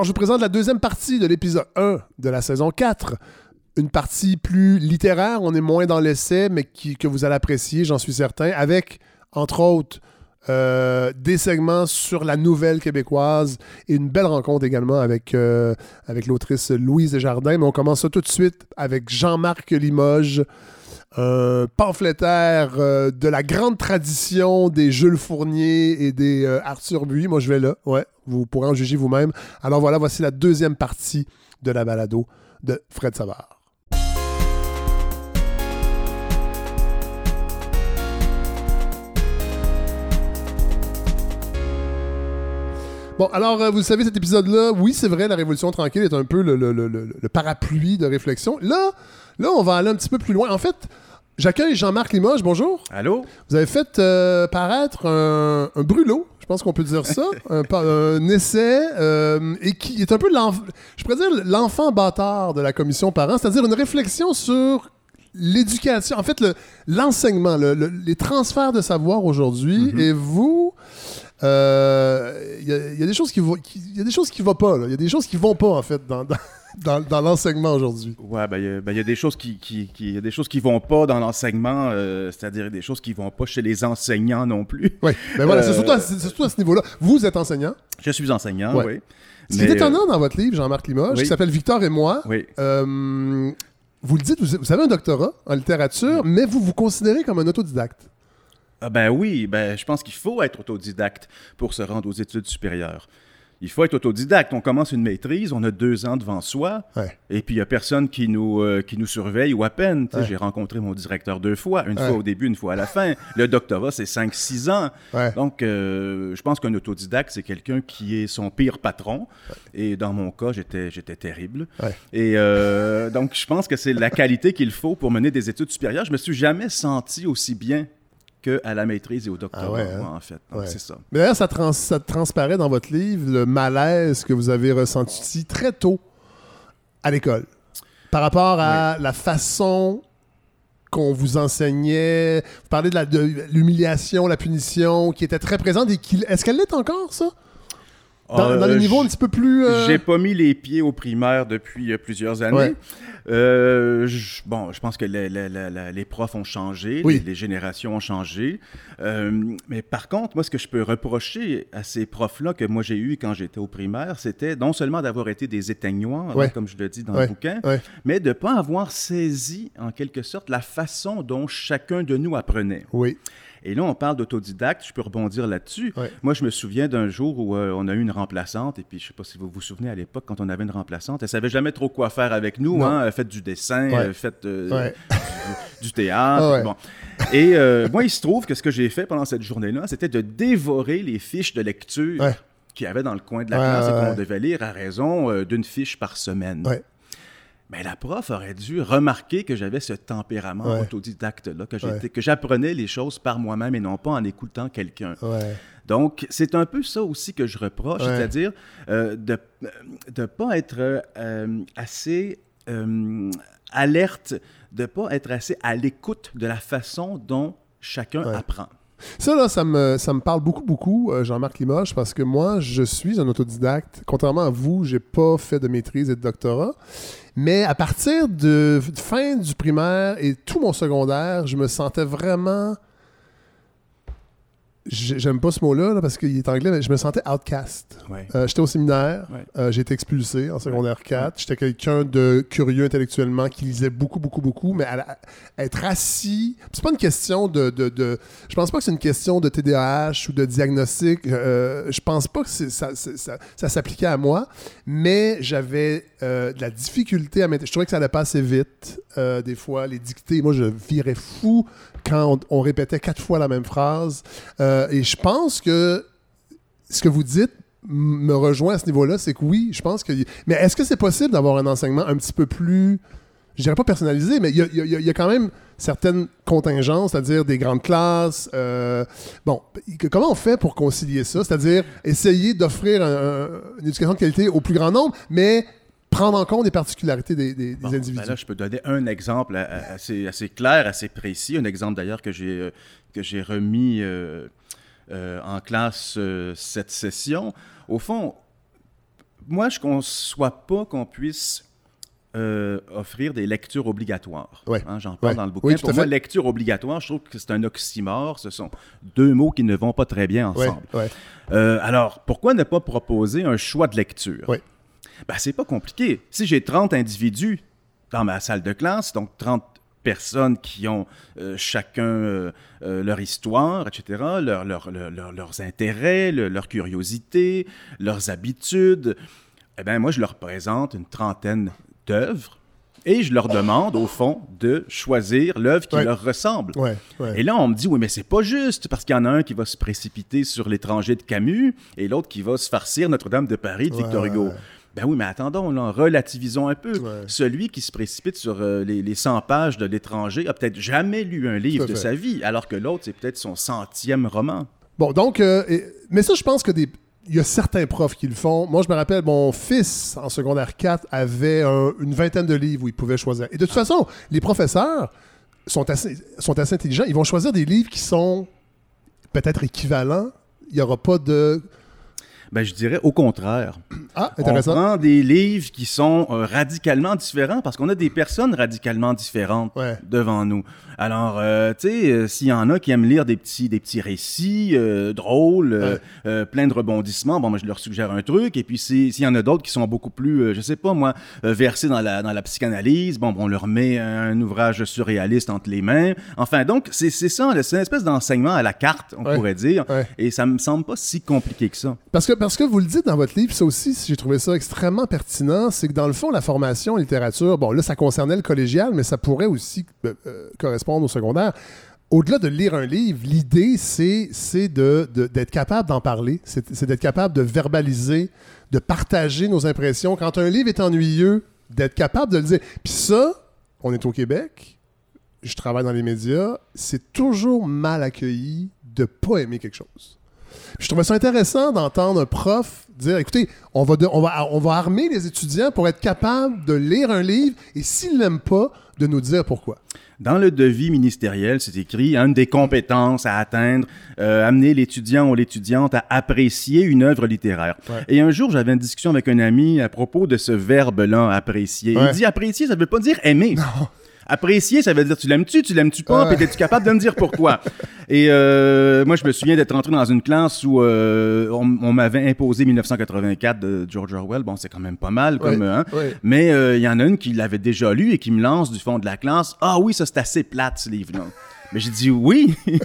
Alors, je vous présente la deuxième partie de l'épisode 1 de la saison 4. Une partie plus littéraire, on est moins dans l'essai, mais que vous allez apprécier, j'en suis certain, avec, entre autres, euh, des segments sur la nouvelle québécoise et une belle rencontre également avec, euh, avec l'autrice Louise Desjardins. Mais on commence ça tout de suite avec Jean-Marc Limoges, un pamphlétaire euh, de la grande tradition des Jules Fournier et des Arthur Buis. Moi, je vais là. Ouais, vous pourrez en juger vous-même. Alors voilà, voici la deuxième partie de la balado de Fred Savard. Bon, alors, euh, vous savez, cet épisode-là, oui, c'est vrai, la Révolution tranquille est un peu le, parapluie de réflexion. Là, là, on va aller un petit peu plus loin. En fait, j'accueille Jean-Marc Limoges. Bonjour. Allô? Vous avez fait euh, paraître un, brûlot, pense qu'on peut dire ça, un, essai, euh, et qui est un peu, je pourrais dire, l'enfant bâtard de la commission parents, c'est-à-dire une réflexion sur l'éducation, en fait, l'enseignement, les transferts de savoir aujourd'hui. Mm-hmm. Et vous, il euh, y, a des choses qui vont, il y a des choses qui vont pas. Il y a des choses qui vont pas en fait dans, dans, dans, l'enseignement aujourd'hui. Ouais, ben il ben, y, a des choses qui, qui, qui, y a des choses qui vont pas dans l'enseignement, euh, c'est-à-dire des choses qui vont pas chez les enseignants non plus. Oui, ben voilà, c'est surtout, à, surtout à ce niveau-là. Vous êtes enseignant? Je suis enseignant, oui. Ce qui est étonnant dans votre livre, Jean-Marc Limoges, qui s'appelle Victor et moi. Oui. Euh, vous le dites, vous avez un doctorat en littérature, mais vous vous considérez comme un autodidacte. Ah ben oui, ben je pense qu'il faut être autodidacte pour se rendre aux études supérieures. Il faut être autodidacte. On commence une maîtrise, on a deux ans devant soi, et puis il n'y a personne qui nous, euh, qui nous surveille ou à peine. J'ai rencontré mon directeur deux fois, une fois au début, une fois à la fin. Le doctorat, c'est cinq, six ans. Donc, euh, je pense qu'un autodidacte, c'est quelqu'un qui est son pire patron. Et dans mon cas, j'étais, j'étais terrible. Et euh, donc, je pense que c'est la qualité qu'il faut pour mener des études supérieures. Je me suis jamais senti aussi bien qu'à la maîtrise et au doctorat, ah hein? en fait. C'est ça. Mais d'ailleurs, ça, ça, transparaît dans votre livre, le malaise que vous avez ressenti très tôt à l'école par rapport à la façon qu'on vous enseignait. Vous parlez de l'humiliation, la, punition qui était très présente. Et Est-ce qu'elle l'est encore, ça? Dans, le euh, niveau un petit peu plus. Euh, j'ai pas mis les pieds au primaire depuis euh, plusieurs années. Bon, je pense que les profs ont changé, les, générations ont changé. mais par contre, moi, ce que je peux reprocher à ces profs-là que moi j'ai eu quand j'étais au primaire, c'était non seulement d'avoir été des éteignoirs, hein, comme je le dis dans le bouquin, mais de ne pas avoir saisi, en quelque sorte, la façon dont chacun de nous apprenait. Oui. Et là, on parle d'autodidacte, je peux rebondir là-dessus. Moi, je me souviens d'un jour où euh, on a eu une remplaçante, et puis je ne sais pas si vous vous souvenez à l'époque, quand on avait une remplaçante, elle savait jamais trop quoi faire avec nous. Hein? Elle fait du dessin, elle fait euh, du, théâtre. Bon. Et euh, moi, il se trouve que ce que j'ai fait pendant cette journée-là, c'était de dévorer les fiches de lecture qu'il y avait dans le coin de la classe et qu'on devait lire à raison d'une fiche par semaine. Mais la prof aurait dû remarquer que j'avais ce tempérament autodidacte-là, que, que j'apprenais les choses par moi-même et non pas en écoutant quelqu'un. Donc, c'est un peu ça aussi que je reproche, c'est-à-dire euh, de ne pas être euh, assez euh, alerte, de ne pas être assez à l'écoute de la façon dont chacun apprend. Ça, là, ça me, ça me parle beaucoup, beaucoup, Jean-Marc Limoges, parce que moi, je suis un autodidacte. Contrairement à vous, j'ai pas fait de maîtrise et de doctorat. Mais à partir de fin du primaire et tout mon secondaire, je me sentais vraiment J'aime pas ce mot-là parce qu'il est anglais, mais je me sentais outcast. Euh, j'étais au séminaire, euh, j'ai été expulsé en secondaire 4. J'étais quelqu'un de curieux intellectuellement qui lisait beaucoup, beaucoup, beaucoup, mais être assis, c'est pas une question de, de, de, Je pense pas que c'est une question de TDAH ou de diagnostic. Euh, je pense pas que ça, ça, ça, s'appliquait à moi, mais j'avais de la difficulté à mettre. Je trouvais que ça allait pas assez vite. des fois, les dictées, moi, je virais fou quand on, répétait quatre fois la même phrase. Euh, et je pense que ce que vous dites me rejoint à ce niveau-là, c'est que oui, je pense que... Mais est-ce que c'est possible d'avoir un enseignement un petit peu plus, je dirais pas personnalisé, mais il y, a, quand même certaines contingences, c'est-à-dire des grandes classes. Euh, bon, comment on fait pour concilier ça? C'est-à-dire essayer d'offrir une éducation de qualité au plus grand nombre, mais prendre en compte les particularités des, des, ben individus. là, je peux donner un exemple assez, assez clair, assez précis, un exemple d'ailleurs que j'ai euh, que j'ai remis euh, euh, en classe cette session. Au fond, moi, je ne conçois pas qu'on puisse euh, offrir des lectures obligatoires. Hein, j'en parle dans le bouquin. Pour moi, lecture obligatoire, je trouve que c'est un oxymore. Ce sont deux mots qui ne vont pas très bien ensemble. Euh, alors, pourquoi ne pas proposer un choix de lecture? Ben, c'est pas compliqué. Si j'ai 30 individus dans ma salle de classe, donc 30 personnes qui ont euh, chacun leur histoire, etc., leurs intérêts, leur curiosité, leurs habitudes, eh bien, moi, je leur présente une trentaine d'œuvres et je leur demande, au fond, de choisir l'œuvre qui leur ressemble. Et là, on me dit, oui, mais c'est pas juste, parce qu'il y en a un qui va se précipiter sur l'étranger de Camus et l'autre qui va se farcir Notre-Dame de Paris de Victor Hugo. Ben oui, mais attendons, là, relativisons un peu. Celui qui se précipite sur euh, les, 100 pages de l'étranger a peut-être jamais lu un livre de sa vie, alors que l'autre, c'est peut-être son centième roman. Bon, donc, euh, mais ça, je pense que des, il y a certains profs qui le font. Moi, je me rappelle, mon fils, en secondaire 4, avait une vingtaine de livres où il pouvait choisir. Et de toute façon, les professeurs sont assez, sont assez intelligents. Ils vont choisir des livres qui sont peut-être équivalents. Il n'y aura pas de ben, je dirais au contraire. Ah, intéressant. On prend des livres qui sont euh, radicalement différents parce qu'on a des personnes radicalement différentes devant nous. Alors, euh, tu sais, euh, s'il y en a qui aiment lire des petits, des petits récits drôles, plein de rebondissements, bon, moi, je leur suggère un truc. Et puis, s'il y en a d'autres qui sont beaucoup plus, je sais pas, moi, versés dans la, dans la psychanalyse, bon, on leur met un ouvrage surréaliste entre les mains. Enfin, donc, c'est ça, c'est une espèce d'enseignement à la carte, on pourrait dire. Et ça me semble pas si compliqué que ça. Parce que parce que vous le dites dans votre livre, ça aussi, j'ai trouvé ça extrêmement pertinent, c'est que dans le fond, la formation en littérature, bon, là, ça concernait le collégial, mais ça pourrait aussi euh, euh, correspondre au secondaire. Au-delà de lire un livre, l'idée, c'est, d'être de, capable d'en parler, c'est, d'être capable de verbaliser, de partager nos impressions. Quand un livre est ennuyeux, d'être capable de le dire. Puis ça, on est au Québec, je travaille dans les médias, c'est toujours mal accueilli de pas aimer quelque chose. Je trouvais ça intéressant d'entendre un prof dire écoutez, on va, on, va, on va armer les étudiants pour être capable de lire un livre et s'ils l'aiment pas, de nous dire pourquoi. Dans le devis ministériel, c'est écrit une des compétences à atteindre, euh, amener l'étudiant ou l'étudiante à apprécier une œuvre littéraire. Et un jour, j'avais une discussion avec un ami à propos de ce verbe-là, apprécier. Il dit apprécier, ça ne veut pas dire aimer. Non. Apprécier, ça veut dire tu l'aimes-tu, tu l'aimes-tu pas, puis es-tu capable de me dire pourquoi? Et euh, moi, je me souviens d'être rentré dans une classe où euh, on, m'avait imposé 1984 de George Orwell. Bon, c'est quand même pas mal, comme hein? Mais euh, il y en a une qui l'avait déjà lu et qui me lance du fond de la classe. Ah oui, ça c'est assez plate ce livre-là. Mais j'ai dit oui,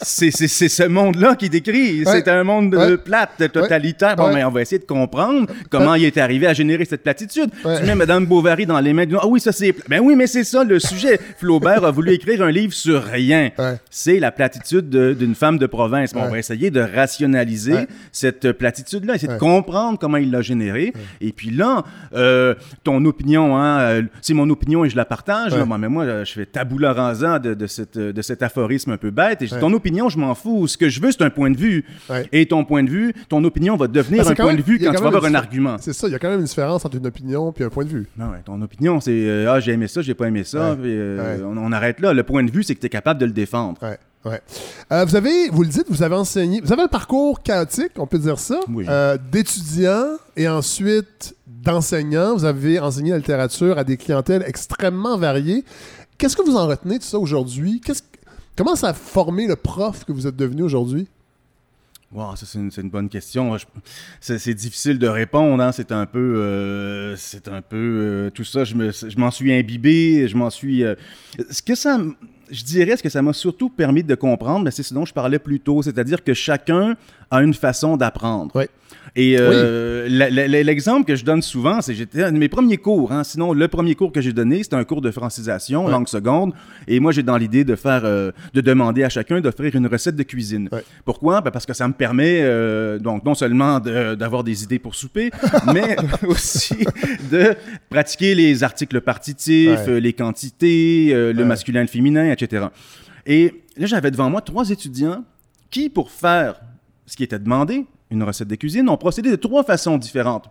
c'est ce monde-là qui décrit. C'est un monde de plate, totalitaire. Bon, mais on va essayer de comprendre comment il est arrivé à générer cette platitude. Tu mets Madame Bovary dans les mains, ah oui, ça c'est. Ben oui, mais c'est ça le sujet. Flaubert a voulu écrire un livre sur rien. C'est la platitude d'une femme de province. on va essayer de rationaliser cette platitude-là, essayer de comprendre comment il l'a générée. Et puis là, euh, ton opinion, hein, euh, c'est mon opinion et je la partage. mais moi, je fais tabula rasa de, de cette de, cet aphorisme un peu bête. Et ton opinion, je m'en fous. Ce que je veux, c'est un point de vue. Et ton point de vue, ton opinion va devenir ben, un point de vue quand tu vas avoir un argument. C'est ça, il y a quand même une différence entre une opinion et un point de vue. Non, ah ton opinion, c'est euh, Ah, j'ai aimé ça, j'ai pas aimé ça. Euh, on, arrête là. Le point de vue, c'est que tu es capable de le défendre. Ouais. Euh, vous avez, vous le dites, vous avez enseigné, vous avez un parcours chaotique, on peut dire ça, d'étudiant et ensuite d'enseignant. Vous avez enseigné la littérature à des clientèles extrêmement variées. Qu'est-ce que vous en retenez de ça aujourd'hui? Comment ça a formé le prof que vous êtes devenu aujourd'hui? Wow, ça c'est une, bonne question. C'est difficile de répondre. Hein. C'est un peu, euh, c'est un peu euh, tout ça. Je m'en suis imbibé. Je m'en suis. Euh, ce que ça, je dirais, ce que ça m'a surtout permis de comprendre, c'est ce dont je parlais plus tôt, c'est-à-dire que chacun a une façon d'apprendre. Oui. Et euh, l'exemple que je donne souvent, c'est j'étais un de mes premiers cours. Hein, sinon, le premier cours que j'ai donné, c'était un cours de francisation, langue seconde. Et moi, j'ai dans l'idée de faire, euh, de demander à chacun d'offrir une recette de cuisine. Pourquoi? Ben Parce que ça me permet, euh, donc, non seulement d'avoir des idées pour souper, mais aussi de pratiquer les articles partitifs, les quantités, le masculin, le féminin, etc. Et là, j'avais devant moi trois étudiants qui, pour faire ce qui était demandé, une recette de cuisine, ont procédé de trois façons différentes.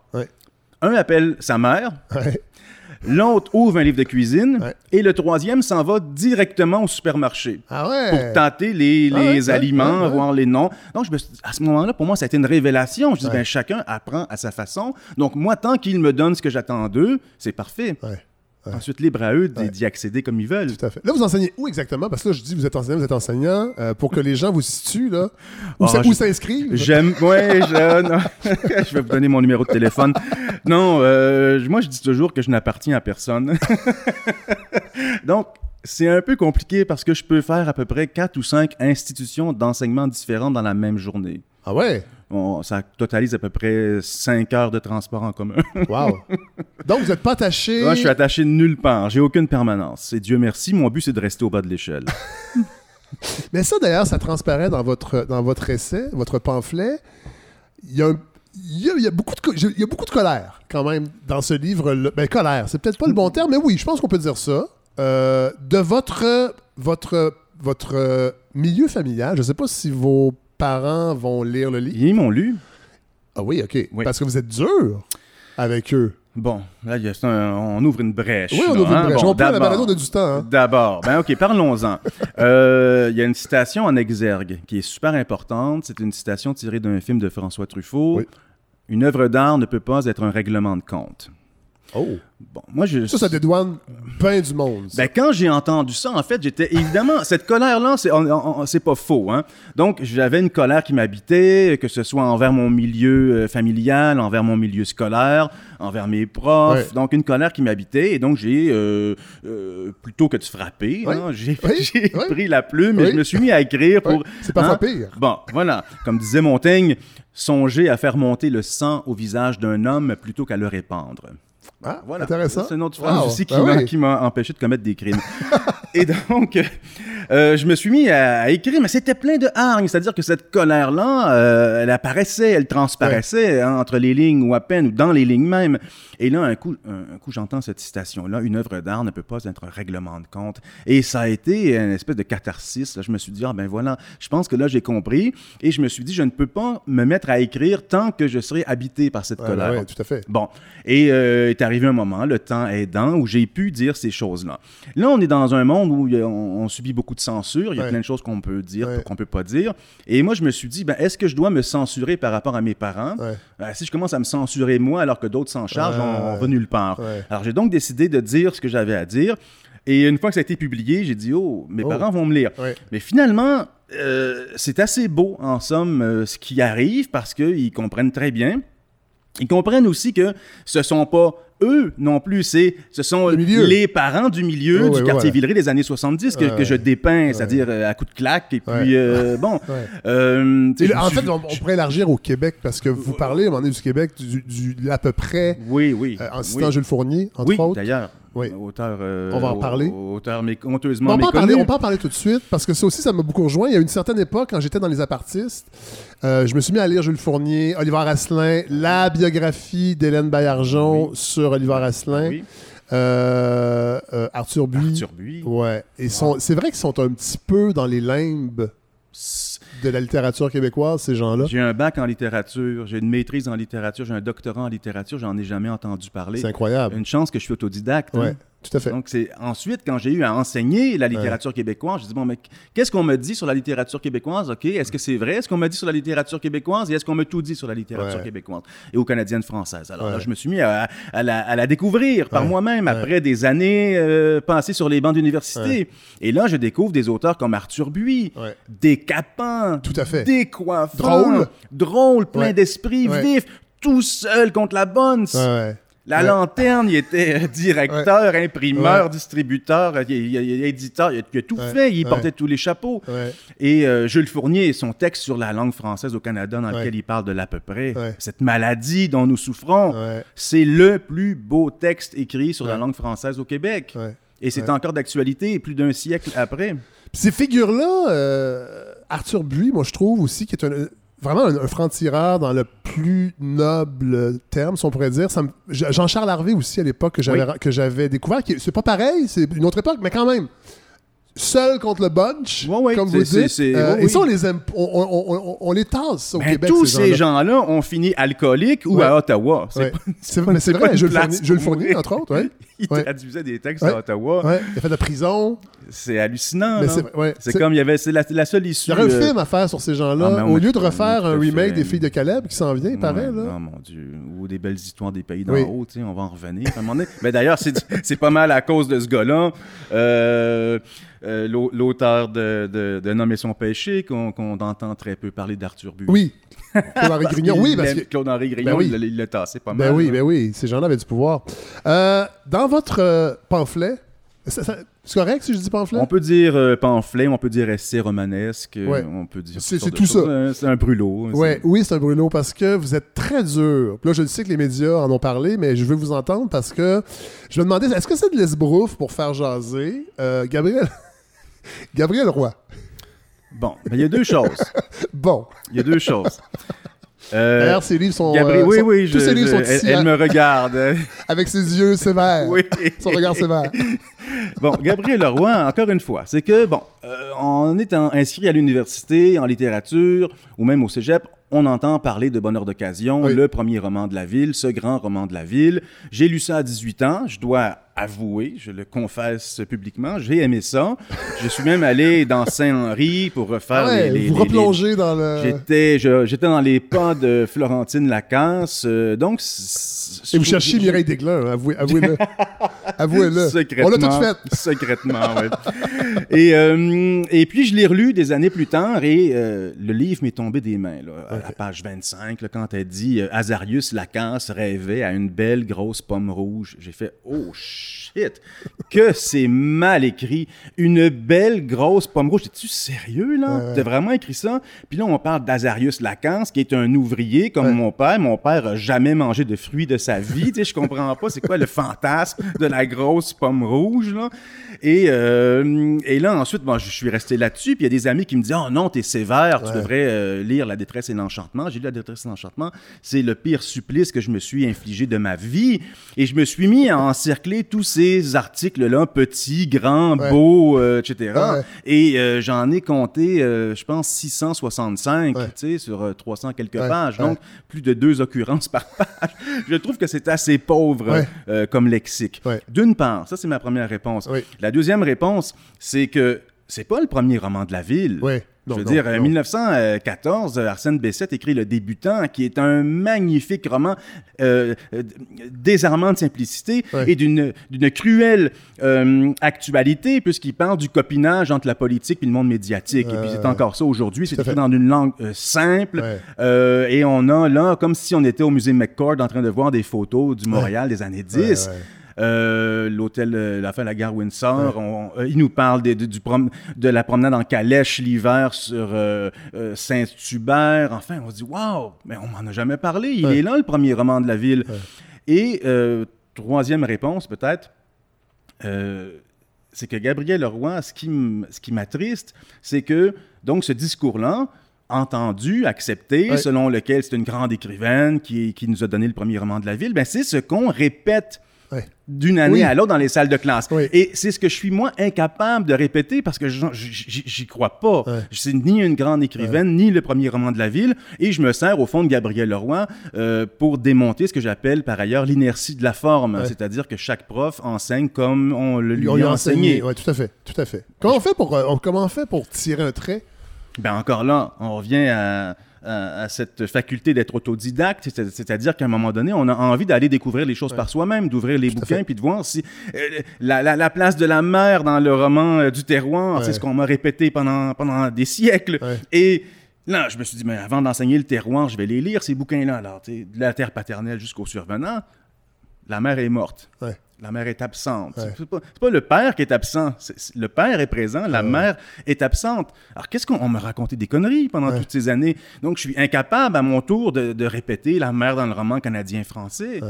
Un appelle sa mère, L'autre ouvre un livre de cuisine. Et le troisième s'en va directement au supermarché. Ah? Pour tâter les, ah les aliments, voir les noms. Donc, je me à ce moment-là, pour moi, ça a été une révélation. Je dis, ben, chacun apprend à sa façon. Donc, moi, tant qu'ils me donnent ce que j'attends d'eux, c'est parfait. Ensuite, libre à eux d'y accéder comme ils veulent. Tout à fait. Là, vous enseignez où exactement? Parce que là, je dis, vous êtes enseignant, vous êtes enseignant. Euh, pour que les gens vous situent, là. Où, ah, s'inscrivent? J'aime. Oui, je... je vais vous donner mon numéro de téléphone. Non, euh, moi, je dis toujours que je n'appartiens à personne. Donc, c'est un peu compliqué parce que je peux faire à peu près quatre ou cinq institutions d'enseignement différentes dans la même journée. Ah ouais? ça totalise à peu près 5 heures de transport en commun. wow! Donc, vous n'êtes pas attaché... Moi, je suis attaché nulle part. J'ai aucune permanence. Et Dieu merci, mon but, c'est de rester au bas de l'échelle. Mais ça, d'ailleurs, ça transparaît dans votre, dans votre essai, votre pamphlet. Il y a il y, a, beaucoup de, il y a beaucoup de colère quand même dans ce livre. -là. Ben, colère, c'est peut-être pas le bon terme, mais oui, je pense qu'on peut dire ça. Euh, de votre, votre, votre milieu familial, je ne sais pas si vos parents vont lire le livre? Ils m'ont lu. Ah oui, OK. Parce que vous êtes dur avec eux. Bon, là, on ouvre une brèche. Oui, on ouvre une hein? brèche. on prend la balado du temps. Hein? D'abord. Ben, OK, parlons-en. Euh, il y a une citation en exergue qui est super importante. C'est une citation tirée d'un film de François Truffaut. Une œuvre d'art ne peut pas être un règlement de compte. Oh. Bon, moi, je... Ça, ça dédouane bien du monde. Ben, quand j'ai entendu ça, en fait, j'étais évidemment. cette colère-là, c'est pas faux. Hein? Donc, j'avais une colère qui m'habitait, que ce soit envers mon milieu euh, familial, envers mon milieu scolaire, envers mes profs. Donc, une colère qui m'habitait. Et donc, j'ai, euh, euh, plutôt que de frapper, hein, j'ai pris la plume et je me suis mis à écrire pour. C'est pas hein? pire. Bon, voilà. Comme disait Montaigne, songer à faire monter le sang au visage d'un homme plutôt qu'à le répandre. Ah, voilà. Intéressant. C'est une autre phrase aussi ben qui m'a empêché de commettre des crimes. et donc, euh, je me suis mis à, écrire, mais c'était plein de hargne. C'est-à-dire que cette colère-là, euh, elle apparaissait, elle transparaissait hein, entre les lignes ou à peine, ou dans les lignes même. Et là, un coup, un, coup j'entends cette citation-là une œuvre d'art ne peut pas être un règlement de compte. Et ça a été une espèce de catharsis. je me suis dit, ah ben voilà, je pense que là, j'ai compris. Et je me suis dit, je ne peux pas me mettre à écrire tant que je serai habité par cette colère. Oui, tout à fait. Bon. Et euh, est arrivé un moment, le temps aidant, où j'ai pu dire ces choses-là. Là, on est dans un monde où on, subit beaucoup de censure. Il y a plein de choses qu'on peut dire, qu'on peut pas dire. Et moi, je me suis dit, ben, est-ce que je dois me censurer par rapport à mes parents? Ben, si je commence à me censurer moi alors que d'autres s'en chargent, on, va nulle part. Alors, j'ai donc décidé de dire ce que j'avais à dire. Et une fois que ça a été publié, j'ai dit, oh, mes oh. parents vont me lire. Mais finalement, euh, c'est assez beau, en somme, euh, ce qui arrive parce qu'ils comprennent très bien. Ils comprennent aussi que ce sont pas eux non plus, c'est ce sont les parents du milieu du quartier Villeray des années 70 que, que je dépeins, c'est-à-dire euh, à coup de claque et puis euh, bon. Euh, en fait, on, pourrait élargir au Québec parce que vous parlez à un moment donné du Québec du, du à peu près. Oui, oui. en citant Jules Fournier entre oui, autres. d'ailleurs. Oui. Auteur, on va en parler. Auteur mais honteusement on peut, en parler, on peut en parler tout de suite parce que ça aussi, ça m'a beaucoup rejoint. Il y a une certaine époque, quand j'étais dans les apartistes, je me suis mis à lire Jules Fournier, Oliver Asselin, la biographie d'Hélène Baillargeon sur Oliver Asselin. Euh, euh, Arthur Buis. Arthur Buis. Ouais. Et c'est vrai qu'ils sont un petit peu dans les limbes de la littérature québécoise, ces gens-là? J'ai un bac en littérature, j'ai une maîtrise en littérature, j'ai un doctorat en littérature, j'en ai jamais entendu parler. C'est incroyable. Une chance que je suis autodidacte. Hein? Tout à fait. Donc, c'est ensuite, quand j'ai eu à enseigner la littérature québécoise, je dis bon, mais qu'est-ce qu'on me dit sur la littérature québécoise? OK, est-ce que c'est vrai ce qu'on me dit sur la littérature québécoise? Et est-ce qu'on me tout dit sur la littérature québécoise et aux Canadiennes françaises? Alors là, je me suis mis à, la, découvrir par moi-même après des années euh, passées sur les bancs d'université. Et là, je découvre des auteurs comme Arthur Buis, des capants, tout à fait. drôle, drôle plein d'esprit, vif, tout seul contre la bonne. La lanterne, il était directeur, imprimeur, distributeur, éditeur, il a, tout fait, il portait tous les chapeaux. Et euh, Jules Fournier, son texte sur la langue française au Canada, dans lequel il parle de l'à peu près, cette maladie dont nous souffrons, c'est le plus beau texte écrit sur la langue française au Québec. Et c'est encore d'actualité plus d'un siècle après. Ces figures-là, euh, Arthur Buis, moi je trouve aussi, qui est un vraiment un, franc-tireur dans le plus noble terme, si on pourrait dire. Jean-Charles Harvey aussi, à l'époque, que j'avais, que j'avais découvert. C'est pas pareil, c'est une autre époque, mais quand même. Seul contre le bunch, comme vous dites. Euh, et ça, on les aime, on, on, les tasse au ben, Québec. Tous ces gens-là ont fini alcooliques ou à Ottawa. C'est mais c'est vrai, je, le fournis, entre autres. Ouais. Il traduisait des textes à Ottawa. Il a fait de la prison. C'est hallucinant. C'est comme il y avait, c'est la, seule issue. Il y aurait un film à faire sur ces gens-là, ah, au lieu de refaire un remake des filles de Caleb qui s'en vient, il paraît. Là. Oh mon Dieu. Ou des belles histoires des pays d'en haut, on va en revenir. Mais d'ailleurs, c'est pas mal à cause de ce gars-là. Euh, euh, l'auteur de, de, Nommer son péché, qu'on entend très peu parler d'Arthur Bury. Oui. Claude-Henri Grignon, oui, parce que... Claude-Henri Grignon, ben il l'a tassé pas ben mal. oui, ben oui, ces gens-là avaient du pouvoir. Euh, dans votre pamphlet, c'est correct si je dis pamphlet? On peut dire euh, pamphlet, on peut dire essai romanesque, on peut dire. C'est tout ça. Euh, c'est un brûlot. Ouais, oui, c'est un brûlot parce que vous êtes très dur. Là, je sais que les médias en ont parlé, mais je veux vous entendre parce que je me demandais est-ce que c'est de l'esbrouf pour faire jaser euh, Gabriel? Gabriel Roy. Bon, il y a deux choses. bon. Il y a deux choses. Euh, D'ailleurs, ses livres sont. oui, oui, tous ses livres sont ici. Elle, me regarde. avec ses yeux sévères. Oui. Son regard sévère. bon, Gabriel Leroy, encore une fois, c'est que, bon, euh, en étant inscrit à l'université, en littérature, ou même au cégep, on entend parler de Bonheur d'occasion, le premier roman de la ville, ce grand roman de la ville. J'ai lu ça à 18 ans, je dois avouer, je le confesse publiquement, j'ai aimé ça. je suis même allé dans Saint-Henri pour refaire ah les, Vous replonger dans le... J'étais, j'étais dans les pas de Florentine Lacasse, euh, donc... Et vous cherchiez Mireille Desglin, hein, avouez, avouez-le. avouez-le. Secrètement. On l'a tout fait. Secrètement, oui. et, euh, et puis, je l'ai relu des années plus tard et euh, le livre m'est tombé des mains, là, à la page 25, là, quand elle dit Azarius Lacasse rêvait à une belle grosse pomme rouge ». J'ai fait « Oh, shit, que c'est mal écrit. Une belle grosse pomme rouge. Es-tu sérieux, là? T'as vraiment écrit ça? Puis là, on parle d'Azarius Lacance, qui est un ouvrier comme mon père. Mon père a jamais mangé de fruits de sa vie. tu sais, je comprends pas c'est quoi le fantasme de la grosse pomme rouge, là. Et, euh, et là, ensuite, bon, je suis resté là-dessus. Puis il y a des amis qui me disent Oh non, t'es sévère, tu devrais euh, lire La détresse et l'enchantement. J'ai lu La détresse et l'enchantement. C'est le pire supplice que je me suis infligé de ma vie. Et je me suis mis à encercler tous ces articles-là, petits, grands, beaux, euh, etc. Et j'en ai compté, je pense, 665 tu sais, sur 300 quelques pages. Donc, plus de deux occurrences par page. je trouve que c'est assez pauvre comme lexique. D'une part, ça, c'est ma première réponse. La deuxième réponse, c'est que c'est pas le premier roman de la ville. Je veux dire, en 1914, Arsène Bessette écrit Le Débutant, qui est un magnifique roman euh, euh désarmant de simplicité et d'une cruelle euh, actualité, puisqu'il parle du copinage entre la politique et le monde médiatique. et puis c'est encore ça aujourd'hui, c'est écrit dans une langue euh, simple. et on a là, comme si on était au musée McCord en train de voir des photos du Montréal des années 10. Euh, l'hôtel, euh, la fin de la gare Windsor. Euh, il nous parle de, du de la promenade en calèche l'hiver sur Saint-Hubert. Enfin, on se dit, waouh, mais on m'en a jamais parlé. Il est là, le premier roman de la ville. Et troisième réponse, peut-être, c'est que Gabriel Leroy, ce qui m'attriste, c'est que, donc, ce discours-là, entendu, accepté, selon lequel c'est une grande écrivaine qui, qui, nous a donné le premier roman de la ville, ben c'est ce qu'on répète d'une année à l'autre dans les salles de classe. Et c'est ce que je suis moi incapable de répéter parce que j'y crois pas. Je suis ni une grande écrivaine, ni le premier roman de la ville. Et je me sers au fond de Gabriel Leroy euh, pour démonter ce que j'appelle par ailleurs l'inertie de la forme. C'est-à-dire que chaque prof enseigne comme on le lui, a enseigné. Oui, tout à fait. Tout à fait. Comment on fait pour, euh, comment on fait pour tirer un trait? Ben encore là, on revient à à, cette faculté d'être autodidacte, c'est-à-dire qu'à un moment donné, on a envie d'aller découvrir les choses par soi-même, d'ouvrir les bouquins, puis de voir si euh, la, place de la mer dans le roman euh, du terroir, c'est ce qu'on m'a répété pendant, pendant des siècles. Et là, je me suis dit, mais avant d'enseigner le terroir, je vais les lire, ces bouquins-là. Alors, de la terre paternelle jusqu'au survenant, la mer est morte. La mère est absente. C'est pas, pas, le père qui est absent. le père est présent, la mère est absente. Alors, qu'est-ce qu'on m'a raconté des conneries pendant toutes ces années? Donc, je suis incapable à mon tour de, répéter la mère dans le roman canadien-français.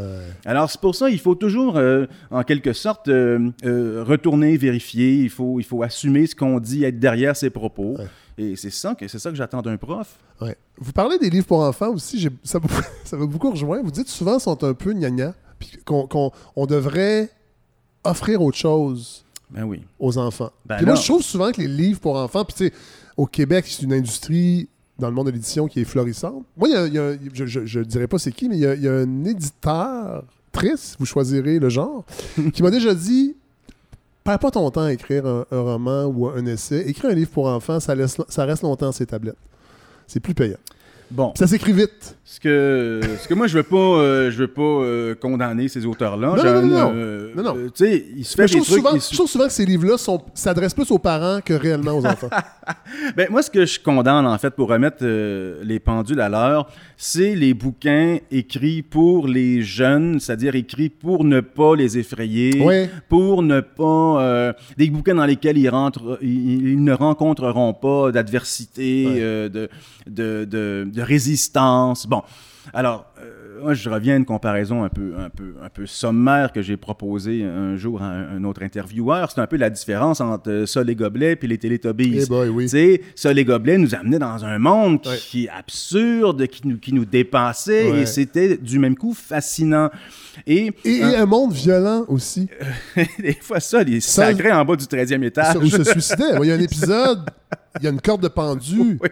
Alors, c'est pour ça il faut toujours, euh, en quelque sorte, euh, euh, retourner, vérifier. Il faut, il faut assumer ce qu'on dit, être derrière ses propos. Et c'est ça que c'est ça que j'attends d'un prof. Vous parlez des livres pour enfants aussi. Ça, ça va beaucoup rejoindre. Vous dites souvent sont un peu gna puis qu'on devrait offrir autre chose ben oui. aux enfants. Ben puis moi, non. je trouve souvent que les livres pour enfants, puis tu sais, au Québec, c'est une industrie dans le monde de l'édition qui est florissante. Moi, il y a, il y a- je, je dirais pas c'est qui, mais il y a, il y a un éditeur, triste, vous choisirez le genre, qui m'a déjà dit Perds pas ton temps à écrire un, un roman ou un essai. Écris un livre pour enfants, ça, laisse, ça reste longtemps sur ses tablettes. C'est plus payant. Bon, Puis ça s'écrit vite. ce que, ce que moi, je veux pas, euh, je veux pas euh, condamner ces auteurs-là. Non, non, non, non. euh, Non, non. euh, tu sais, il se fait Mais je, des trouve trucs... souvent, il je se- trouve souvent que ces livres-là sont- s'adressent plus aux parents que réellement aux enfants. Ben, moi, ce que je condamne, en fait, pour remettre euh, les pendules à l'heure, c'est les bouquins écrits pour les jeunes, c'est-à-dire écrits pour ne pas les effrayer, Ouais. pour ne pas... euh, des bouquins dans lesquels ils, rentrent, ils, ils ne rencontreront pas d'adversité, Ouais. euh, de, de, de, de résistance. Bon, alors... euh, moi, je reviens à une comparaison un peu, un peu, un peu sommaire que j'ai proposée un jour à un, un autre intervieweur. C'est un peu la différence entre euh, Sol et Gobelet puis les Télétobies. Eh boy, oui. Tu sais, ça, les gobelets nous amenaient dans un monde qui, Ouais. qui est absurde, qui nous, qui nous dépassait, Ouais. et c'était du même coup fascinant. Et, Et, et un monde violent aussi. des fois, ça, les Ça- sacrés en bas du 13e étage. Où se suicidait. Il y a un épisode, il y a une corde de pendu.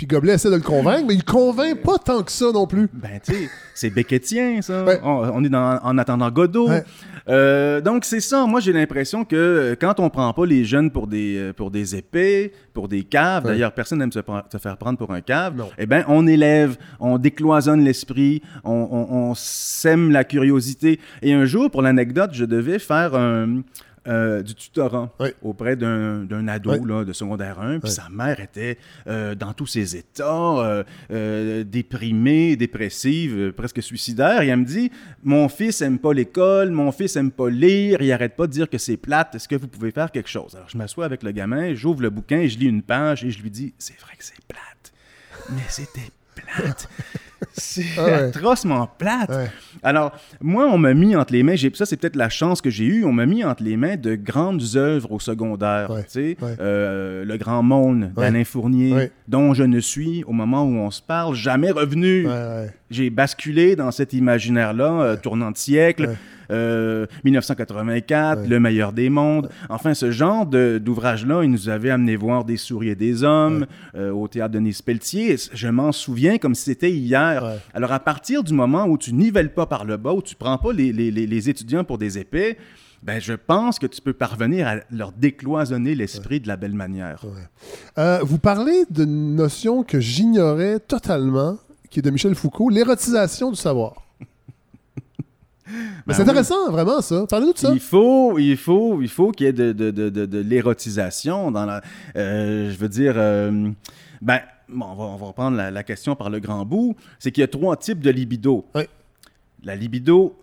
Puis Gobelet essaie de le convaincre, mais il convainc pas tant que ça non plus. Ben, tu sais, c'est Beckettien, ça. Ouais. On, on est dans, en attendant Godot. Ouais. Euh, donc, c'est ça. Moi, j'ai l'impression que euh, quand on prend pas les jeunes pour des, euh, pour des épées, pour des caves, Ouais. d'ailleurs, personne n'aime se, faire prendre pour un cave, Non. eh bien, on élève, on décloisonne l'esprit, on, on- on sème la curiosité. Et un jour, pour l'anecdote, je devais faire un, euh, du tutorat auprès d'un d'un ado là, de secondaire 1. Puis sa mère était euh, dans tous ses états, euh, déprimée, dépressive, presque suicidaire. Et elle me dit Mon fils aime pas l'école, mon fils aime pas lire, il arrête pas de dire que c'est plate. Est-ce que vous pouvez faire quelque chose? Alors je m'assois avec le gamin, j'ouvre le bouquin et je lis une page et je lui dis C'est vrai que c'est plate, mais c'était plate. C'est Ah ouais. atrocement plate. Ouais. Alors, moi, on m'a mis entre les mains, ça c'est peut-être la chance que j'ai eue, on m'a mis entre les mains de grandes œuvres au secondaire. Ouais, Tu sais, ouais. euh, Le Grand Monde d'Alain Fournier, dont je ne suis, au moment où on se parle, jamais revenu. J'ai basculé dans cet imaginaire-là, euh, tournant de siècle. Ouais. euh, 1984, Ouais. Le meilleur des mondes. Enfin, ce genre d'ouvrage-là, il nous avait amené voir Des souris et des hommes euh, au théâtre de Nice Pelletier. Je m'en souviens comme si c'était hier. Ouais. Alors, à partir du moment où tu nivelles pas par le bas, où tu prends pas les, les- les- les étudiants pour des épées, ben, je pense que tu peux parvenir à leur décloisonner l'esprit de la belle manière. Euh, vous parlez d'une notion que j'ignorais totalement, qui est de Michel Foucault, l'érotisation du savoir. Mais c'est Ben intéressant, vraiment, ça. Parlez-nous de ça. Il faut, il faut, il faut qu'il y ait de, de, de, de, de l'érotisation dans la. euh, je veux dire, euh, ben, bon, on va, on va reprendre la, la question par le grand bout. C'est qu'il y a trois types de libido. Oui. La libido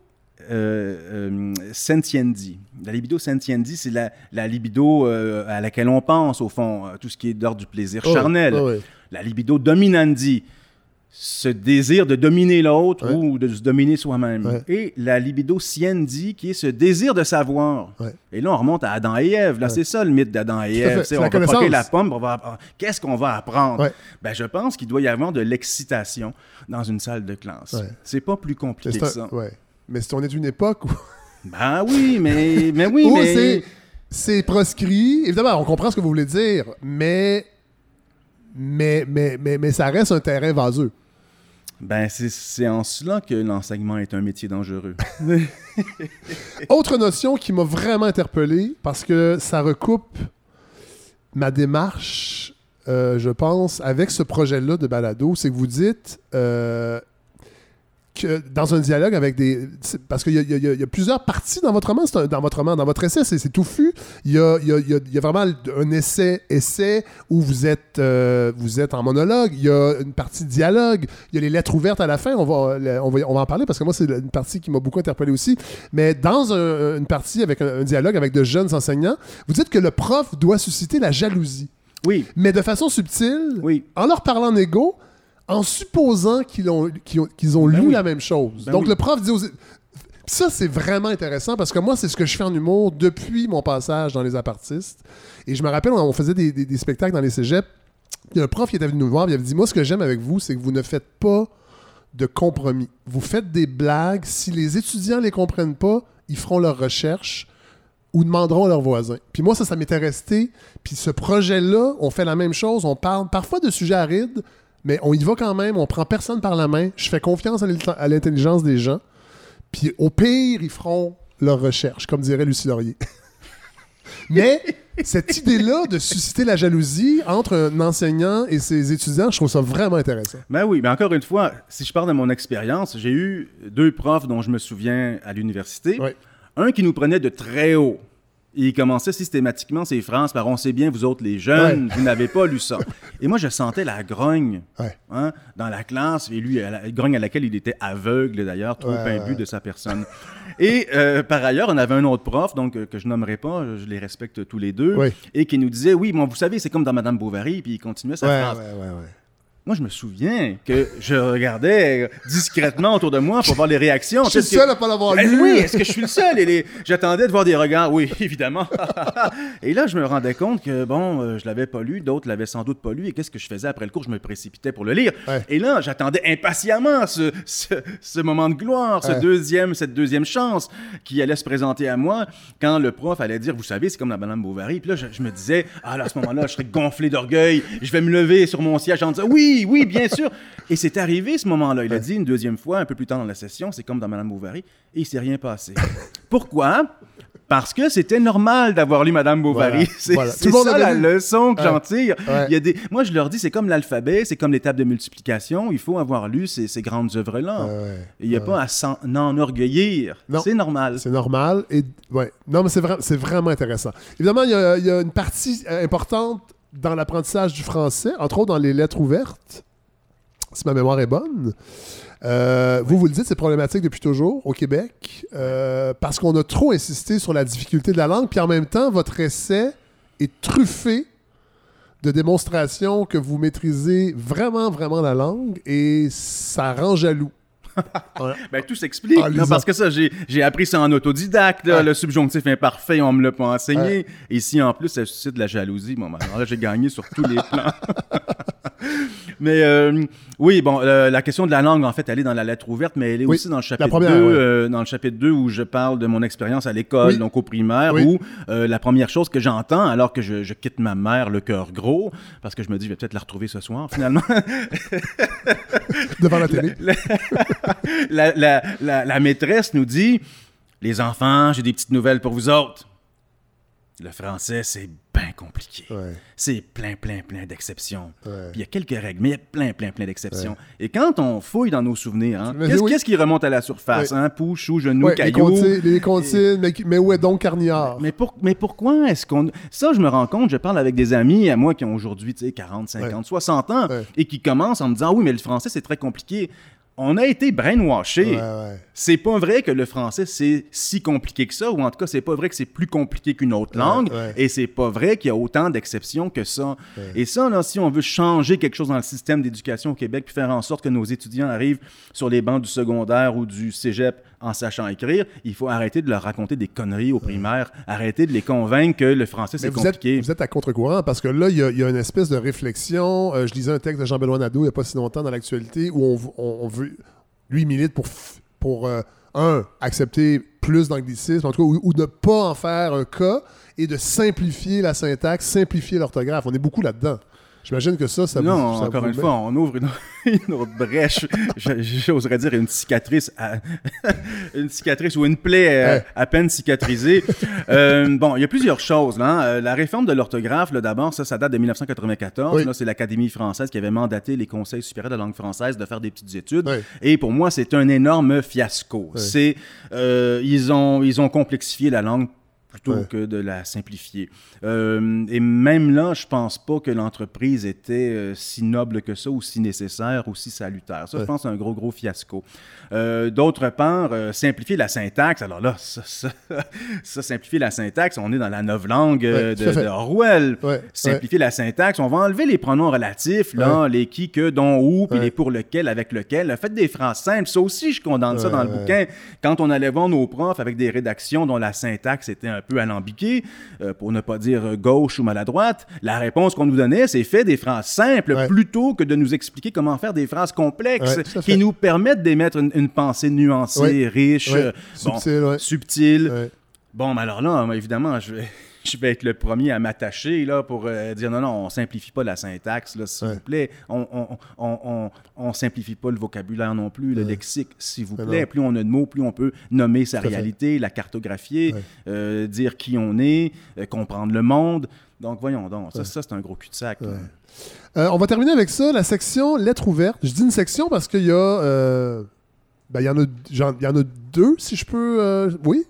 euh, euh, sentiendi. La libido sentiendi, c'est la, la libido euh, à laquelle on pense, au fond, tout ce qui est d'ordre du plaisir Oh, charnel. oh. La libido dominandi, ce désir de dominer l'autre Ouais. ou de se dominer soi-même. Ouais. Et la libido siendi, qui est ce désir de savoir. Ouais. Et là, on remonte à Adam et Ève. Là, c'est ça le mythe d'Adam et. Ève. On la va croquer la pomme, on va apprendre. Qu'est-ce qu'on va apprendre? Ben, je pense qu'il doit y avoir de l'excitation dans une salle de classe. C'est pas plus compliqué que ça. Mais si on est d'une époque où, Ben oui, mais, mais oui, où mais... c'est, c'est proscrit, évidemment, on comprend ce que vous voulez dire, mais, mais, mais, mais, mais ça reste un terrain vaseux. Ben, c'est- en cela que l'enseignement est un métier dangereux. Autre notion qui m'a vraiment interpellé, parce que ça recoupe ma démarche, euh, je pense, avec ce projet-là de balado, c'est que vous dites euh, que dans un dialogue avec des... Parce qu'il y, a- y y plusieurs parties dans votre roman, un- dans votre roman, dans votre essai, c'est touffu. Il y a, y a- y a- vraiment un essai-essai où vous êtes, euh, vous êtes en monologue. Il y a une partie dialogue. Il y a les lettres ouvertes à la fin. On va, on va, on va en parler parce que moi, c'est une partie qui m'a beaucoup interpellé aussi. Mais dans un- une partie avec un, un dialogue avec de jeunes enseignants, vous dites que le prof doit susciter la jalousie. Oui, Mais de façon subtile, oui. en leur parlant négo, en supposant qu'ils ont, qu'ils ont, qu'ils ont Ben lu oui. la même chose. Ben Donc oui. le prof dit aux... Ça, c'est vraiment intéressant parce que moi, c'est ce que je fais en humour depuis mon passage dans les apartistes. Et je me rappelle, on faisait des, des- des spectacles dans les cégeps. Il y a un prof qui était venu nous voir, il avait dit Moi, ce que j'aime avec vous, c'est que vous ne faites pas de compromis. Vous faites des blagues. Si les étudiants ne les comprennent pas, ils feront leurs recherches. ou demanderont à leurs voisins. Puis moi, ça, ça m'était resté. Puis ce projet-là, on fait la même chose. On parle parfois de sujets arides, mais on y va quand même. On prend personne par la main. Je fais confiance à l'intelligence des gens. Puis au pire, ils feront leur recherche, comme dirait Lucie Laurier. mais cette idée-là de susciter la jalousie entre un enseignant et ses étudiants, je trouve ça vraiment intéressant. Ben oui, mais encore une fois, si je parle de mon expérience, j'ai eu deux profs dont je me souviens à l'université. Un qui nous prenait de très haut. Il commençait systématiquement ses phrases par On sait bien, vous autres les jeunes, vous n'avez pas lu ça. Et moi, je sentais la grogne hein, dans la classe, et lui, la grogne à laquelle il était aveugle d'ailleurs, trop imbu de sa personne. Et euh, par ailleurs, on avait un autre prof, donc euh, que je nommerai pas, je les respecte tous les deux, et qui nous disait Oui, bon, vous savez, c'est comme dans Madame Bovary, puis il continuait sa phrase. Moi, je me souviens que je regardais discrètement autour de moi pour voir les réactions. Je suis le seul à pas l'avoir ben lu. Oui, est-ce que je suis le seul? Et J'attendais de voir des regards. Oui, évidemment. et là, je me rendais compte que, bon, euh, je l'avais pas lu, d'autres l'avaient sans doute pas lu. Et qu'est-ce que je faisais après le cours? Je me précipitais pour le lire. Et là, j'attendais impatiemment ce, ce, moment de gloire, ce deuxième, cette deuxième chance qui allait se présenter à moi quand le prof allait dire, vous savez, c'est comme la Madame Bovary. Puis là, je, me disais, ah là, à ce moment-là, je serais gonflé d'orgueil. Je vais me lever sur mon siège en disant, oui, oui, bien sûr. Et c'est arrivé ce moment-là. Il a dit une deuxième fois, un peu plus tard dans la session, c'est comme dans Madame Bovary, et il s'est rien passé. Pourquoi? Parce que c'était normal d'avoir lu Madame Bovary. C'est ça la leçon que j'en tire. Il y a des... Moi, je leur dis, c'est comme l'alphabet, c'est comme les tables de multiplication. Il faut avoir lu ces, ces grandes œuvres-là. Il n'y a pas à s'en enorgueillir. C'est normal. C'est normal. Et... Ouais. Non, mais c'est vrai, vraiment intéressant. Évidemment, il y, a, il y a une partie importante dans l'apprentissage du français, entre autres dans les lettres ouvertes, si ma mémoire est bonne. Euh, vous, vous le dites, c'est problématique depuis toujours au Québec, euh, parce qu'on a trop insisté sur la difficulté de la langue, puis en même temps, votre essai est truffé de démonstrations que vous maîtrisez vraiment, vraiment la langue, et ça rend jaloux. ben, tout s'explique. Ah, parce que ça, j'ai appris ça en autodidacte. Le subjonctif imparfait, on me l'a pas enseigné. Ici, en plus, ça suscite de la jalousie. Bon, ben, alors j'ai gagné sur tous les plans. mais euh, oui, bon, euh, la question de la langue, en fait, elle est dans la lettre ouverte, mais elle est aussi dans le chapitre 2, euh, dans le chapitre 2 où je parle de mon expérience à l'école, donc au primaire, où la première chose que j'entends, alors que je, je, quitte ma mère le cœur gros, parce que je me dis, je vais peut-être la retrouver ce soir, finalement. Devant la télé. la, la, maîtresse nous dit Les enfants, j'ai des petites nouvelles pour vous autres. Le français, c'est bien compliqué. C'est plein, plein, plein d'exceptions. il y a quelques règles, mais il y a plein, plein, plein d'exceptions. Et quand on fouille dans nos souvenirs, hein, qu'est-ce, qui remonte à la surface? Hein? Pouche, chou, genou, caillou? Les comptines, mais, où est donc Carniard? Mais, mais pourquoi est-ce qu'on... Ça, je me rends compte, je parle avec des amis à moi qui ont aujourd'hui 40, 50, 60 ans et qui commencent en me disant, ah oui, mais le français, c'est très compliqué on a été brainwashé. C'est pas vrai que le français c'est si compliqué que ça, ou en tout cas c'est pas vrai que c'est plus compliqué qu'une autre langue, et c'est pas vrai qu'il y a autant d'exceptions que ça. Et ça, là, si on veut changer quelque chose dans le système d'éducation au Québec, puis faire en sorte que nos étudiants arrivent sur les bancs du secondaire ou du cégep en sachant écrire, il faut arrêter de leur raconter des conneries aux primaires, arrêter de les convaincre que le français c'est compliqué. vous êtes à contre-courant parce que là, il y, a une espèce de réflexion. Euh, je lisais un texte de Jean-Benoît Nadeau il n'y a pas si longtemps dans l'actualité où on, on, veut, lui milite pour, pour euh, un, accepter plus d'anglicisme, en tout cas, ou, ou, ne pas en faire un cas et de simplifier la syntaxe, simplifier l'orthographe. On est beaucoup là-dedans. J'imagine que ça, ça Non, encore une fois, on ouvre une, autre brèche. J'oserais dire une cicatrice, une cicatrice ou une plaie euh, à, peine cicatrisée. Euh, bon, il y a plusieurs choses. Là, hein. euh, La réforme de l'orthographe, d'abord, ça, ça date de 1994. C'est l'Académie française qui avait mandaté les conseils supérieurs de la langue française de faire des petites études. Et pour moi, c'est un énorme fiasco. C'est, ils, ont, ils ont complexifié la langue plutôt que de la simplifier. Euh, et même là, je pense pas que l'entreprise était euh, si noble que ça, ou si nécessaire, ou si salutaire. Ça, je pense, c'est un gros, gros fiasco. Euh, d'autre part, simplifier la syntaxe. Alors là, ça, simplifier la syntaxe, on est dans la langue de, de, Orwell. Simplifier la syntaxe, on va enlever les pronoms relatifs, là, les qui, que, dont, où, puis les pour lequel, avec lequel. Faites des phrases simples. Ça aussi, je condamne ça dans le bouquin. Quand on allait voir nos profs avec des rédactions dont la syntaxe était un peu alambiquée, pour ne pas dire gauche ou maladroite, la réponse qu'on nous donnait, c'est fait des phrases simples plutôt que de nous expliquer comment faire des phrases complexes qui nous permettent d'émettre une, pensée nuancée, riche, subtile. subtile. Bon, mais alors là, évidemment, je vais, je vais être le premier à m'attacher là, pour euh, dire non, non, on simplifie pas la syntaxe, s'il vous plaît. On on, on, simplifie pas le vocabulaire non plus, le lexique, s'il vous plaît. Plus on a de mots, plus on peut nommer sa réalité, la cartographier, euh, dire qui on est, euh, comprendre le monde. Donc, voyons donc, ça, ça c'est un gros cul-de-sac. on va terminer avec ça, la section lettres ouvertes. Je dis une section parce qu'il y a... Ben, il y, en a, il y en a deux, si je peux... oui?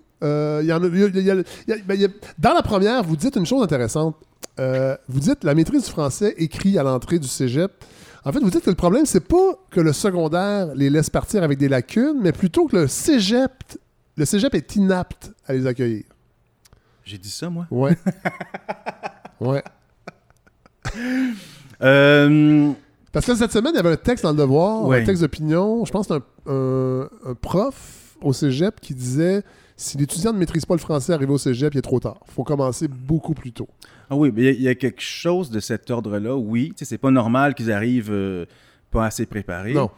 Dans la première, vous dites une chose intéressante. Euh, vous dites la maîtrise du français écrit à l'entrée du cégep. En fait, vous dites que le problème, c'est pas que le secondaire les laisse partir avec des lacunes, mais plutôt que le cégep, le cégep est inapte à les accueillir. J'ai dit ça, moi? Ouais. ouais. Euh, Parce que cette semaine, il y avait un texte dans le devoir, un texte d'opinion. Je pense que un, un, prof au cégep qui disait si l'étudiant ne maîtrise pas le français arrivé au cégep, il est trop tard. Il faut commencer beaucoup plus tôt. Ah oui, mais il y, a quelque chose de cet ordre-là, oui. Tu sais, c'est pas normal qu'ils arrivent euh, pas assez préparés. Non.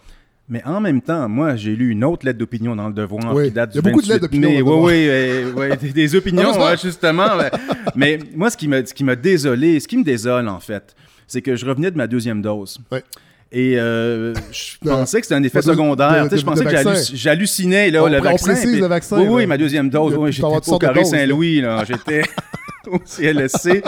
Mais en même temps, moi, j'ai lu une autre lettre d'opinion dans le Devoir qui date du Il y a beaucoup de lettres d'opinion. Oui, oui, oui, des, opinions, justement. mais moi, ce qui m'a désolé, ce qui me désole, en fait, c'est que je revenais de ma deuxième dose. Oui. Et euh, je pensais que c'était un effet secondaire. je pensais que j'hallucinais. Là, le vaccin. le vaccin. Oui, oui, ma deuxième dose. J'étais au Carré Saint-Louis. J'étais au CLSC.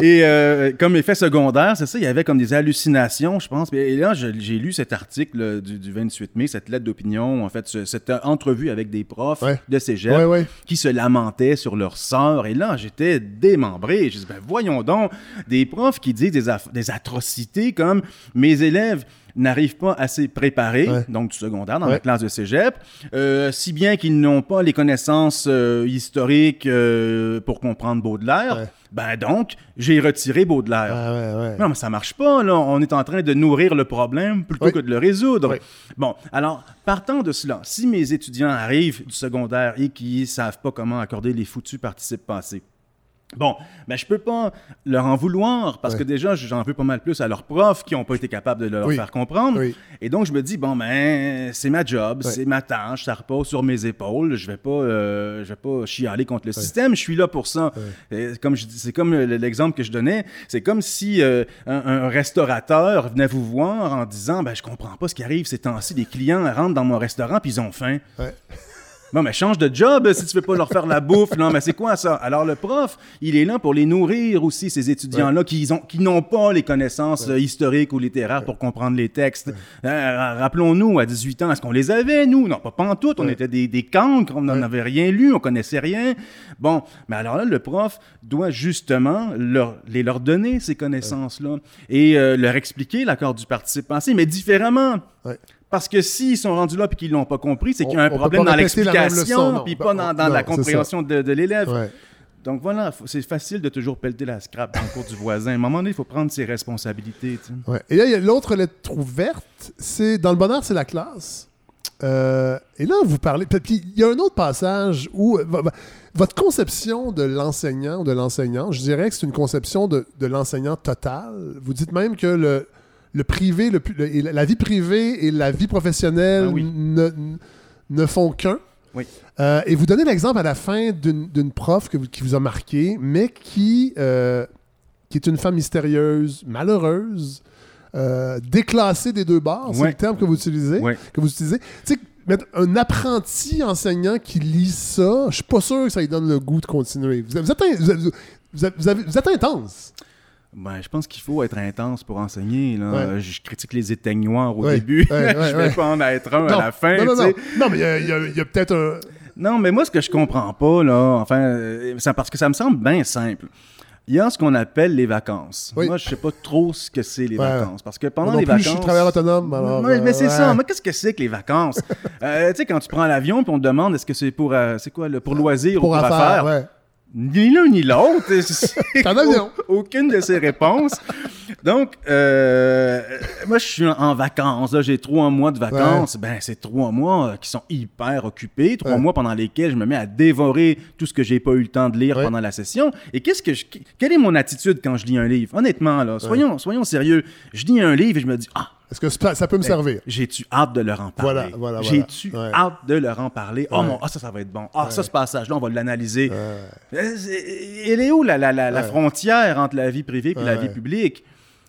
Et euh, comme effet secondaire, c'est ça, il y avait comme des hallucinations, je pense. Et là, j'ai lu cet article du, 28 mai, cette lettre d'opinion, en fait, cette entrevue avec des profs de cégep qui se lamentaient sur leur sort. Et là, j'étais démembré. Je dis, ben voyons donc, des profs qui disent des, des atrocités comme mes élèves n'arrivent pas assez préparés, donc du secondaire, dans la classe de cégep, euh, si bien qu'ils n'ont pas les connaissances euh, historiques euh, pour comprendre Baudelaire. Ben donc, j'ai retiré Baudelaire. non, mais ça marche pas, là. On est en train de nourrir le problème plutôt que de le résoudre. Bon, alors, partant de cela, si mes étudiants arrivent du secondaire et qui savent pas comment accorder les foutus participes passés, Bon, mais je peux pas leur en vouloir parce que déjà, j'en veux pas mal plus à leurs profs qui n'ont pas été capables de leur faire comprendre. Et donc, je me dis, bon, ben, c'est ma job, c'est ma tâche, ça repose sur mes épaules. Je vais pas, euh, je vais pas chialer contre le système. Je suis là pour ça. Comme c'est comme l'exemple que je donnais. C'est comme si euh, un, restaurateur venait vous voir en disant, ben, je comprends pas ce qui arrive ces temps-ci. Les clients rentrent dans mon restaurant puis ils ont faim. Bon, mais change de job si tu veux pas leur faire la bouffe. Non, mais c'est quoi ça? Alors, le prof, il est là pour les nourrir aussi, ces étudiants-là qui, qui n'ont pas les connaissances euh, historiques ou littéraires pour comprendre les textes. Euh, rappelons-nous, à 18 ans, est-ce qu'on les avait, nous? Non, pas pantoute. On était des, des cancres, on n'en avait rien lu, on connaissait rien. Bon, mais alors là, le prof doit justement leur, les leur donner, ces connaissances-là, et euh, leur expliquer l'accord du participe passé, mais différemment. Parce que s'ils sont rendus là et qu'ils l'ont pas compris, c'est qu'il y a un problème dans l'explication, puis pas dans, la compréhension de, l'élève. Donc voilà, c'est facile de toujours pelleter la scrap dans le cours du voisin. À un moment donné, il faut prendre ses responsabilités. Et là, il y a l'autre lettre ouverte, c'est dans le bonheur, c'est la classe. Euh, et là, vous parlez. Puis il y a un autre passage où euh, votre conception de l'enseignant ou de l'enseignant, je dirais que c'est une conception de, de l'enseignant total. Vous dites même que le, le privé, le, la vie privée et la vie professionnelle ah ne, font qu'un. Euh, et vous donnez l'exemple à la fin d'une prof qui vous a marqué, mais qui, euh, qui est une femme mystérieuse, malheureuse, euh, déclassée des deux barres, c'est le terme que vous utilisez. Que vous utilisez. un apprenti enseignant qui lit ça, je suis pas sûr que ça lui donne le goût de continuer. Vous, vous êtes intense. Ben, je pense qu'il faut être intense pour enseigner. Là. Je critique les éteignoirs au début. je vais pas en être un à la fin. Non, non, non. mais il y a, peut-être un. Non, mais moi, ce que je comprends pas, là, enfin, euh, c'est parce que ça me semble bien simple. Il y a ce qu'on appelle les vacances. Moi, je sais pas trop ce que c'est les vacances. Parce que pendant les vacances. Je suis travailleur autonome. Alors, mais c'est ça. Mais qu'est-ce que c'est que les vacances? Euh, tu sais, quand tu prends l'avion et on te demande est-ce que c'est pour, euh, c'est quoi, pour loisir ou pour affaires? Ni l'un ni l'autre. Aucune de ces réponses. Donc, euh, moi, je suis en vacances. J'ai trois mois de vacances. Ben, c'est trois mois euh, qui sont hyper occupés. Trois mois pendant lesquels je me mets à dévorer tout ce que j'ai pas eu le temps de lire pendant la session. Et qu'est-ce que je, quelle est mon attitude quand je lis un livre? Honnêtement, là, soyons, soyons sérieux. Je lis un livre et je me dis, ah, Est-ce que ça peut me ben, servir? J'ai-tu hâte de leur en parler? Voilà, voilà, J'ai-tu hâte de leur en parler? Oh mon, ah, ça, ça va être bon. Ah, ça, ce passage-là, on va l'analyser. Elle est où la, la, la, frontière entre la vie privée et la vie publique?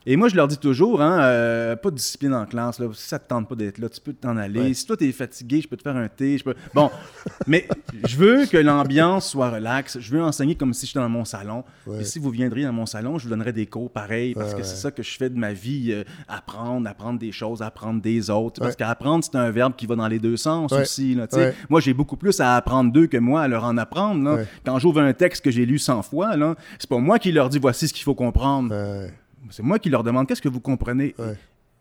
Et moi, je leur dis toujours, hein, euh, pas de discipline en classe. Là. Si ça te tente pas d'être là, tu peux t'en aller. Si toi, tu es fatigué, je peux te faire un thé. Je peux... Bon, mais je veux que l'ambiance soit relaxe. Je veux enseigner comme si j'étais dans mon salon. Et si vous viendriez dans mon salon, je vous donnerai des cours pareils parce que c'est ça que je fais de ma vie. Euh, apprendre, apprendre des choses, apprendre des autres. Parce qu'apprendre, c'est un verbe qui va dans les deux sens aussi. Là, moi, j'ai beaucoup plus à apprendre d'eux que moi à leur en apprendre. Quand j'ouvre un texte que j'ai lu 100 fois, c'est pas moi qui leur dis voici ce qu'il faut comprendre. C'est moi qui leur demande qu'est-ce que vous comprenez?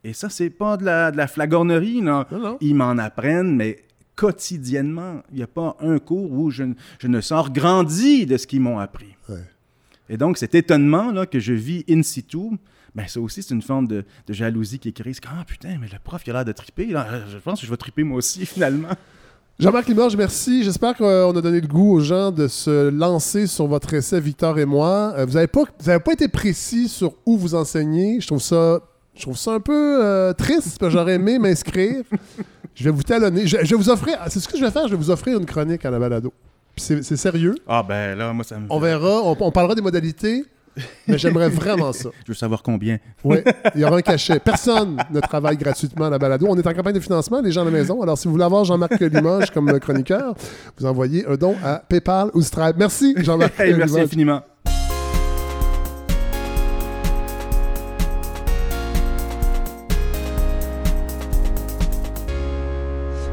Et ça, c'est pas de la, de la flagornerie, non. Ils m'en apprennent, mais quotidiennement. Il n'y a pas un cours où je, je, ne sors grandi de ce qu'ils m'ont appris. Et donc, cet étonnement là, que je vis in situ, ben, ça aussi, c'est une forme de, de, jalousie qui est créée. Ah, putain, mais le prof, il a l'air de triper. Je pense que je vais triper moi aussi, finalement. Jean-Marc Limoges, merci. J'espère qu'on a donné le goût aux gens de se lancer sur votre essai, Victor et moi. Euh, vous n'avez pas, pas été précis sur où vous enseignez. Je trouve ça, je trouve ça un peu euh, triste, parce que j'aurais aimé m'inscrire. Je vais vous talonner. Je, vais vous offrir, c'est ce que je vais faire, je vais vous offrir une chronique à la balado. C'est sérieux. Ah ben là, moi ça me... On verra, on parlera des modalités. Mais j'aimerais vraiment ça. Je veux savoir combien. Oui, il y aura un cachet. Personne ne travaille gratuitement à la balado. On est en campagne de financement, les gens à la maison. Alors, si vous voulez avoir Jean-Marc Limoges comme chroniqueur, vous envoyez un don à PayPal ou Stripe. Merci, Jean-Marc. merci infiniment.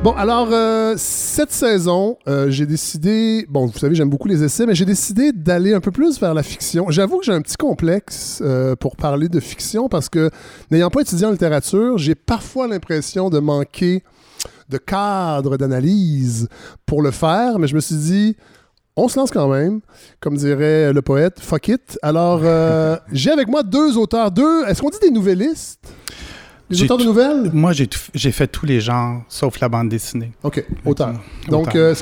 Bon, alors, euh, cette saison, euh, j'ai décidé, bon, vous savez, j'aime beaucoup les essais, mais j'ai décidé d'aller un peu plus vers la fiction. J'avoue que j'ai un petit complexe euh, pour parler de fiction parce que, n'ayant pas étudié en littérature, j'ai parfois l'impression de manquer de cadre d'analyse pour le faire, mais je me suis dit, on se lance quand même, comme dirait le poète, fuck it. Alors, j'ai avec moi deux auteurs, deux, est-ce qu'on dit des nouvellistes? Les auteurs de nouvelles? Moi, j'ai fait tous les genres, sauf la bande dessinée. OK, auteur. Donc, euh,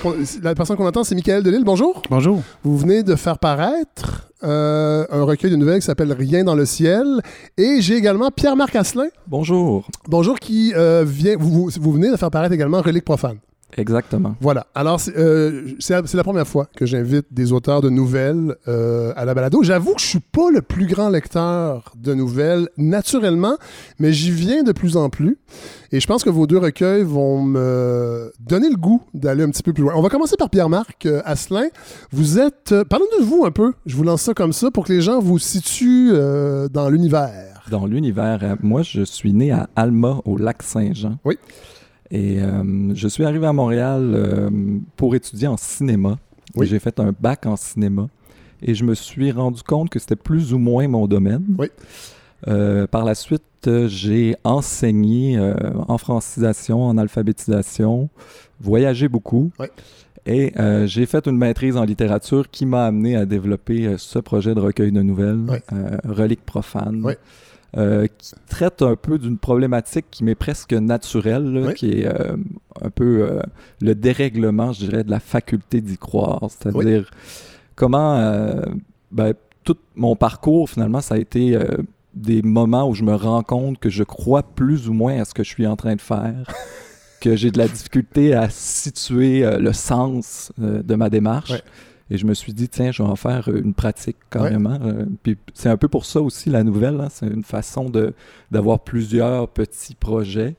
la personne qu'on attend, c'est Michael Delille. Bonjour. Bonjour. Vous venez de faire paraître euh, un recueil de nouvelles qui s'appelle Rien dans le ciel. Et j'ai également Pierre-Marc Asselin. Bonjour. Bonjour, qui euh, vient... Vous, vous, venez de faire paraître également Relique profane. Exactement. Voilà. Alors, euh, c'est la première fois que j'invite des auteurs de nouvelles euh, à la balado. J'avoue que je suis pas le plus grand lecteur de nouvelles, naturellement, mais j'y viens de plus en plus. Et je pense que vos deux recueils vont me donner le goût d'aller un petit peu plus loin. On va commencer par Pierre-Marc euh, Asselin. Vous êtes... Parlons de vous un peu. Je vous lance ça comme ça pour que les gens vous situent dans l'univers. Dans l'univers. Moi, je suis né à Alma, au lac Saint-Jean. Oui. Et euh, je suis arrivé à Montréal euh, pour étudier en cinéma. J'ai fait un bac en cinéma. Et je me suis rendu compte que c'était plus ou moins mon domaine. Oui. Euh, par la suite, j'ai enseigné en francisation, en alphabétisation, voyagé beaucoup. Oui. Et j'ai fait une maîtrise en littérature qui m'a amené à développer ce projet de recueil de nouvelles, Reliques profanes. Euh, qui traite un peu d'une problématique qui m'est presque naturelle, qui est euh, un peu euh, le dérèglement, je dirais, de la faculté d'y croire. C'est-à-dire comment ben, tout mon parcours, finalement, ça a été des moments où je me rends compte que je crois plus ou moins à ce que je suis en train de faire. que j'ai de la difficulté à situer le sens de ma démarche. Et je me suis dit, tiens, je vais en faire une pratique carrément. Euh, puis c'est un peu pour ça aussi la nouvelle. Hein. c'est une façon de, d'avoir plusieurs petits projets.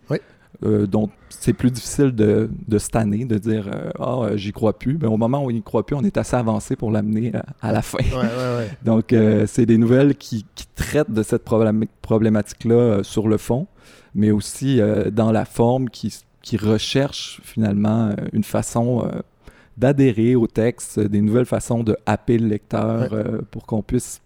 Euh, dont c'est plus difficile de, de année, de dire euh, Ah, j'y crois plus. Mais au moment où il n'y croit plus, on est assez avancé pour l'amener à, la fin. Donc, c'est des nouvelles qui, qui, traitent de cette problématique-là sur le fond, mais aussi dans la forme qui, qui recherche finalement une façon d'adhérer au texte, des nouvelles façons de happer le lecteur euh, pour qu'on puisse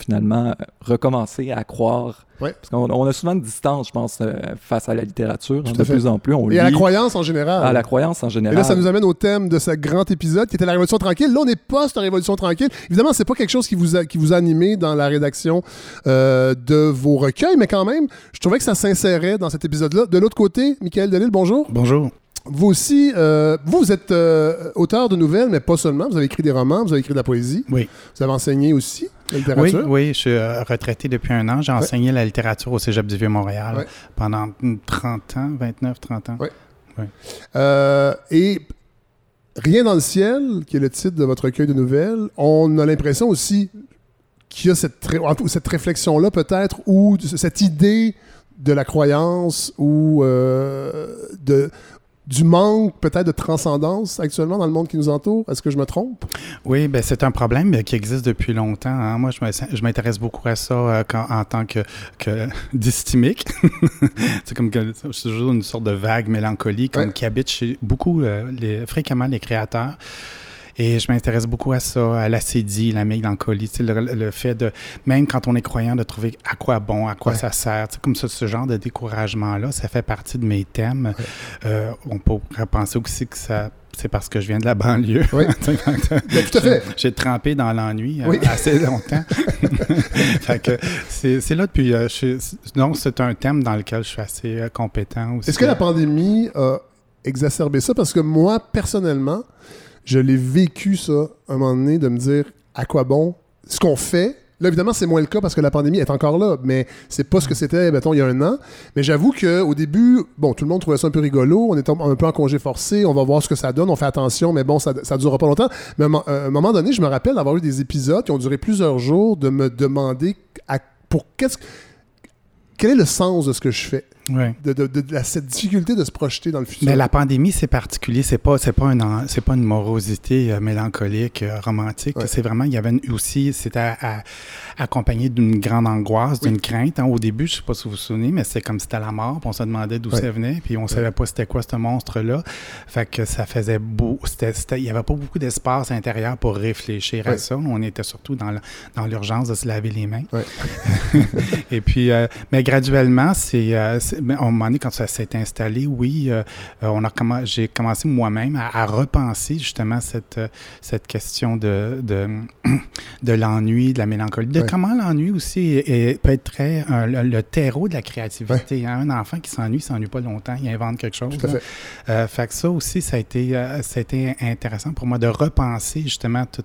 finalement recommencer à croire. Parce qu'on a souvent une distance, je pense, euh, face à la littérature. Hein, de plus en plus, on Et à la croyance en général. À la croyance en général. Et là, ça nous amène au thème de ce grand épisode qui était la Révolution tranquille. Là, on n'est pas sur la Révolution tranquille. Évidemment, c'est pas quelque chose qui vous a, qui vous a animé dans la rédaction euh, de vos recueils, mais quand même, je trouvais que ça s'insérait dans cet épisode-là. De l'autre côté, Michael Delille, bonjour. Bonjour. Vous aussi, euh, vous, êtes euh, auteur de nouvelles, mais pas seulement. Vous avez écrit des romans, vous avez écrit de la poésie. Oui. Vous avez enseigné aussi la littérature. Oui, oui. Je suis retraité depuis un an. J'ai enseigné la littérature au Cégep du Vieux-Montréal pendant 30 ans, 29, 30 ans. Oui. et Rien dans le ciel, qui est le titre de votre recueil de nouvelles, on a l'impression aussi qu'il y a cette, cette réflexion-là peut-être, ou cette idée de la croyance ou euh, de, du manque peut-être de transcendance actuellement dans le monde qui nous entoure? Est-ce que je me trompe? Oui, ben c'est un problème qui existe depuis longtemps. Hein. Moi, je m'intéresse beaucoup à ça euh, en tant que, que dysthymique. c'est comme que c'est toujours une sorte de vague mélancolie qui habite chez beaucoup, euh, les, fréquemment les créateurs. Et je m'intéresse beaucoup à ça, à l'acédie, la mélancolie, le, le fait de, même quand on est croyant, de trouver à quoi bon, à quoi ça sert. Comme ça, ce genre de découragement-là, ça fait partie de mes thèmes. Euh, on pourrait penser aussi que ça c'est parce que je viens de la banlieue. Oui. Tout à fait. J'ai trempé dans l'ennui euh, assez longtemps. c'est là depuis. Euh, donc, c'est un thème dans lequel je suis assez compétent aussi. Est-ce que la pandémie a exacerbé ça? Parce que moi, personnellement, je l'ai vécu ça un moment donné de me dire à quoi bon? Ce qu'on fait. Là, évidemment, c'est moins le cas parce que la pandémie est encore là, mais c'est pas ce que c'était, mettons, il y a un an. Mais j'avoue qu'au début, bon, tout le monde trouvait ça un peu rigolo. On est un peu en congé forcé. On va voir ce que ça donne. On fait attention, mais bon, ça, ça durera pas longtemps. Mais à un moment donné, je me rappelle d'avoir eu des épisodes qui ont duré plusieurs jours de me demander pour qu'est-ce quel est le sens de ce que je fais? De, cette difficulté de se projeter dans le futur. Mais la pandémie, c'est particulier. C'est pas, c'est pas, une, c'est pas une morosité euh, mélancolique, euh, romantique. C'est vraiment, il y avait aussi, c'était accompagné d'une grande angoisse, d'une crainte. Hein. Au début, je sais pas si vous vous souvenez, mais c'est comme si c'était la mort. Puis on se demandait d'où ça venait. Puis on savait pas c'était quoi ce monstre-là. Fait que ça faisait beau. il y avait pas beaucoup d'espace intérieur pour réfléchir à ça. On était surtout dans, dans l'urgence de se laver les mains. Et puis, euh, mais graduellement, c'est mais à un moment donné, quand ça s'est installé, oui, euh, euh, on a j'ai commencé moi-même à, repenser justement cette, euh, cette question de, de, de l'ennui, de la mélancolie, de comment l'ennui aussi peut être très le, terreau de la créativité. Hein. Un enfant qui s'ennuie, s'ennuie pas longtemps, il invente quelque chose. Tout à fait. que ça aussi, ça a, été, ça a été intéressant pour moi de repenser justement tout,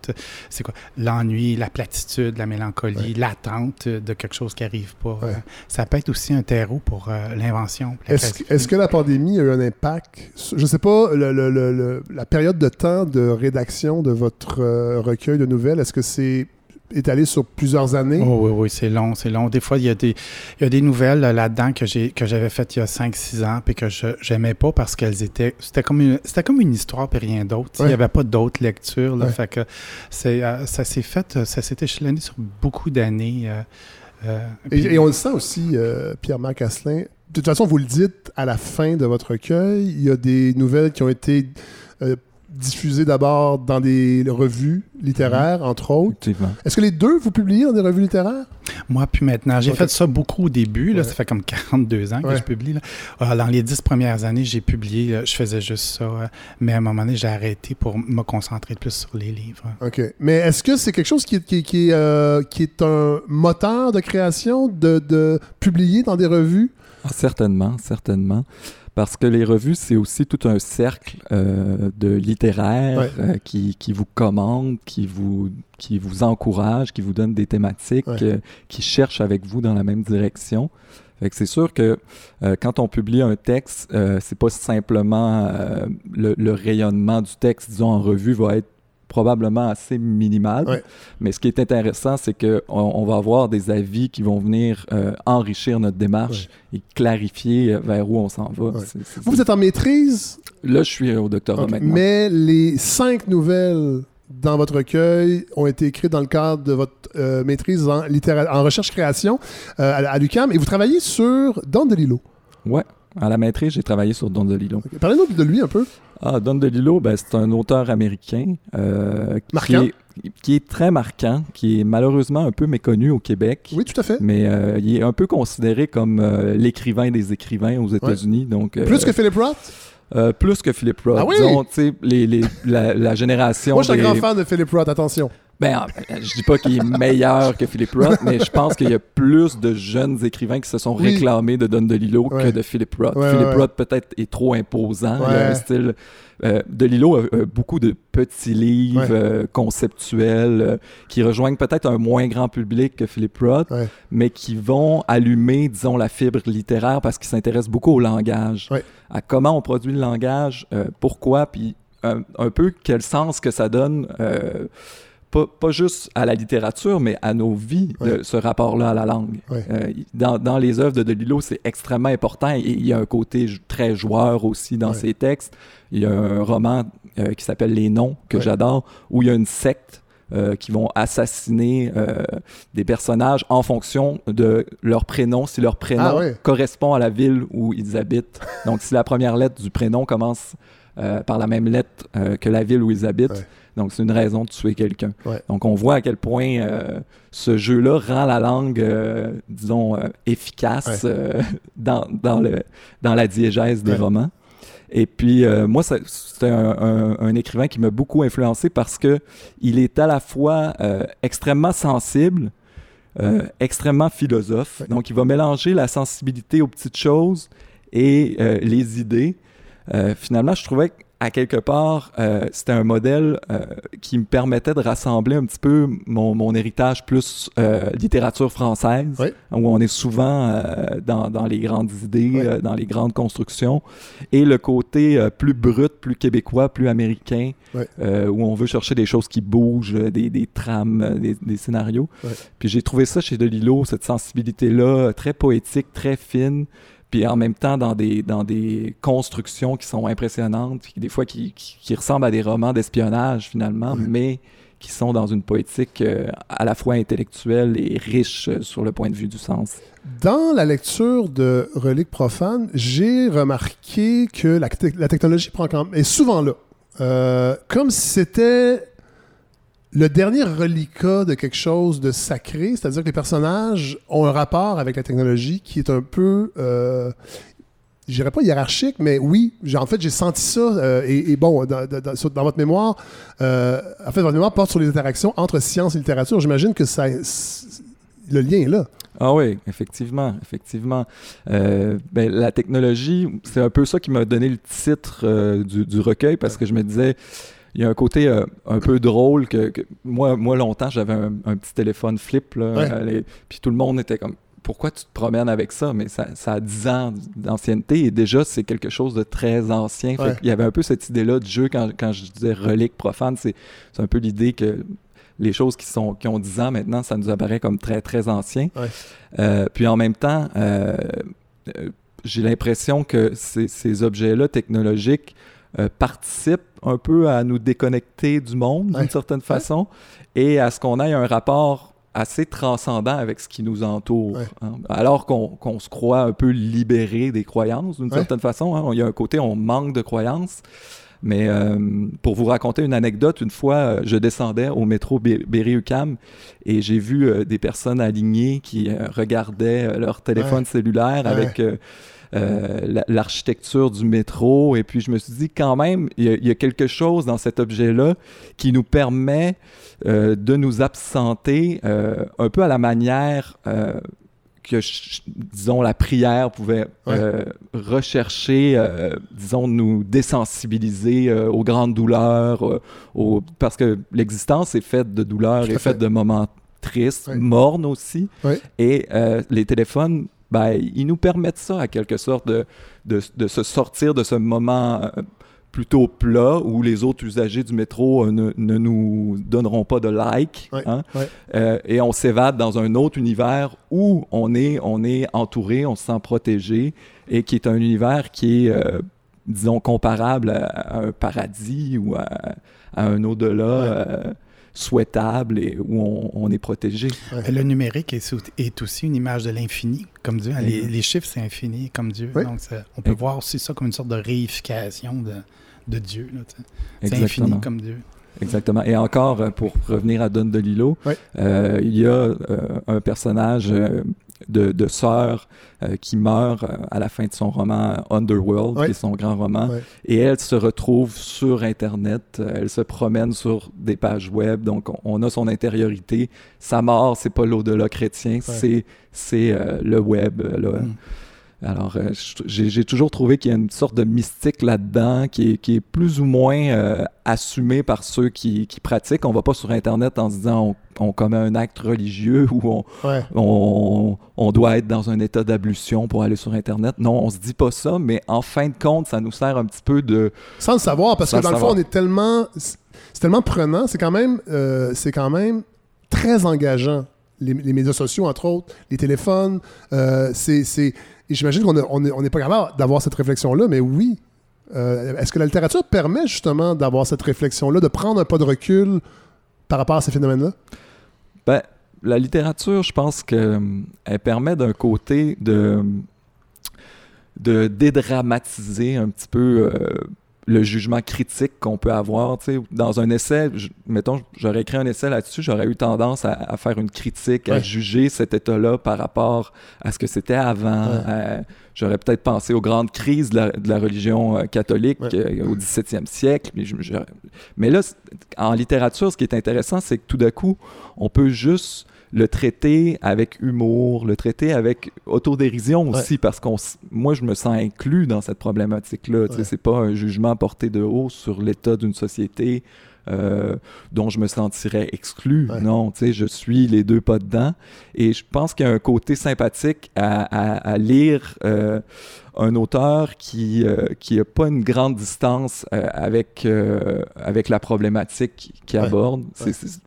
c'est quoi, l'ennui, la platitude, la mélancolie, l'attente de quelque chose qui n'arrive pas. ça peut être aussi un terreau pour l'invention. Est-ce que la pandémie a eu un impact? Je ne sais pas, la période de temps de rédaction de votre euh, recueil de nouvelles, est-ce que c'est étalé sur plusieurs années? Oh, oui, oui, c'est long, c'est long. Des fois, il y a des, il y a des nouvelles là-dedans que, j'ai, que j'avais faites il y a 5-6 ans et que je n'aimais pas parce qu'elles étaient... C'était comme une, c'était comme une histoire et rien d'autre. Il n'y avait pas d'autres lectures. Là, fait que c'est, euh, ça s'est fait, ça s'est échelonné sur beaucoup d'années. Euh, et, on le sent aussi, Pierre-Marc Asselin, toute façon, vous le dites à la fin de votre recueil, il y a des nouvelles qui ont été euh, diffusées d'abord dans des revues littéraires, mhm. entre autres. Est-ce que les deux, vous publiez dans des revues littéraires? Moi, puis maintenant. J'ai fait ça beaucoup au début. Là, Ça fait comme 42 ans que je publie. Là. Ah, dans les dix premières années, j'ai publié, je faisais juste ça. mais à un moment donné, j'ai arrêté pour me concentrer plus sur les livres. OK. Mais est-ce que c'est quelque chose qui, qui, qui, euh, qui, est un moteur de création de, de publier dans des revues? Certainement, certainement. Parce que les revues, c'est aussi tout un cercle euh, de littéraires euh, qui, qui, vous commandent, qui vous, qui vous encouragent, qui vous donnent des thématiques, euh, qui cherchent avec vous dans la même direction. Fait que c'est sûr que quand on publie un texte, c'est pas simplement le, le, rayonnement du texte, disons, en revue va être probablement assez minimal. Mais ce qui est intéressant, c'est qu'on on va avoir des avis qui vont venir euh, enrichir notre démarche et clarifier euh, vers où on s'en va. vous, êtes en maîtrise? Là, je suis au doctorat maintenant. Mais les cinq nouvelles dans votre recueil ont été écrites dans le cadre de votre euh, maîtrise en, en recherche-création à, l'UQAM et vous travaillez sur Don DeLillo. Ouais. À la maîtrise, j'ai travaillé sur Don DeLillo. Parlez-nous de lui un peu. Ah, Don DeLillo, ben, c'est un auteur américain euh, qui, est, qui, est, très marquant, qui est malheureusement un peu méconnu au Québec. Oui, tout à fait. Mais euh, il est un peu considéré comme euh, l'écrivain des écrivains aux États-Unis. Donc, Plus que Philip Roth? plus que Philip Roth. Ah oui? Disons, les, les, la, la, génération. Moi, je suis un grand fan de Philip Roth, attention. Ben, je dis pas qu'il est meilleur que Philip Roth, mais je pense qu'il y a plus de jeunes écrivains qui se sont réclamés de Don DeLillo que de Philip Roth. Philip Roth peut-être est trop imposant. Il a un style. Euh, DeLillo a, beaucoup de petits livres euh, conceptuels euh, qui rejoignent peut-être un moins grand public que Philip Roth, mais qui vont allumer, disons, la fibre littéraire parce qu'il s'intéresse beaucoup au langage, à comment on produit le langage, pourquoi, puis un, peu quel sens que ça donne pas, juste à la littérature, mais à nos vies, de ce rapport-là à la langue. Euh, dans, les œuvres de Delilo, c'est extrêmement important et il y a un côté très joueur aussi dans ses textes. Il y a un roman euh, qui s'appelle Les Noms, que j'adore, où il y a une secte euh, qui vont assassiner des personnages en fonction de leur prénom, si leur prénom ah correspond à la ville où ils habitent. Donc, si la première lettre du prénom commence par la même lettre que la ville où ils habitent, donc, c'est une raison de tuer quelqu'un. Donc, on voit à quel point euh, ce jeu-là rend la langue, euh, disons, euh, efficace dans, dans, le, dans la diégèse des romans. Et puis, moi, c'est un, un, écrivain qui m'a beaucoup influencé parce que il est à la fois extrêmement sensible, extrêmement philosophe. Donc, il va mélanger la sensibilité aux petites choses et les idées. finalement, je trouvais que à quelque part, euh, c'était un modèle euh, qui me permettait de rassembler un petit peu mon, mon héritage plus euh, littérature française, où on est souvent dans, dans, les grandes idées, dans les grandes constructions, et le côté plus brut, plus québécois, plus américain, où on veut chercher des choses qui bougent, des, des trames, des, des scénarios. Puis j'ai trouvé ça chez Delilo, cette sensibilité-là, très poétique, très fine, puis en même temps dans des, dans des constructions qui sont impressionnantes, des fois qui, qui, ressemblent à des romans d'espionnage finalement, mais qui sont dans une poétique euh, à la fois intellectuelle et riche euh, sur le point de vue du sens. Dans la lecture de Reliques profanes, j'ai remarqué que la, la, technologie prend quand même, est souvent là. Euh, comme si c'était le dernier reliquat de quelque chose de sacré, c'est-à-dire que les personnages ont un rapport avec la technologie qui est un peu, euh, je dirais pas hiérarchique, mais oui, en fait, j'ai senti ça. Euh, et, bon, dans, votre mémoire, euh, en fait, votre mémoire porte sur les interactions entre science et littérature. J'imagine que ça, le lien est là. Ah oui, effectivement, effectivement. Euh, ben, la technologie, c'est un peu ça qui m'a donné le titre du, du, recueil parce que je me disais, il y a un côté euh, un peu drôle que, moi, moi longtemps j'avais un, petit téléphone flip là, puis tout le monde était comme pourquoi tu te promènes avec ça? Mais ça, ça a 10 ans d'ancienneté et déjà c'est quelque chose de très ancien. Il y avait un peu cette idée là du jeu quand, quand je disais relique profane c'est un peu l'idée que les choses qui sont qui ont 10 ans maintenant ça nous apparaît comme très très ancien. Euh, puis en même temps euh, j'ai l'impression que ces, ces objets là technologiques euh, participe un peu à nous déconnecter du monde d'une certaine façon et à ce qu'on ait un rapport assez transcendant avec ce qui nous entoure. Hein. Alors qu'on se croit un peu libéré des croyances d'une certaine façon. Hein. Il y a un côté, on manque de croyances. Mais euh, pour vous raconter une anecdote, une fois, euh, je descendais au métro Berry-UQAM et j'ai vu des personnes alignées qui regardaient leur téléphone cellulaire avec euh, l'architecture du métro. Et puis je me suis dit, quand même, il y, a quelque chose dans cet objet-là qui nous permet euh, de nous absenter euh, un peu à la manière que, disons, la prière pouvait rechercher, disons, nous désensibiliser aux grandes douleurs, parce que l'existence est faite de douleurs, est faite de moments tristes, mornes aussi. Et les téléphones ben, ils nous permettent ça, à quelque sorte, de, de, se sortir de ce moment euh, plutôt plat où les autres usagers du métro euh, ne, ne, nous donneront pas de like. Hein. Euh, et on s'évade dans un autre univers où on est, on est entouré, on se sent protégé et qui est un univers qui est, disons, comparable à, un paradis ou à, un au-delà souhaitable et où on, est protégé. Le numérique est, aussi une image de l'infini, comme Dieu. Les, chiffres, c'est infini, comme Dieu. Donc, on peut voir aussi ça comme une sorte de réification de, Dieu. C'est infini comme Dieu. Exactement. Et encore, euh, pour revenir à Don DeLillo, euh, il y a euh, un personnage de, de sœur euh, qui meurt euh, à la fin de son roman Underworld, qui est son grand roman. Et elle se retrouve sur Internet, elle se promène sur des pages web, donc on, a son intériorité. Sa mort, c'est pas l'au-delà chrétien, c'est c'est le web. Là. Mm. Alors, euh, j'ai toujours trouvé qu'il y a une sorte de mystique là-dedans qui est, qui est, plus ou moins euh, assumé par ceux qui, qui, pratiquent. On va pas sur Internet en se disant on, commet un acte religieux ou on, on, doit être dans un état d'ablution pour aller sur Internet. Non, on se dit pas ça, mais en fin de compte, ça nous sert un petit peu de... Sans le savoir, parce que dans le, fond, on est tellement... C'est tellement prenant, c'est quand même... Euh, c'est quand même très engageant. Les, les, médias sociaux, entre autres, les téléphones, c'est et j'imagine qu'on n'est pas capable d'avoir cette réflexion-là, mais oui. Euh, est-ce que la littérature permet justement d'avoir cette réflexion-là, de prendre un pas de recul par rapport à ces phénomènes-là? Ben, la littérature, je pense qu'elle permet d'un côté de, de dédramatiser un petit peu euh, le jugement critique qu'on peut avoir. Dans un essai, mettons, j'aurais écrit un essai là-dessus, j'aurais eu tendance à, faire une critique, à juger cet état-là par rapport à ce que c'était avant. j'aurais peut-être pensé aux grandes crises de la, religion euh, catholique euh, au 17e siècle. Mais, mais là, en littérature, ce qui est intéressant, c'est que tout d'un coup, on peut juste le traiter avec humour, le traiter avec autodérision aussi, parce qu'on, moi, je me sens inclus dans cette problématique-là. Ce C'est pas un jugement porté de haut sur l'état d'une société euh, dont je me sentirais exclu. Non, tu sais, je suis les deux pas dedans. Et je pense qu'il y a un côté sympathique à, lire euh, un auteur qui euh, qui a pas une grande distance avec avec la problématique qu'il aborde.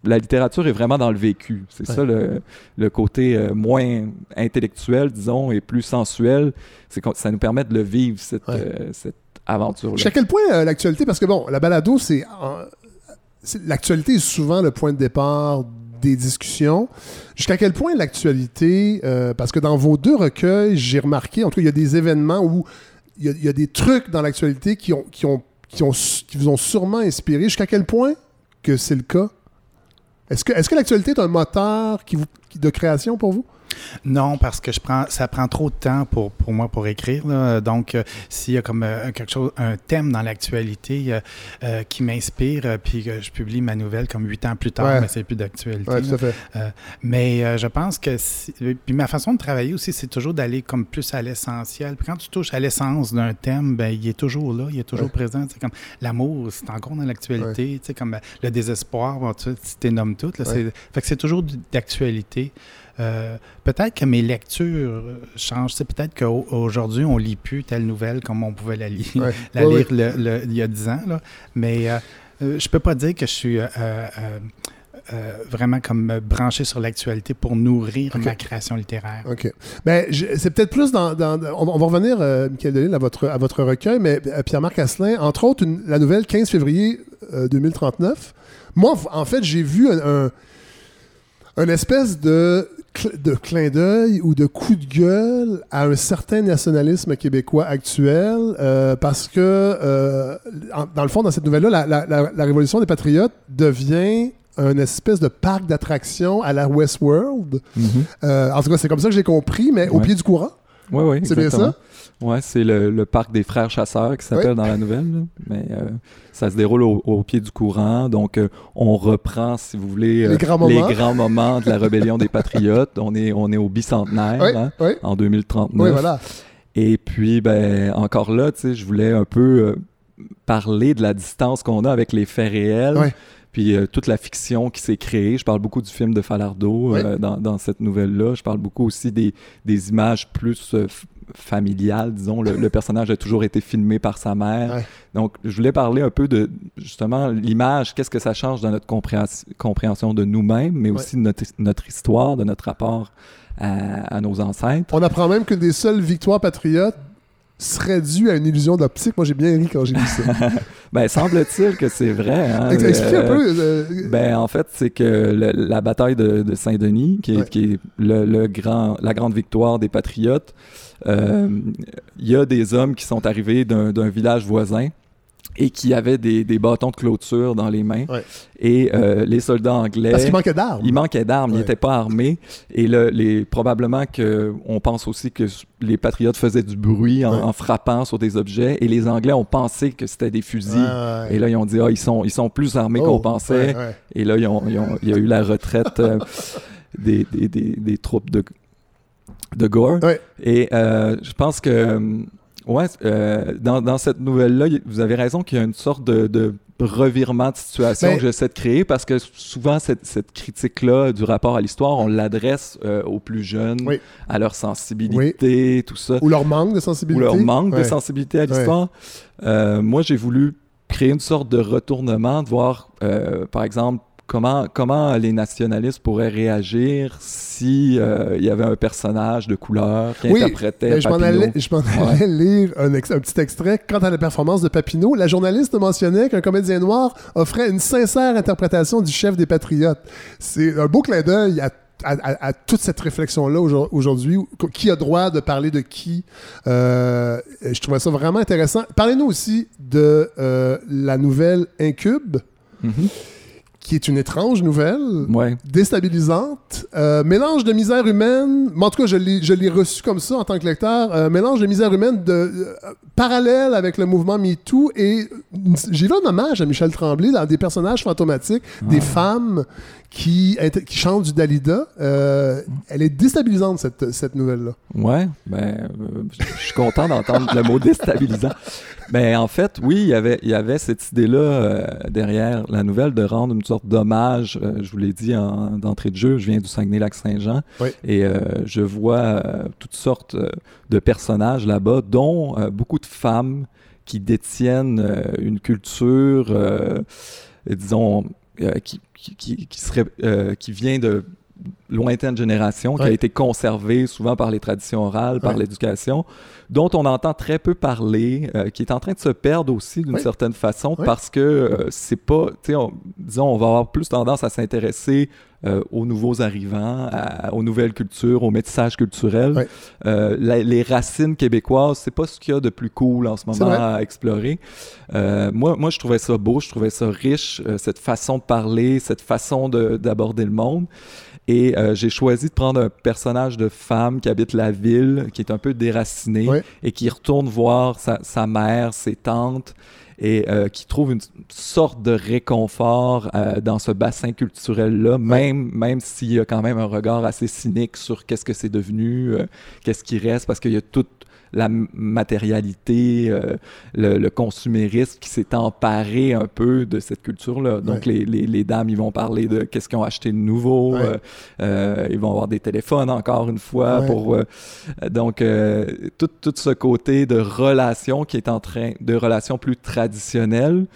la littérature est vraiment dans le vécu. C'est ça le, le côté moins intellectuel, disons, et plus sensuel. C'est ça nous permet de le vivre cette, cette aventure-là. Jusqu'à quel point l'actualité, parce que bon, la balado, c'est l'actualité est souvent le point de départ des discussions. Jusqu'à quel point l'actualité, euh, parce que dans vos deux recueils, j'ai remarqué, en tout cas, il y a des événements où il y a, des trucs dans l'actualité qui, vous ont sûrement inspiré. Jusqu'à quel point que c'est le cas? Est-ce que, l'actualité est un moteur de création pour vous? Non, parce que je prends, ça prend trop de temps pour, pour moi pour écrire. Donc, euh, s'il y a comme euh, quelque chose, un thème dans l'actualité euh, qui m'inspire, puis que je publie ma nouvelle comme huit ans plus tard, mais c'est plus d'actualité. Ouais, tout à fait. mais je pense que, puis ma façon de travailler aussi, c'est toujours d'aller comme plus à l'essentiel. Puis quand tu touches à l'essence d'un thème, ben il est toujours là, il est toujours présent. C'est comme l'amour, c'est encore dans l'actualité. Tu sais, comme le désespoir, tu sais, nommes toutes. Là, fait que c'est toujours d'actualité. Euh, peut-être que mes lectures changent. C'est peut-être qu'aujourd'hui, on lit plus telle nouvelle comme on pouvait la, lire, la lire il y a dix ans. Là. Mais euh, euh, je peux pas dire que je suis vraiment comme branché sur l'actualité pour nourrir ma création littéraire. OK. Ben, c'est peut-être plus dans, on, va revenir, Michael Delisle, à votre, à votre recueil, mais Pierre-Marc Asselin, entre autres, la nouvelle 15 février 2039. Moi, en fait, j'ai vu un, un espèce de de clin d'œil ou de coup de gueule à un certain nationalisme québécois actuel euh, parce que, euh, dans le fond, dans cette nouvelle-là, la, Révolution des Patriotes devient un espèce de parc d'attractions à la Westworld. Mm en tout cas, c'est comme ça que j'ai compris, mais au pied du courant. Oui, oui. C'est bien ça? Oui, c'est le, parc des frères chasseurs qui s'appelle dans la nouvelle. Mais euh, ça se déroule au, pied du courant. Donc, euh, on reprend, si vous voulez, les, grands moments. de la rébellion des Patriotes. On est, on est au bicentenaire hein, en 2039. Oui, voilà. Et puis, ben, encore là, tu sais, je voulais un peu euh, parler de la distance qu'on a avec les faits réels. Puis toute la fiction qui s'est créée. Je parle beaucoup du film de Falardeau dans, dans, cette nouvelle-là. Je parle beaucoup aussi des, des images plus familial, disons. Le, personnage a toujours été filmé par sa mère. Donc, je voulais parler un peu de, justement, l'image, qu'est-ce que ça change dans notre compréhension de nous-mêmes, mais aussi de notre, histoire, de notre rapport à, nos ancêtres. On apprend même qu'une des seules victoires patriotes serait due à une illusion d'optique. Moi, j'ai bien ri quand j'ai vu ça. ben, semble-t-il que c'est vrai. Hein, Explique un peu. Euh, ben, en fait, c'est que la bataille de, Saint-Denis, qui est, qui est le, grand, la grande victoire des Patriotes, il euh, y a des hommes qui sont arrivés d'un village voisin et qui avait des, des, bâtons de clôture dans les mains. Et euh, les soldats anglais... Parce qu'il manquait d'armes. Il manquait d'armes, ils n'étaient pas armés. Et le, les, probablement qu'on pense aussi que les patriotes faisaient du bruit en, frappant sur des objets. Et les Anglais ont pensé que c'était des fusils. Et là, ils ont dit, ah, ils, sont, ils sont plus armés qu'on oh, pensait. Et là, ils ont, il y a eu la retraite euh, des, des, des, des, troupes de, de Gore. Et euh, je pense que Ouais, euh, dans, dans, cette nouvelle-là, vous avez raison qu'il y a une sorte de, de revirement de situation ben que j'essaie de créer parce que souvent, cette, cette critique-là du rapport à l'histoire, on l'adresse euh, aux plus jeunes, à leur sensibilité, tout ça. Ou leur manque de sensibilité. Ou leur manque de sensibilité à l'histoire. Euh, moi, j'ai voulu créer une sorte de retournement, de voir, par exemple, comment, comment les nationalistes pourraient réagir si euh, il y avait un personnage de couleur qui interprétait ben, je m'en allais, je m'en allais lire un, petit extrait. Quant à la performance de Papineau, la journaliste mentionnait qu'un comédien noir offrait une sincère interprétation du chef des Patriotes. C'est un beau clin d'œil à à, toute cette réflexion-là aujourd'hui, qui a droit de parler de qui. Euh, je trouvais ça vraiment intéressant. Parlez-nous aussi de euh, la nouvelle Incube. Mm-hmm qui est une étrange nouvelle, déstabilisante, euh, mélange de misère humaine, en tout cas je l'ai reçu comme ça en tant que lecteur, euh, mélange de misère humaine de, euh, parallèle avec le mouvement MeToo et j'ai vu un hommage à Michel Tremblay dans des personnages fantomatiques, des femmes qui, qui chante du Dalida. Elle est déstabilisante, cette, cette nouvelle-là. Ouais, ben, je suis content d'entendre le mot déstabilisant. Mais en fait, oui, y avait, il y avait cette idée-là euh, derrière la nouvelle de rendre une sorte d'hommage. je vous l'ai dit en, d'entrée de jeu, je viens du Saguenay-Lac-Saint-Jean et je vois toutes sortes de personnages là-bas, dont beaucoup de femmes qui détiennent une culture, disons, qui, qui, serait, euh, qui vient de lointaine génération, qui a été conservée souvent par les traditions orales, par l'éducation, dont on entend très peu parler, euh, qui est en train de se perdre aussi d'une certaine façon parce que euh, c'est pas, tu sais, disons, on va avoir plus tendance à s'intéresser euh, aux nouveaux arrivants, aux nouvelles cultures, au métissage culturel. les racines québécoises, c'est pas ce qu'il y a de plus cool en ce moment à explorer. moi, moi, je trouvais ça beau, je trouvais ça riche, cette façon de parler, cette façon d'aborder le monde. Et euh, j'ai choisi de prendre un personnage de femme qui habite la ville, qui est un peu déraciné, et qui retourne voir sa, mère, ses tantes, et euh, qui trouve une sorte de réconfort euh, dans ce bassin culturel-là, même, même s'il y a quand même un regard assez cynique sur qu'est-ce que c'est devenu, qu'est-ce qui reste, parce qu'il y a tout la matérialité, euh, le, consumérisme qui s'est emparé un peu de cette culture-là. Donc, les, les, dames, ils vont parler de qu'est-ce qu'ils ont acheté de nouveau. Euh, euh, ils vont avoir des téléphones, encore une fois. pour Donc, tout, tout ce côté de relation qui est en train, de relation plus traditionnelle,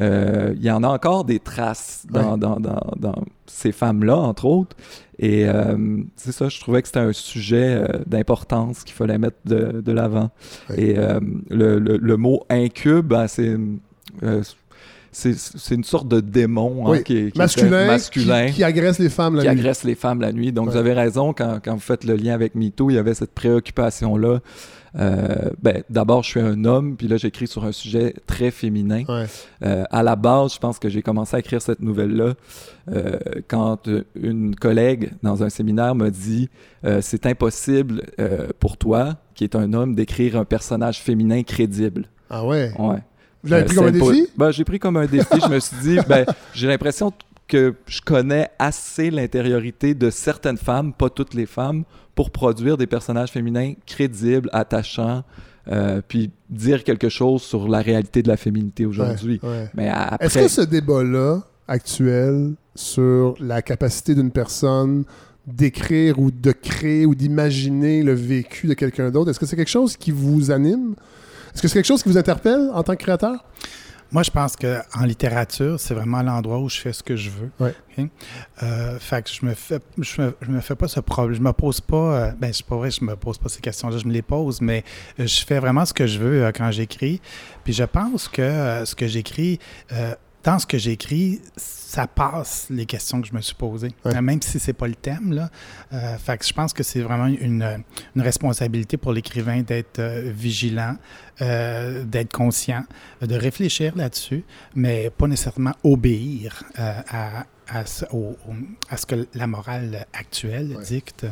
il y en a encore des traces dans, dans, dans, dans ces femmes-là, entre autres. Et euh, c'est ça, je trouvais que c'était un sujet euh, d'importance qu'il fallait mettre de, de l'avant. Et euh, le, le, mot incube, ben, c'est c'est une sorte de démon hein, qui, est, masculin, Qui, agresse les femmes la nuit. Qui agresse les femmes la nuit. Donc, vous avez raison, quand, quand, vous faites le lien avec MeToo, il y avait cette préoccupation-là euh, ben, d'abord, je suis un homme, puis là, j'écris sur un sujet très féminin. Euh, à la base, je pense que j'ai commencé à écrire cette nouvelle-là euh, quand une collègue dans un séminaire m'a dit C'est impossible pour toi, qui est un homme, d'écrire un personnage féminin crédible. Ah ouais? Ouais. Vous l'avez pris comme un défi? Ben, j'ai pris comme un défi. je me suis dit, ben, j'ai l'impression que je connais assez l'intériorité de certaines femmes, pas toutes les femmes, pour produire des personnages féminins crédibles, attachants, euh, puis dire quelque chose sur la réalité de la féminité aujourd'hui. Mais après... Est-ce que ce débat-là, actuel, sur la capacité d'une personne d'écrire ou de créer ou d'imaginer le vécu de quelqu'un d'autre, est-ce que c'est quelque chose qui vous anime? Est-ce que c'est quelque chose qui vous interpelle en tant que créateur? Moi, je pense qu'en littérature, c'est vraiment l'endroit où je fais ce que je veux. Euh, fait que je me fais, je me, fais pas ce problème. Je me pose pas. Euh, ben, c'est pas vrai, je me pose pas ces questions-là. Je me les pose, mais je fais vraiment ce que je veux euh, quand j'écris. Puis je pense que ce que j'écris dans ce que j'écris, ça passe les questions que je me suis posées, même si c'est pas le thème. Là. Euh, fait que je pense que c'est vraiment une, une, responsabilité pour l'écrivain d'être euh, vigilant, euh, d'être conscient, de réfléchir là-dessus, mais pas nécessairement obéir à, à, ce, à, ce, que la morale actuelle dicte.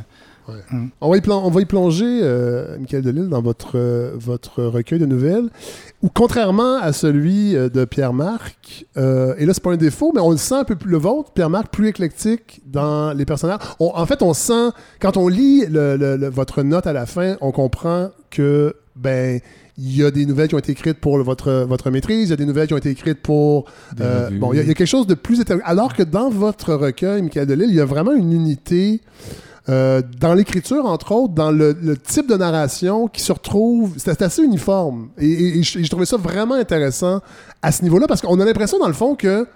Mm. On, va y on, va y plonger, euh, Michael Delille, dans votre, euh, votre recueil de nouvelles, où contrairement à celui euh, de Pierre-Marc, euh, et là c'est pas un défaut, mais on le sent un peu plus le vôtre, Pierre-Marc, plus éclectique dans les personnages. en fait, on sent, quand on lit le, votre note à la fin, on comprend que, ben, il y a des nouvelles qui ont été écrites pour votre, votre maîtrise, il y a des nouvelles qui ont été écrites pour... bon, il y, a, quelque chose de plus... Alors que dans votre recueil, Michael Delille, il y a vraiment une unité... Euh, dans l'écriture, entre autres, dans le, type de narration qui se retrouve, c'est assez uniforme. Et, je, trouvais ça vraiment intéressant à ce niveau-là parce qu'on a l'impression, dans le fond, que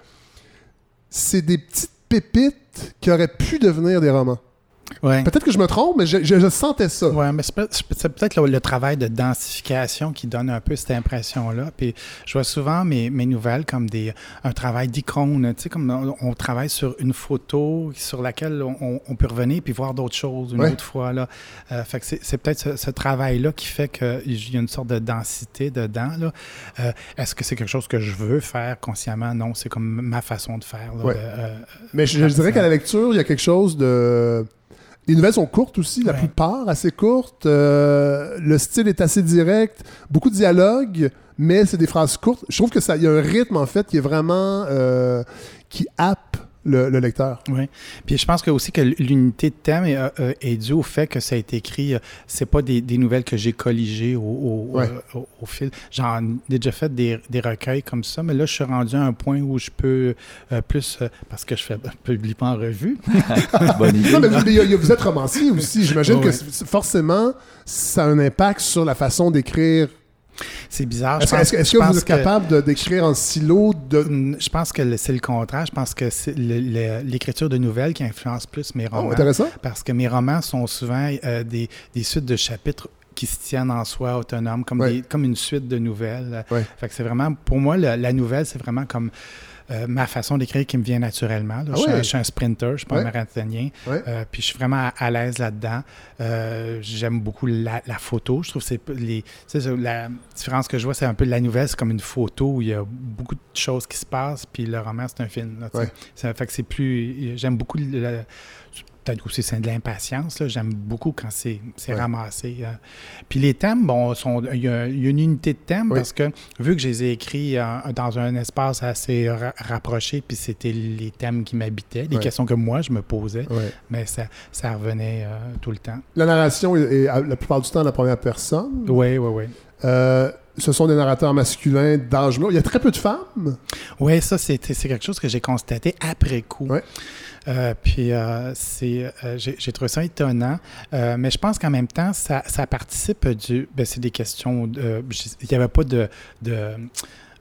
c'est des petites pépites qui auraient pu devenir des romans. Peut-être que je me trompe, mais je, sentais ça. Oui, mais c'est peut-être le, travail de densification qui donne un peu cette impression-là. Puis je vois souvent mes, nouvelles comme des, un travail d'icône. Tu sais, comme on, travaille sur une photo sur laquelle on, peut revenir puis voir d'autres choses une autre fois. Là. Euh, fait que c'est peut-être ce, travail-là qui fait qu'il y a une sorte de densité dedans. Euh, est-ce que c'est quelque chose que je veux faire consciemment? Non, c'est comme ma façon de faire. Euh, mais je dirais qu'à la lecture, il y a quelque chose de les nouvelles sont courtes aussi, la plupart assez courtes. Euh, le style est assez direct, beaucoup de dialogue, mais c'est des phrases courtes. Je trouve que ça, y a un rythme en fait qui est vraiment euh, qui happe le, lecteur. Oui. Puis je pense que aussi que l'unité de thème est, euh, est, due au fait que ça a été écrit, euh, c'est pas des, des, nouvelles que j'ai colligées au, au, euh, au, fil. J'en ai déjà fait des, des, recueils comme ça, mais là, je suis rendu à un point où je peux plus, parce que je fais publie pas en revue. Bonne idée. Non, mais vous, vous êtes romancier aussi. J'imagine que forcément, ça a un impact sur la façon d'écrire c'est bizarre. Est-ce que, vous êtes capable d'écrire en silo? De... Je pense que c'est le contraire. Je pense que c'est l'écriture de nouvelles qui influence plus mes oh, romans. intéressant. Parce que mes romans sont souvent euh, des, suites de chapitres qui se tiennent en soi autonomes, comme, comme une suite de nouvelles. Fait que c'est vraiment, pour moi, la nouvelle, c'est vraiment comme euh, ma façon d'écrire qui me vient naturellement. Ah je, suis un sprinter, je ne suis pas un marathonien. Euh, puis je suis vraiment à, l'aise là-dedans. Euh, j'aime beaucoup la, photo. Je trouve que les, la différence que je vois, c'est un peu la nouvelle, c'est comme une photo où il y a beaucoup de choses qui se passent, puis le roman, c'est un film. ça fait que c'est plus. J'aime beaucoup peut-être aussi c'est de l'impatience. J'aime beaucoup quand c'est ramassé. Euh. Puis les thèmes, bon, il, y a, une unité de thèmes parce que vu que je les ai écrits euh, dans un espace assez rapproché, puis c'était les thèmes qui m'habitaient, les questions que moi je me posais, mais ça, ça revenait euh, tout le temps. La narration est, la plupart du temps la première personne. Oui, oui, oui. ce sont des narrateurs masculins d'âge Il y a très peu de femmes. Oui, ça, c'est quelque chose que j'ai constaté après coup. Euh, puis euh, c'est, euh, j'ai, trouvé ça étonnant, mais je pense qu'en même temps, ça, ça participe du. Ben, c'est des questions. il n'y avait pas de, de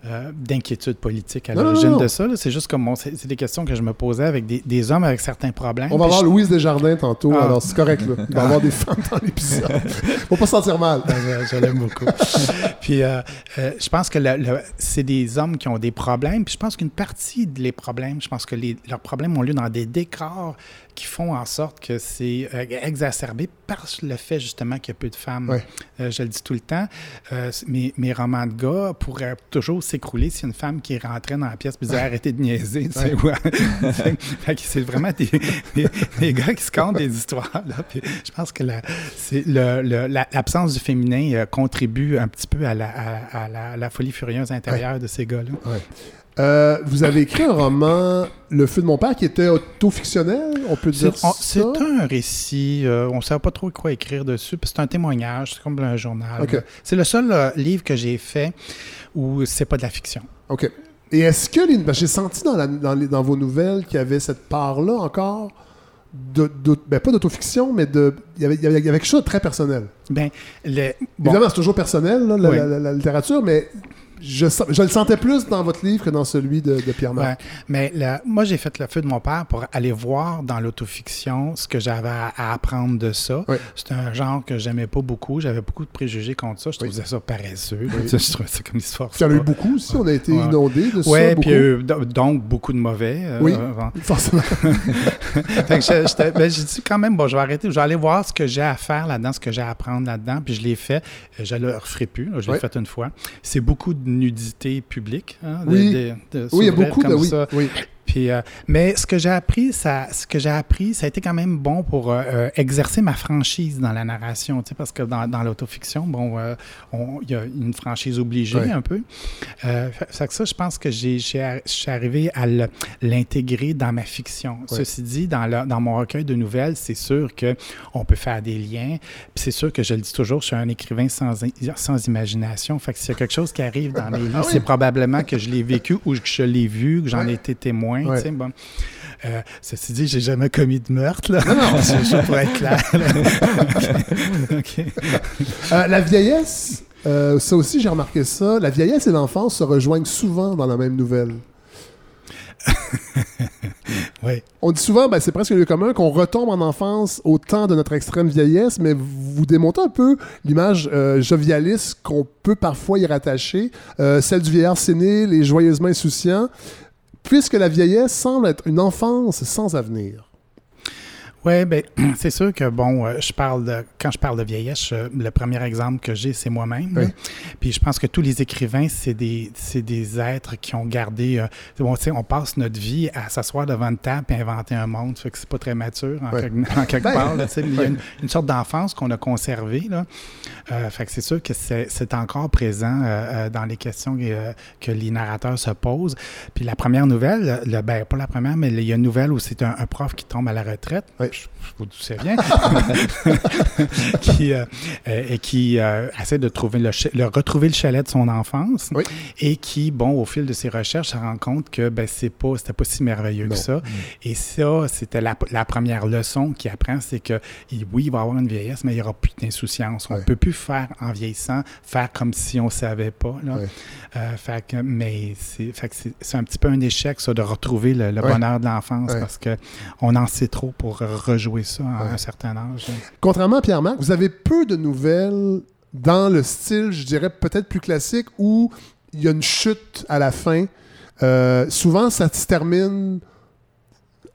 euh, d'inquiétude politique à l'origine de ça. C'est juste comme c'est des questions que je me posais avec des, hommes avec certains problèmes. On va voir Louise Desjardins tantôt, ah. alors c'est correct. Là. Il va avoir des femmes dans l'épisode. Faut pas se sentir mal. Ah, je, l'aime beaucoup. puis euh, euh, je pense que c'est des hommes qui ont des problèmes. Puis je pense qu'une partie des problèmes, je pense que leurs problèmes ont lieu dans des décors qui font en sorte que c'est euh, exacerbé par le fait justement qu'il y a peu de femmes. Euh, je le dis tout le temps. Euh, mes, mes, romans de gars pourraient toujours s'écrouler si une femme qui rentrait dans la pièce disait arrêtez de niaiser. c'est vraiment des, des, gars qui se comptent des histoires. Là. je pense que l'absence du féminin contribue un petit peu à la, à, la, folie furieuse intérieure de ces gars-là. Euh, vous avez écrit un roman, Le feu de mon père, qui était auto-fictionnel, on peut dire ça? C'est un récit, euh, on ne savait pas trop quoi écrire dessus, c'est un témoignage, c'est comme un journal. C'est le seul euh, livre que j'ai fait où c'est pas de la fiction. OK. Et est-ce que, j'ai senti dans, dans, vos nouvelles qu'il y avait cette part-là encore, de, ben, pas d'autofiction, mais de, il y, avait, il y avait quelque chose de très personnel. Ben, Évidemment, c'est toujours personnel, la littérature, mais je, je, le sentais plus dans votre livre que dans celui de, Pierre-Marc. mais moi, j'ai fait le feu de mon père pour aller voir dans l'autofiction ce que j'avais à, apprendre de ça. C'est un genre que j'aimais pas beaucoup. J'avais beaucoup de préjugés contre ça. Je trouvais ça paresseux. je trouvais ça comme histoire. Il y en a eu beaucoup aussi. On a été inondés de ça. Oui, puis euh, donc beaucoup de mauvais. Euh, oui, forcément. Ben, j'ai dit quand même, bon, je vais arrêter. Je vais aller voir ce que j'ai à faire là-dedans, ce que j'ai à apprendre là-dedans. Puis je l'ai fait. Euh, je ne le referai plus. je l'ai fait une fois. C'est beaucoup de nudité publique. Hein, oui. oui, il y a beaucoup de oui, oui. Puis, euh, mais ce que j'ai appris, ça, ce que j'ai appris, ça a été quand même bon pour euh, euh, exercer ma franchise dans la narration, tu sais, parce que dans, dans l'autofiction, bon, il y a une franchise obligée un peu. ça, ça, je pense que j'ai, je suis arrivé à l'intégrer dans ma fiction. Ceci dit, dans, dans mon recueil de nouvelles, c'est sûr que on peut faire des liens. Puis c'est sûr que je le dis toujours, je suis un écrivain sans, sans imagination. Fait que s'il y a quelque chose qui arrive dans mes livres, ah c'est probablement que je l'ai vécu ou que je l'ai vu, que j'en ai été témoin Bon. Euh, ceci dit, j'ai jamais commis de meurtre, là. Non, non. je, pour être clair. Euh, la vieillesse, euh, ça aussi, j'ai remarqué ça. La vieillesse et l'enfance se rejoignent souvent dans la même nouvelle. oui. On dit souvent, ben, c'est presque le commun, qu'on retombe en enfance au temps de notre extrême vieillesse, mais vous démontez un peu l'image jovialiste qu'on peut parfois y rattacher, celle du vieillard sénile et joyeusement insouciant puisque la vieillesse semble être une enfance sans avenir. Oui, ben c'est sûr que bon, euh, je parle de quand je parle de vieillesse, le premier exemple que j'ai, c'est moi-même. Puis je pense que tous les écrivains, c'est des c'est des êtres qui ont gardé. Euh, bon, on passe notre vie à s'asseoir devant une table et inventer un monde. Fait que c'est pas très mature en, quelque, ben, part. il y a une, sorte d'enfance qu'on a conservée. Là. Euh, fait que c'est sûr que c'est encore présent dans les questions que les narrateurs se posent. Puis la première nouvelle, le, ben pas la première, mais il y a une nouvelle où c'est un, prof qui tombe à la retraite je vous sais bien, qui, euh, euh, et qui euh, essaie de trouver le, retrouver le chalet de son enfance et qui, bon, au fil de ses recherches, se rend compte que ben, c'est pas, c'était pas si merveilleux que ça. Et ça, c'était la, première leçon qu'il apprend, c'est que oui, il va avoir une vieillesse, mais il n'y aura plus d'insouciance. On ne peut plus faire en vieillissant, faire comme si on ne savait pas. Là. fait que, mais c'est, c'est, un petit peu un échec, ça, de retrouver le, bonheur de l'enfance parce qu'on en sait trop pour rejouer ça à un certain âge. Contrairement à Pierre-Marc, vous avez peu de nouvelles dans le style, je dirais, peut-être plus classique, où il y a une chute à la fin. Euh, souvent, ça se termine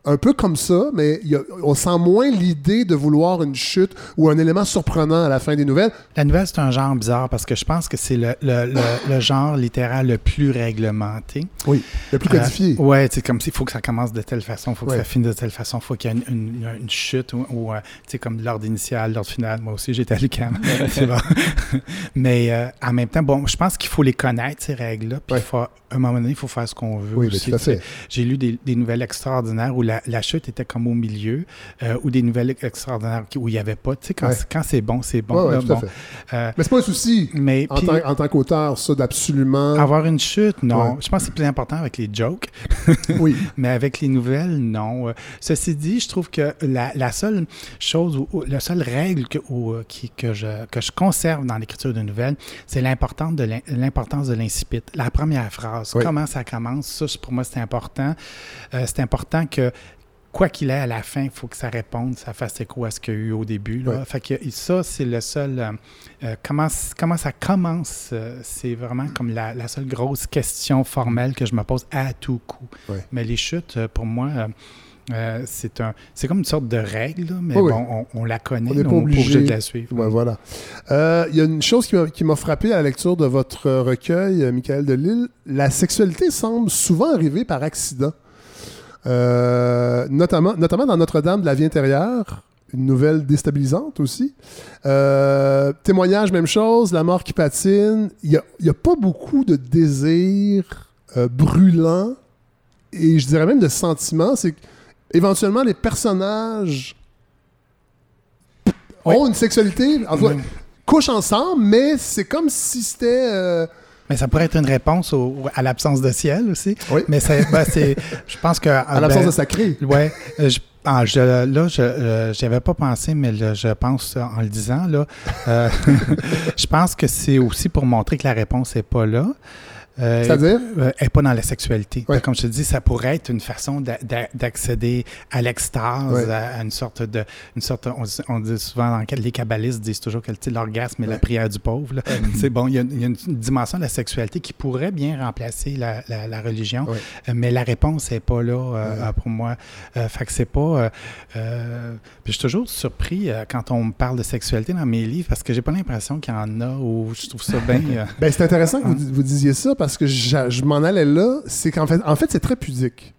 un peu comme ça, mais on sent moins l'idée de vouloir une chute ou un élément surprenant à la fin des nouvelles. La nouvelle, c'est un genre bizarre parce que je pense que c'est le, le, genre littéral le plus réglementé. Oui, le plus codifié. Euh, oui, c'est comme s'il faut que ça commence de telle façon, il faut que ça finisse de telle façon, il faut qu'il y ait une, une, chute ou, euh, tu sais, comme l'ordre initial, l'ordre final. Moi aussi, j'étais à l'UQAM. c'est bon. mais euh, en même temps, bon, je pense qu'il faut les connaître, ces règles-là. Puis à un moment donné, il faut faire ce qu'on veut. Oui, aussi. J'ai lu des, des, nouvelles extraordinaires où la, la, chute était comme au milieu, euh, ou des nouvelles extraordinaires où il n'y avait pas. Tu sais, quand, quand c'est bon, c'est bon. Oui, tout à fait. Euh, mais c'est pas un souci mais, en, tant, en tant qu'auteur, ça, d'absolument. Avoir une chute, non. Je pense que c'est plus important avec les jokes. oui. Mais avec les nouvelles, non. Euh, ceci dit, je trouve que la, la seule chose, ou, la seule règle que, qui, que, je, que je conserve dans l'écriture de nouvelles, c'est l'importance de l'importance de l'incipit. La première phrase, comment ça commence, ça, pour moi, c'est important. c'est important que quoi qu'il ait à la fin, il faut que ça réponde, ça fasse écho à ce qu'il y a eu au début. Là. Fait que ça, c'est le seul. Euh, euh, comment, comment ça commence, euh, c'est vraiment comme la, seule grosse question formelle que je me pose à tout coup. Mais les chutes, pour moi, c'est un, c'est comme une sorte de règle, mais bon, on, la connaît, on n'est pas, obligé de la suivre. voilà. Il y a une chose qui m'a frappé à la lecture de votre recueil, Michael Delille. La sexualité semble souvent arriver par accident. Euh, notamment, notamment dans Notre-Dame de la vie intérieure, une nouvelle déstabilisante aussi. Euh, témoignage, même chose, la mort qui patine. Il n'y a, pas beaucoup de désirs euh, brûlants et je dirais même de sentiments. C'est éventuellement les personnages ont une sexualité, couchent ensemble, mais c'est comme si c'était mais ça pourrait être une réponse à l'absence de ciel aussi. Oui. Mais ben, c'est, je pense que. À l'absence ben, de sacré. Oui. Euh, Ah, je, là, je n'avais pas pensé, mais je pense en le disant, là, je pense que c'est aussi pour montrer que la réponse n'est pas là. Euh, C'est-à-dire? Euh, elle n'est pas dans la sexualité. Comme je te dis, ça pourrait être une façon d'accéder à l'extase, à, une sorte de. Une sorte, on, dit, souvent, dans, les kabbalistes disent toujours que l'orgasme est la prière du pauvre. C'est bon, il y, a, une dimension de la sexualité qui pourrait bien remplacer la, la, religion, euh, mais la réponse n'est pas là pour moi. fait que c'est pas. je suis toujours surpris quand on me parle de sexualité dans mes livres parce que j'ai pas l'impression qu'il y en a où je trouve ça bien. ben, c'est intéressant que vous, vous, disiez ça parce que je, m'en allais là, c'est qu'en fait, en fait c'est très pudique.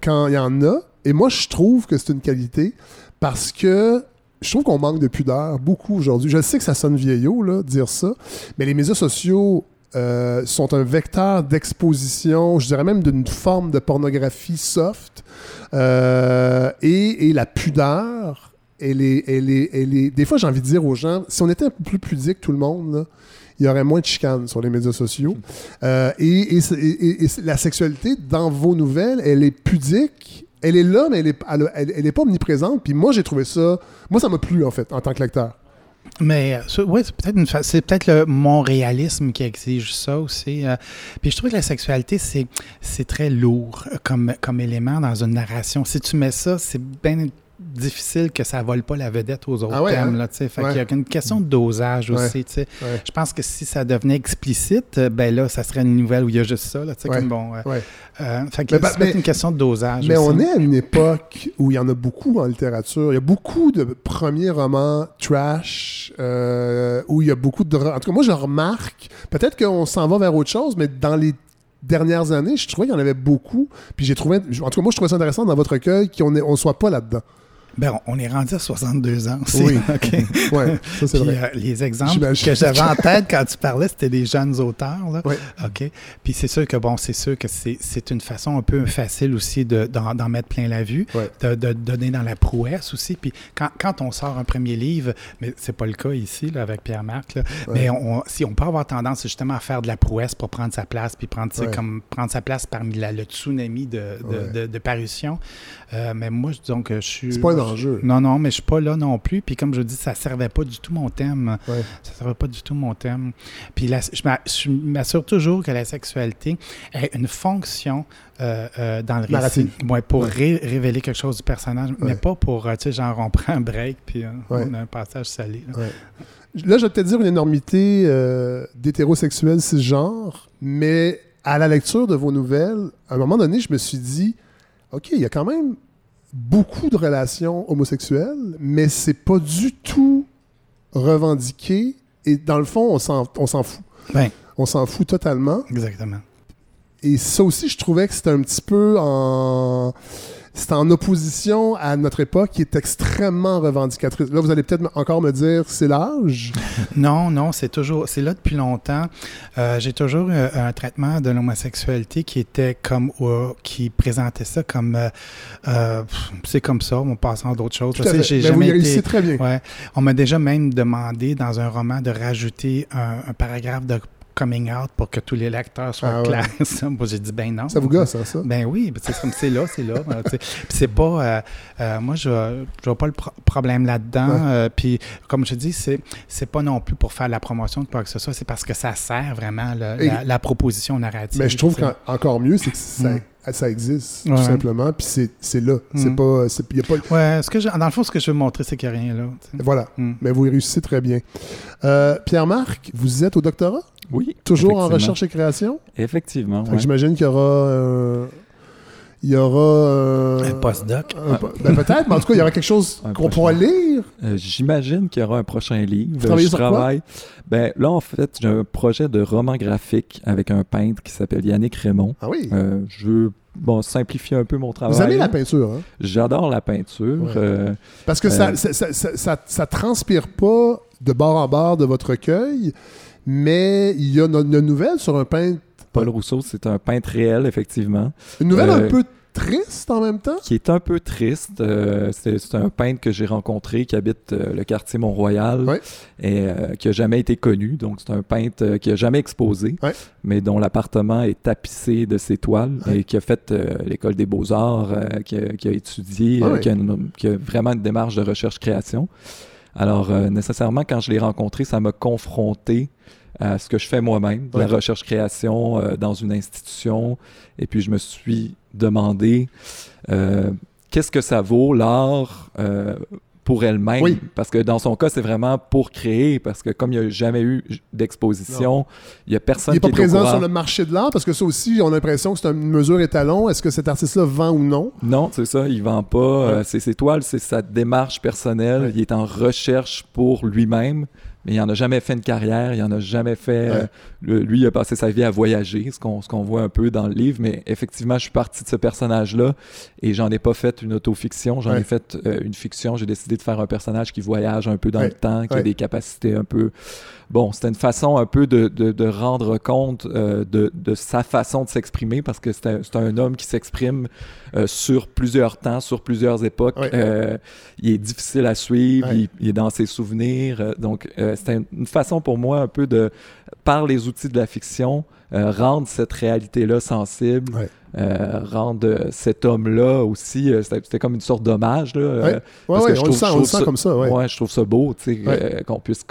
Quand il y en a, et moi, je trouve que c'est une qualité parce que je trouve qu'on manque de pudeur beaucoup aujourd'hui. Je sais que ça sonne vieillot, là, dire ça, mais les médias sociaux euh, sont un vecteur d'exposition, je dirais même d'une forme de pornographie soft. Euh, et, la pudeur, elle est, elle est, elle est... Des fois, j'ai envie de dire aux gens, si on était un peu plus pudique, tout le monde, là, il y aurait moins de chicanes sur les médias sociaux. Euh, et, la sexualité, dans vos nouvelles, elle est pudique. Elle est là, mais elle n'est elle, est pas omniprésente. Puis moi, j'ai trouvé ça... Moi, ça m'a plu, en fait, en tant que lecteur. Mais euh, oui, c'est peut-être c'est peut-être le mon réalisme qui exige ça aussi. Euh. puis je trouve que la sexualité c'est c'est très lourd comme comme élément dans une narration. Si tu mets ça, c'est bien difficile que ça vole pas la vedette aux autres ah thèmes. Hein? Là, fait Il y a une question de dosage aussi. Je pense que si ça devenait explicite, euh, ben là, ça serait une nouvelle où il y a juste ça. Là, comme bon, euh, fait que c'est une question de dosage. Mais on est à une époque où il y en a beaucoup en littérature. Il y a beaucoup de premiers romans trash euh, où il y a beaucoup de... En tout cas, moi, je remarque, peut-être qu'on s'en va vers autre chose, mais dans les dernières années, je trouvais qu'il y en avait beaucoup. Puis j'ai trouvé, en tout cas, moi, je trouvais ça intéressant dans votre recueil qu'on ne soit pas là-dedans. Ben, on est rendu à 62 ans Oui, OK. ouais, ça c'est vrai. Euh, les exemples que j'avais en tête quand tu parlais, c'était des jeunes auteurs. Là. Oui. OK. Puis c'est sûr que, bon, c'est sûr que c'est une façon un peu facile aussi d'en de, mettre plein la vue, de, de, donner dans la prouesse aussi. Puis quand, quand on sort un premier livre, mais c'est pas le cas ici là, avec Pierre-Marc, mais on, si on peut avoir tendance justement à faire de la prouesse pour prendre sa place, puis prendre, comme, prendre sa place parmi la, le tsunami de, de, parution. Euh, mais moi, donc, je suis. Non, non, mais je suis pas là non plus. Puis comme je dis, ça servait pas du tout mon thème. Ouais. Ça servait pas du tout mon thème. Puis je m'assure toujours que la sexualité est une fonction euh, euh, dans le récit. Ouais, pour révéler quelque chose du personnage, mais pas pour, tu sais, genre, on prend un break, puis on a un passage salé. Là. là, je vais te dire une énormité d'hétérosexuels cisgenres, mais à la lecture de vos nouvelles, à un moment donné, je me suis dit, OK, il y a quand même beaucoup de relations homosexuelles, mais c'est pas du tout revendiqué. Et dans le fond, on s'en fout. Ben. On s'en fout totalement. Exactement. Et ça aussi, je trouvais que c'était un petit peu en c'est en opposition à notre époque qui est extrêmement revendicatrice. Là, vous allez peut-être encore me dire, c'est l'âge? non, non, c'est toujours, c'est là depuis longtemps. Euh, j'ai toujours eu un traitement de l'homosexualité qui était comme, qui présentait ça comme, euh, euh, c'est comme ça, on passe en d'autres choses. J'ai ben, jamais vous très bien. Ouais, on m'a déjà même demandé dans un roman de rajouter un paragraphe de coming out pour que tous les lecteurs soient ah, clairs. Moi, j'ai dit, ben non. Ça vous gosse, hein, ça? Ben oui, c'est là, c'est là. puis c'est pas. Euh, euh, moi, je vois pas le problème là-dedans. Euh, puis, comme je dis, c'est c'est pas non plus pour faire la promotion de quoi que ce soit, c'est parce que ça sert vraiment la, proposition narrative. Mais je trouve qu'encore mieux, c'est que ça, mm. Ça existe, tout simplement. Puis c'est là. C'est mm. pas. Y a pas... Ouais, ce que dans le fond, ce que je veux montrer, c'est qu'il n'y a rien là. Voilà. Mm. Mais vous réussissez très bien. Pierre-Marc, vous êtes au doctorat? Oui. Toujours en recherche et création? Effectivement. J'imagine qu'il y aura. Euh, il y aura. Euh, un postdoc. Ben, peut-être, mais en tout cas, il y aura quelque chose qu'on pourra lire. Euh, j'imagine qu'il y aura un prochain livre. Travailler je travaille. Ben, là, en fait, j'ai un projet de roman graphique avec un peintre qui s'appelle Yannick Raymond. Ah oui. je veux bon, simplifier un peu mon travail. Vous aimez la peinture, hein? J'adore la peinture. Parce que ça, ça, ça, ça, transpire pas de bord en bord de votre recueil. Mais il y a une, nouvelle sur un peintre. Paul Rousseau, c'est un peintre réel, effectivement. Une nouvelle un euh, peu triste en même temps? Qui est un peu triste. Euh, c'est un peintre que j'ai rencontré qui habite euh, le quartier Mont-Royal et qui a jamais été connu. Donc, c'est un peintre qui a jamais exposé, mais dont l'appartement est tapissé de ses toiles et qui a fait l'école des beaux-arts, qui, a étudié, qui a, qui, a vraiment une démarche de recherche-création. Alors, nécessairement, quand je l'ai rencontré, ça m'a confronté à ce que je fais moi-même, de la recherche-création euh, dans une institution. Et puis, je me suis demandé euh, qu'est-ce que ça vaut l'art euh, pour elle-même? Parce que dans son cas, c'est vraiment pour créer, parce que comme il n'y a jamais eu d'exposition, il n'y a personne qui est pas présent sur le marché de l'art, parce que ça aussi, on a l'impression que c'est une mesure étalon. Est-ce que cet artiste-là vend ou non? Non, c'est ça, il vend pas. c'est ses toiles, c'est sa démarche personnelle. Il est en recherche pour lui-même mais il n'en a jamais fait une carrière, il n'en a jamais fait. Euh, lui, il a passé sa vie à voyager, ce qu'on qu'on voit un peu dans le livre, mais effectivement, je suis parti de ce personnage-là et j'en ai pas fait une autofiction, j'en ai fait euh, une fiction. J'ai décidé de faire un personnage qui voyage un peu dans le temps, qui a des capacités un peu bon, c'était une façon un peu de, de, rendre compte euh, de, de, sa façon de s'exprimer parce que c'est un, un, homme qui s'exprime sur plusieurs temps, sur plusieurs époques. Il est difficile à suivre, il, est dans ses souvenirs. donc, c'était une façon pour moi un peu de, par les outils de la fiction, rendre cette réalité-là sensible. Euh, rendre cet homme-là aussi, euh, c'était comme une sorte d'hommage. Là, euh, on, le sent, on le sent comme ça. Ouais. je trouve ça beau qu'on puisse.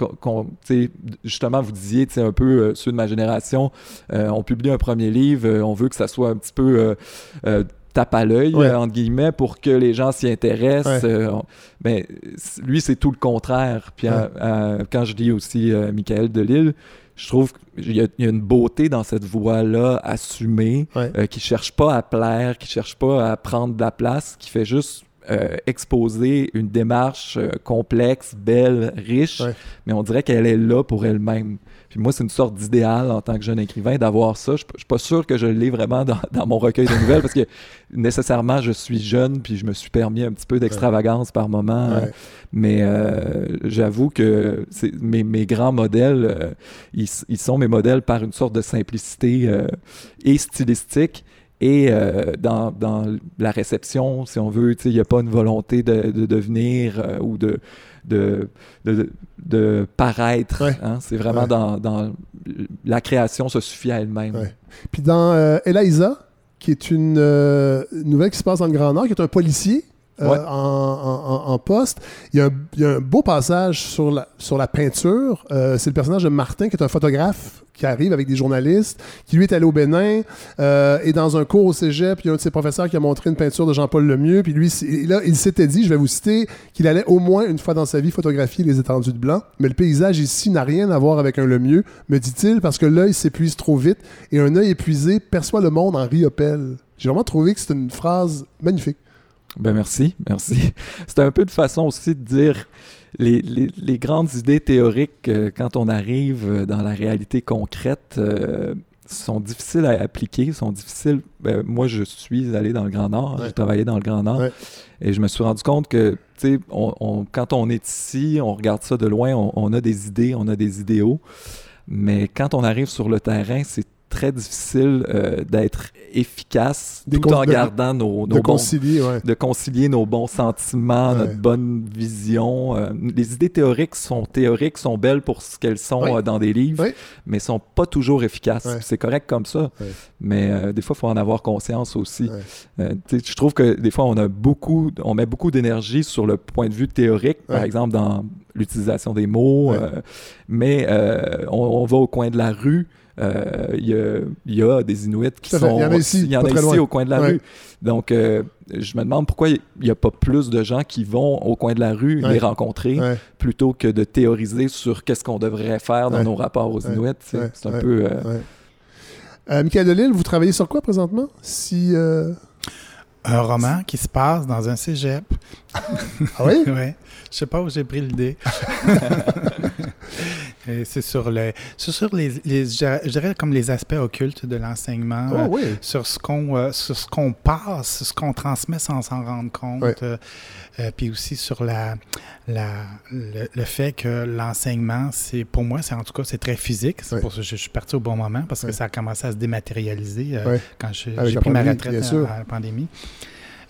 justement, vous disiez un peu ceux de ma génération, on publie un premier livre, on veut que ça soit un petit peu tape à l'œil, entre guillemets, pour que les gens s'y intéressent. mais lui, c'est tout le contraire. Puis quand je dis aussi Michael Delille, je trouve qu'il y, a une beauté dans cette voix-là assumée, euh, qui cherche pas à plaire, qui cherche pas à prendre de la place, qui fait juste euh, exposer une démarche euh, complexe, belle, riche, mais on dirait qu'elle est là pour elle-même. Puis moi, c'est une sorte d'idéal en tant que jeune écrivain d'avoir ça. Je, suis pas sûr que je l'ai vraiment dans, mon recueil de nouvelles parce que nécessairement, je suis jeune puis je me suis permis un petit peu d'extravagance par moment. mais euh, j'avoue que mes, mes, grands modèles, euh, ils, ils, sont mes modèles par une sorte de simplicité euh, et stylistique. Et dans, dans, la réception, si on veut, il n'y a pas une volonté de, de devenir ou de, de, de, paraître. Hein. C'est vraiment dans, La création se suffit à elle-même. Puis dans euh, Eliza, qui est une euh, nouvelle qui se passe dans le Grand Nord, qui est un policier euh, en, poste. Il y, a un, beau passage sur la, sur la peinture. Euh, c'est le personnage de Martin, qui est un photographe qui arrive avec des journalistes, qui lui est allé au Bénin, euh, et dans un cours au cégep, il y a un de ses professeurs qui a montré une peinture de Jean-Paul Lemieux, puis lui, là, il s'était dit, je vais vous citer, qu'il allait au moins une fois dans sa vie photographier les étendues de blanc, mais le paysage ici n'a rien à voir avec un Lemieux, me dit-il, parce que l'œil s'épuise trop vite, et un œil épuisé perçoit le monde en riopelle. J'ai vraiment trouvé que c'est une phrase magnifique. Ben merci, merci. C'est un peu de façon aussi de dire les, les, grandes idées théoriques, euh, quand on arrive euh, dans la réalité concrète, euh, sont difficiles à appliquer, sont difficiles. Ben, moi, je suis allé dans le Grand Nord, j'ai travaillé dans le Grand Nord, et je me suis rendu compte que, tu sais, on, quand on est ici, on regarde ça de loin, on, on a des idées, on a des idéaux, mais quand on arrive sur le terrain, c'est très difficile euh, d'être efficace tout en gardant nos, de, concilier, de concilier nos bons sentiments, notre bonne vision. Euh, les idées théoriques sont théoriques, sont belles pour ce qu'elles sont euh, dans des livres, mais sont pas toujours efficaces. C'est correct comme ça, mais des fois, il faut en avoir conscience aussi. je trouve que des fois, on a beaucoup, on met beaucoup d'énergie sur le point de vue théorique, par exemple dans l'utilisation des mots, mais on, va au coin de la rue euh, il y, a, des Inuits qui sont. Il y en a ici, au coin de la rue. Donc, euh, je me demande pourquoi il n'y a pas plus de gens qui vont au coin de la rue les rencontrer plutôt que de théoriser sur qu'est-ce qu'on devrait faire dans nos rapports aux Inuits. C'est un peu. Euh... Michael Delille, vous travaillez sur quoi présentement? Si. Euh, un roman qui se passe dans un cégep. Ah oui? oui. Je sais pas où j'ai pris l'idée. C'est sur, le, sur les, les, je dirais comme les aspects occultes de l'enseignement, oh, oui. sur ce qu'on sur ce qu'on passe, ce qu'on transmet sans s'en rendre compte, puis aussi sur la, la le, fait que l'enseignement, c'est pour moi, c'est en tout cas c'est très physique. C'est pour ça que je, suis parti au bon moment parce que ça a commencé à se dématérialiser quand j'ai pris ma retraite à la pandémie.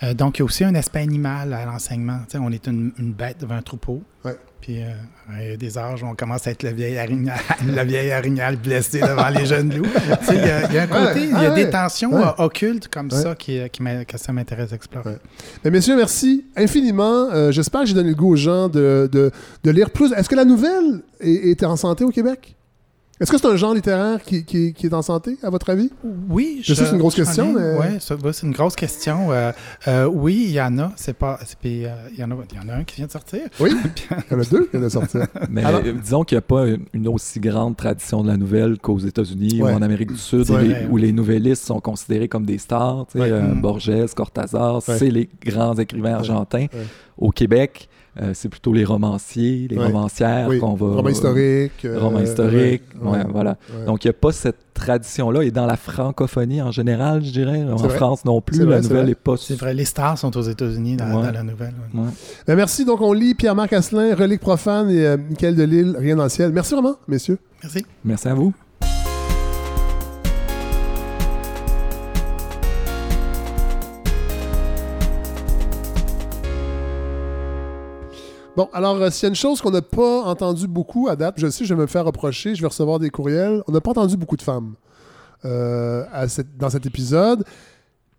Euh, donc, il y a aussi un aspect animal à l'enseignement. on est une, bête devant un troupeau. Puis, euh, il y a des âges où on commence à être la vieille arignale, blessée devant les jeunes loups. il y, a un côté, il y a des tensions euh, occultes comme ça qui, qui que ça m'intéresse d'explorer. Mais messieurs, merci infiniment. J'espère que j'ai donné le goût aux gens de, de, lire plus. Est-ce que la nouvelle était en santé au Québec? Est-ce que c'est un genre littéraire qui, qui, est en santé, à votre avis? Oui. Je, sais que c'est une grosse question, mais... Oui, c'est une grosse question. Euh, euh, oui, il y en a. C'est pas... Puis, euh, il, y en a, il y en a un qui vient de sortir. Oui, il y en a deux qui viennent de sortir. Mais disons qu'il n'y a pas une aussi grande tradition de la nouvelle qu'aux États-Unis ou en Amérique du Sud, où, les, nouvellistes sont considérés comme des stars. Tu sais, mm. Borges, Cortázar, c'est les grands écrivains argentins. Au Québec... Euh, c'est plutôt les romanciers, les romancières qu'on va. Romans historiques. Euh, romans historiques, voilà. Donc, il n'y a pas cette tradition-là. Et dans la francophonie en général, je dirais, en France non plus, la nouvelle n'est pas. C'est vrai, les stars sont aux États-Unis dans, la nouvelle. Ben, merci. Donc, on lit Pierre-Marc Asselin, Relique profane et euh, Michael Delille, Rien dans le ciel. Merci vraiment, messieurs. Merci. Merci à vous. Bon, alors, euh, s'il y a une chose qu'on n'a pas entendu beaucoup à date, je sais, je vais me faire reprocher, je vais recevoir des courriels, on n'a pas entendu beaucoup de femmes euh, dans cet épisode.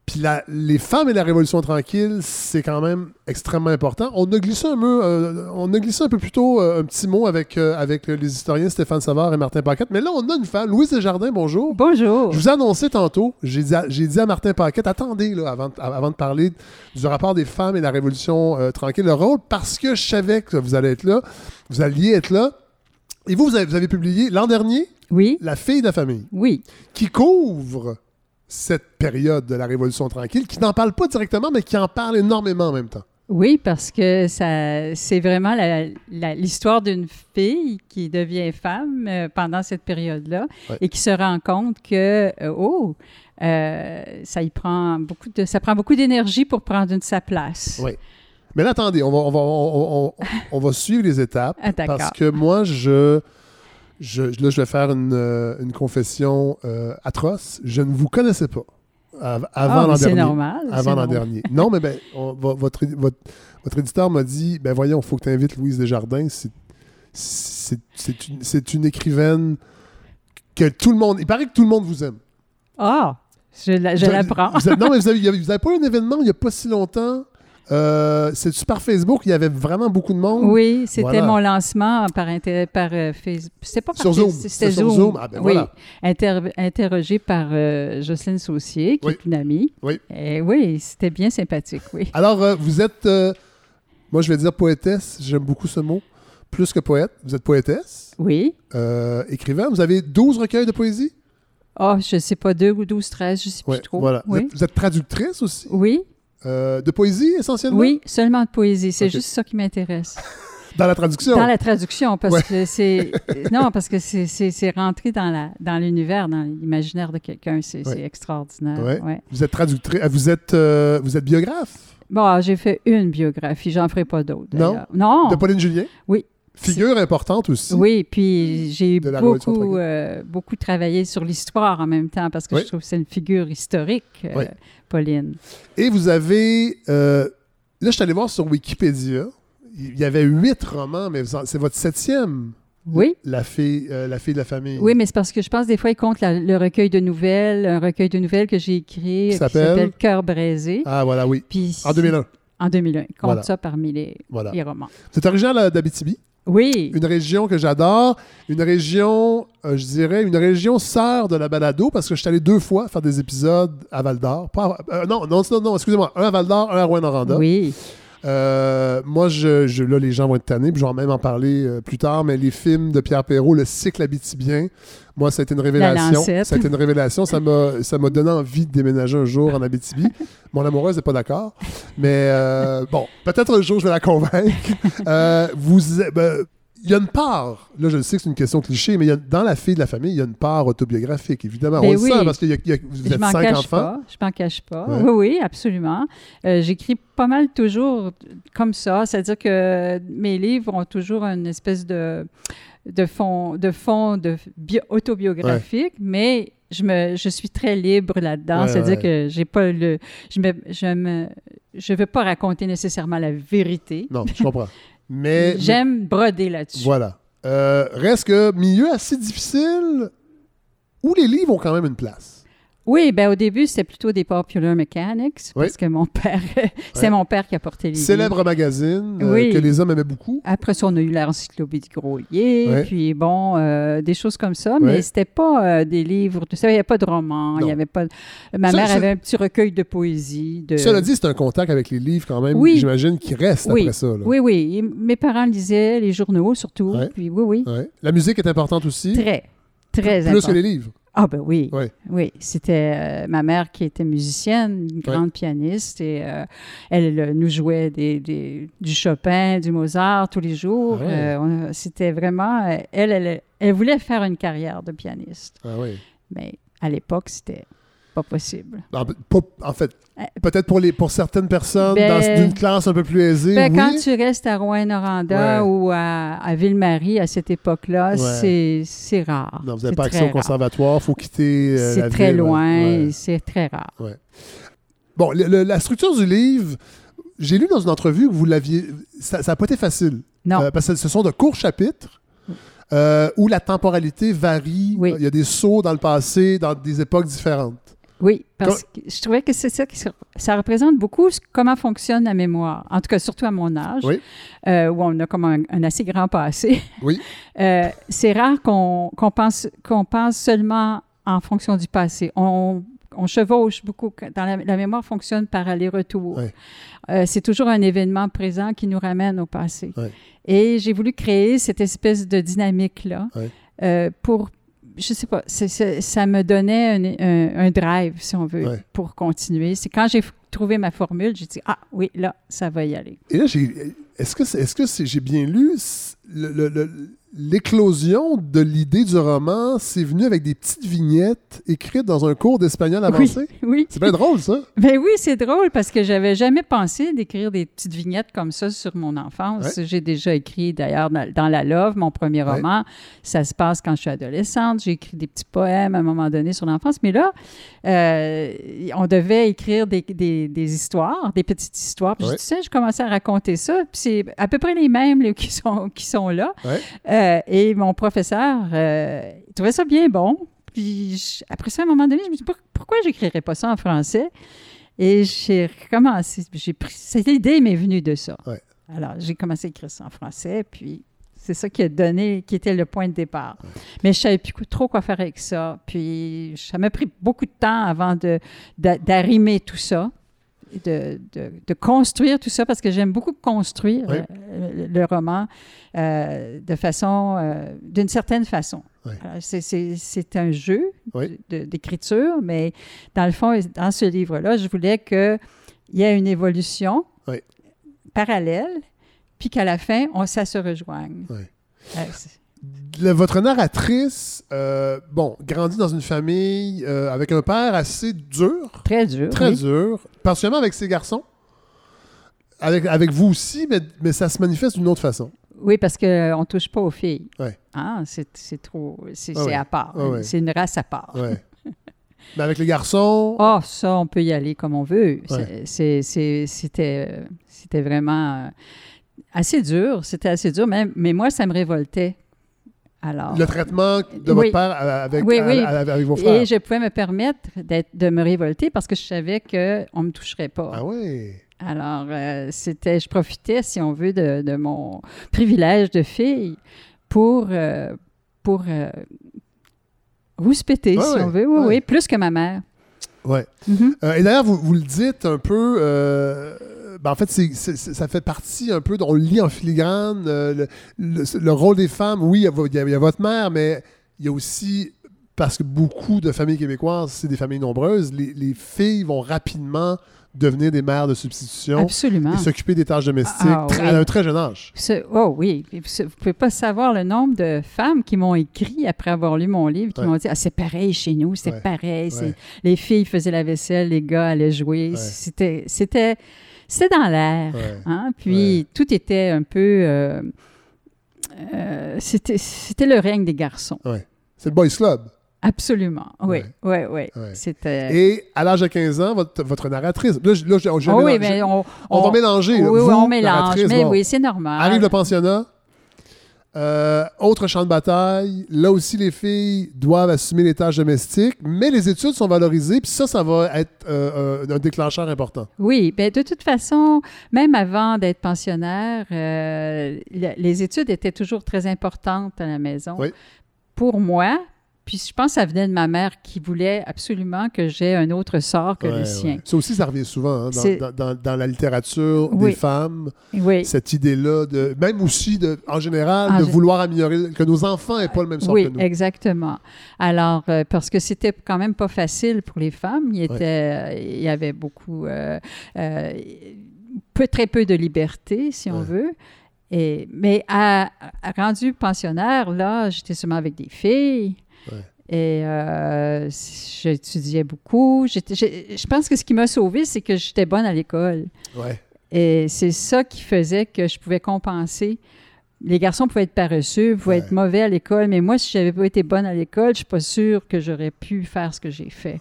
Puis les femmes et la Révolution tranquille, c'est quand même extrêmement important. On a glissé un peu, euh, on a glissé un peu plus tôt euh, un petit mot avec, euh, avec les historiens Stéphane Savard et Martin Paquette. Mais là, on a une femme, Louise Desjardins, bonjour. Bonjour. Je vous ai annoncé tantôt, j'ai dit, à, dit à Martin Paquette, attendez là, avant, avant de parler du rapport des femmes et la Révolution tranquille, le rôle, parce que je savais que vous allez être là, vous alliez être là. Et vous, vous avez, vous avez publié l'an dernier oui. La fille de la famille. Oui. Qui couvre cette période de la Révolution tranquille, qui n'en parle pas directement, mais qui en parle énormément en même temps. Oui, parce que ça, c'est vraiment l'histoire d'une fille qui devient femme euh, pendant cette période-là et qui se rend compte que, euh, oh, euh, ça y prend beaucoup de, ça prend beaucoup d'énergie pour prendre une, sa place. Oui. Mais là, attendez, on va, on va, on, on, va suivre les étapes ah, parce que moi, je je, là, je vais faire une, euh, confession euh, atroce. Je ne vous connaissais pas avant ah, l'an dernier. normal. Avant l'an dernier. Non, mais ben, votre, votre, votre, éditeur m'a dit ben voyons, il faut que tu invites Louise Desjardins. C'est une, une, écrivaine que tout le monde. Il paraît que tout le monde vous aime. Ah, je, l'apprends. non, mais vous n'avez pas eu un événement il n'y a pas si longtemps euh, c'est par Facebook, il y avait vraiment beaucoup de monde. Oui, c'était mon lancement par, par euh, Facebook. C'était pas par sur Zoom. C'était Zoom. Zoom. Ah, ben oui, interrogé par euh, Jocelyne Saucier, qui est une amie. Oui. Et oui, c'était bien sympathique, oui. Alors, vous êtes, moi je vais dire poétesse, j'aime beaucoup ce mot. Plus que poète, vous êtes poétesse. Oui. écrivain, vous avez 12 recueils de poésie? Ah, oh, je sais pas, 2 ou 12, 13, je sais plus trop. Voilà. Vous, êtes, vous, êtes, traductrice aussi? Oui. Euh, de poésie essentiellement? Oui, seulement de poésie. C'est juste ça qui m'intéresse. Dans la traduction? Dans la traduction, parce que c'est... non, parce que c'est rentré dans la dans l'univers, dans l'imaginaire de quelqu'un. C'est extraordinaire. Ouais. Vous êtes traductrice. Vous êtes, euh, vous êtes biographe? Bon, j'ai fait une biographie. J'en ferai pas d'autres. Non? Non. De Pauline Julien? Oui. Figure importante aussi. Oui, puis j'ai beaucoup, euh, beaucoup travaillé sur l'histoire en même temps parce que je trouve que c'est une figure historique, euh, Pauline. Et vous avez. Euh, là, je suis allé voir sur Wikipédia. Il y avait huit romans, mais c'est votre septième. Oui. La fille, la fille de la famille. Oui, mais c'est parce que je pense des fois, il compte le recueil de nouvelles, un recueil de nouvelles que j'ai écrit qui s'appelle? Cœur braisé. Ah, voilà, oui. en 2001. En 2001. Il compte ça parmi les, les romans. C'est originaire d'Abitibi? Oui. Une région que j'adore, une région, euh, je dirais, une région sœur de la balado, parce que je suis allé deux fois faire des épisodes à Val d'Or. Euh, non, non, non, excusez-moi, un à Val d'Or, un à Rouen-Noranda. Oui. Euh, moi, je, là, les gens vont être tannés, puis je vais même en parler plus tard, mais les films de Pierre Perrault, le cycle habitibien, moi, ça a été une révélation. Ça a été une révélation. Ça m'a, donné envie de déménager un jour en Abitibi. Mon amoureuse n'est pas d'accord. Mais bon, peut-être un jour, je vais la convaincre. vous, ben, il y a une part, là je sais que c'est une question cliché, mais il y a, dans la fille de la famille, il y a une part autobiographique, évidemment. Ben On le sent parce que y a, y a, vous êtes cinq enfants. Pas, je m'en cache pas. Oui, oui, absolument. Euh, j'écris pas mal toujours comme ça, c'est-à-dire que mes livres ont toujours une espèce de, de fond de, fond de autobiographique, mais je, me, je suis très libre là-dedans. C'est-à-dire que j'ai pas le. Je me, je me, je veux pas raconter nécessairement la vérité. Non, je comprends. Mais. J'aime broder là-dessus. Voilà. Euh, reste que milieu assez difficile où les livres ont quand même une place. Oui, ben au début, c'était plutôt des Popular Mechanics, parce que mon père, c'est mon père qui a porté les Célèbre magazine euh, que les hommes aimaient beaucoup. Après ça, on a eu l'encyclopédie Grouillet, puis bon, euh, des choses comme ça, mais c'était pas euh, des livres, tu sais, il n'y avait pas de romans, il y avait pas... Ma mère avait un petit recueil de poésie. De... Cela dit, c'est un contact avec les livres quand même, oui. j'imagine, qui reste après ça. Oui, oui, mes parents lisaient les journaux surtout, puis oui, oui. La musique est importante aussi? Très, très Plus que les livres? Ah ben oui, oui. C'était euh, ma mère qui était musicienne, une grande pianiste, et euh, elle nous jouait des, du Chopin, du Mozart tous les jours. Ah euh, c'était vraiment, elle, elle, elle, voulait faire une carrière de pianiste. Ah oui. Mais à l'époque, c'était pas possible. En, fait, euh, peut-être pour, les, pour certaines personnes dans ben, une classe un peu plus aisée. Ben, Quand tu restes à Rouen-Noranda ou à, à Ville-Marie à cette époque-là, c'est rare. Non, vous n'avez pas accès au conservatoire, il faut quitter. Euh, c'est très loin, c'est très rare. Bon, la structure du livre, j'ai lu dans une entrevue que vous l'aviez. Ça n'a pas été facile. Non. Euh, parce que ce sont de courts chapitres. où la temporalité varie. Il y a des sauts dans le passé, dans des époques différentes. Oui, parce que je trouvais que c'est ça qui ça représente beaucoup comment fonctionne la mémoire. En tout cas, surtout à mon âge, euh, où on a comme un, assez grand passé. Oui. Euh, c'est rare qu'on pense, qu'on pense seulement en fonction du passé. On, on chevauche beaucoup. Dans la, mémoire fonctionne par aller-retour. Euh, c'est toujours un événement présent qui nous ramène au passé. Et j'ai voulu créer cette espèce de dynamique-là pour je sais pas, ça me donnait un, drive, si on veut, pour continuer. C'est quand j'ai trouvé ma formule, j'ai dit, ah oui, là, ça va y aller. Et là, est-ce que, est, -ce que j'ai bien lu le, l'éclosion de l'idée du roman, c'est venu avec des petites vignettes écrites dans un cours d'espagnol avancé? Oui, C'est bien drôle, ça. Ben oui, c'est drôle parce que j'avais jamais pensé d'écrire des petites vignettes comme ça sur mon enfance. J'ai déjà écrit, d'ailleurs, dans, La Love, mon premier roman. Ça se passe quand je suis adolescente. J'ai écrit des petits poèmes à un moment donné sur l'enfance. Mais là, euh, on devait écrire des, des, histoires, des petites histoires. Puis, tu sais, je commençais à raconter ça. Puis c'est à peu près les mêmes qui, sont, qui sont là. Euh, et mon professeur euh, il trouvait ça bien bon. Puis après ça, à un moment donné, je me suis dit pourquoi j'écrirais pas ça en français? Et j'ai recommencé. J'ai pris cette idée m'est venue de ça. Alors j'ai commencé à écrire ça en français, puis c'est ça qui a donné, qui était le point de départ. Mais je savais plus trop quoi faire avec ça. Puis ça m'a pris beaucoup de temps avant de d'arrimer tout ça de, de, construire tout ça parce que j'aime beaucoup construire euh, le, roman euh, de façon, euh, d'une certaine façon. C'est un jeu d'écriture, mais dans le fond, dans ce livre-là, je voulais qu'il y ait une évolution parallèle, puis qu'à la fin, on, ça se rejoigne votre narratrice, euh, bon, grandit dans une famille euh, avec un père assez dur. Très dur. Très dur. Particulièrement avec ses garçons. Avec, avec vous aussi, mais, mais ça se manifeste d'une autre façon. Oui, parce qu'on ne touche pas aux filles. Ouais. Ah, c'est trop. C'est à part. c'est une race à part. mais avec les garçons? Oh, ça, on peut y aller comme on veut. C'était vraiment euh, assez dur. C'était assez dur, mais, mais moi, ça me révoltait le traitement de votre père avec, vos frères. Et je pouvais me permettre de me révolter parce que je savais qu'on ne me toucherait pas. Ah oui. Alors, euh, c'était, je profitais, si on veut, de, mon privilège de fille pour, euh, pour euh, rouspéter, si on veut. Oui, oui, plus que ma mère. Oui. Mm-hmm. et d'ailleurs, vous, vous, le dites un peu ben, en fait, ça fait partie un peu, on lit en filigrane, euh, le, rôle des femmes, oui, il y, a, votre mère, mais il y a aussi, parce que beaucoup de familles québécoises, c'est des familles nombreuses, les, filles vont rapidement devenir des mères de substitution. Absolument. Et s'occuper des tâches domestiques ah, à un très jeune âge. oh oui. Vous ne pouvez pas savoir le nombre de femmes qui m'ont écrit après avoir lu mon livre, qui m'ont dit Ah, c'est pareil chez nous, c'est pareil. Les filles faisaient la vaisselle, les gars allaient jouer. C'était. C'était dans l'air. Hein. Puis tout était un peu. Euh, euh, c'était le règne des garçons. C'est le Boys Club. Absolument, oui, oui, oui. C'était... Et à l'âge de 15 ans, votre, votre narratrice, là, là je, je oh, oui, mais on, on, va mélanger. Oui, vous, on mélange, mais oui, c'est normal. Arrive le pensionnat, euh, autre champ de bataille, là aussi les filles doivent assumer les tâches domestiques, mais les études sont valorisées, puis ça, ça va être euh, euh, un déclencheur important. Oui, bien de toute façon, même avant d'être pensionnaire, les études étaient toujours très importantes à la maison. Oui. Pour moi, puis je pense que ça venait de ma mère qui voulait absolument que j'ai un autre sort que le sien. Ça aussi, ça revient souvent hein, dans, la littérature des femmes. Oui. Cette idée-là, de, même aussi, de, en général, de vouloir améliorer, que nos enfants n'aient pas le même sort que nous. Oui, exactement. Alors, euh, parce que c'était quand même pas facile pour les femmes. Il, était, il y avait beaucoup, euh, euh, peu, très peu de liberté, si on veut. Et, mais à, rendu pensionnaire, là, j'étais seulement avec des filles. Et euh, j'étudiais beaucoup. je pense que ce qui m'a sauvée, c'est que j'étais bonne à l'école. Et c'est ça qui faisait que je pouvais compenser. Les garçons pouvaient être paresseux, pouvaient être mauvais à l'école, mais moi, si j'avais pas été bonne à l'école, je suis pas sûre que j'aurais pu faire ce que j'ai fait.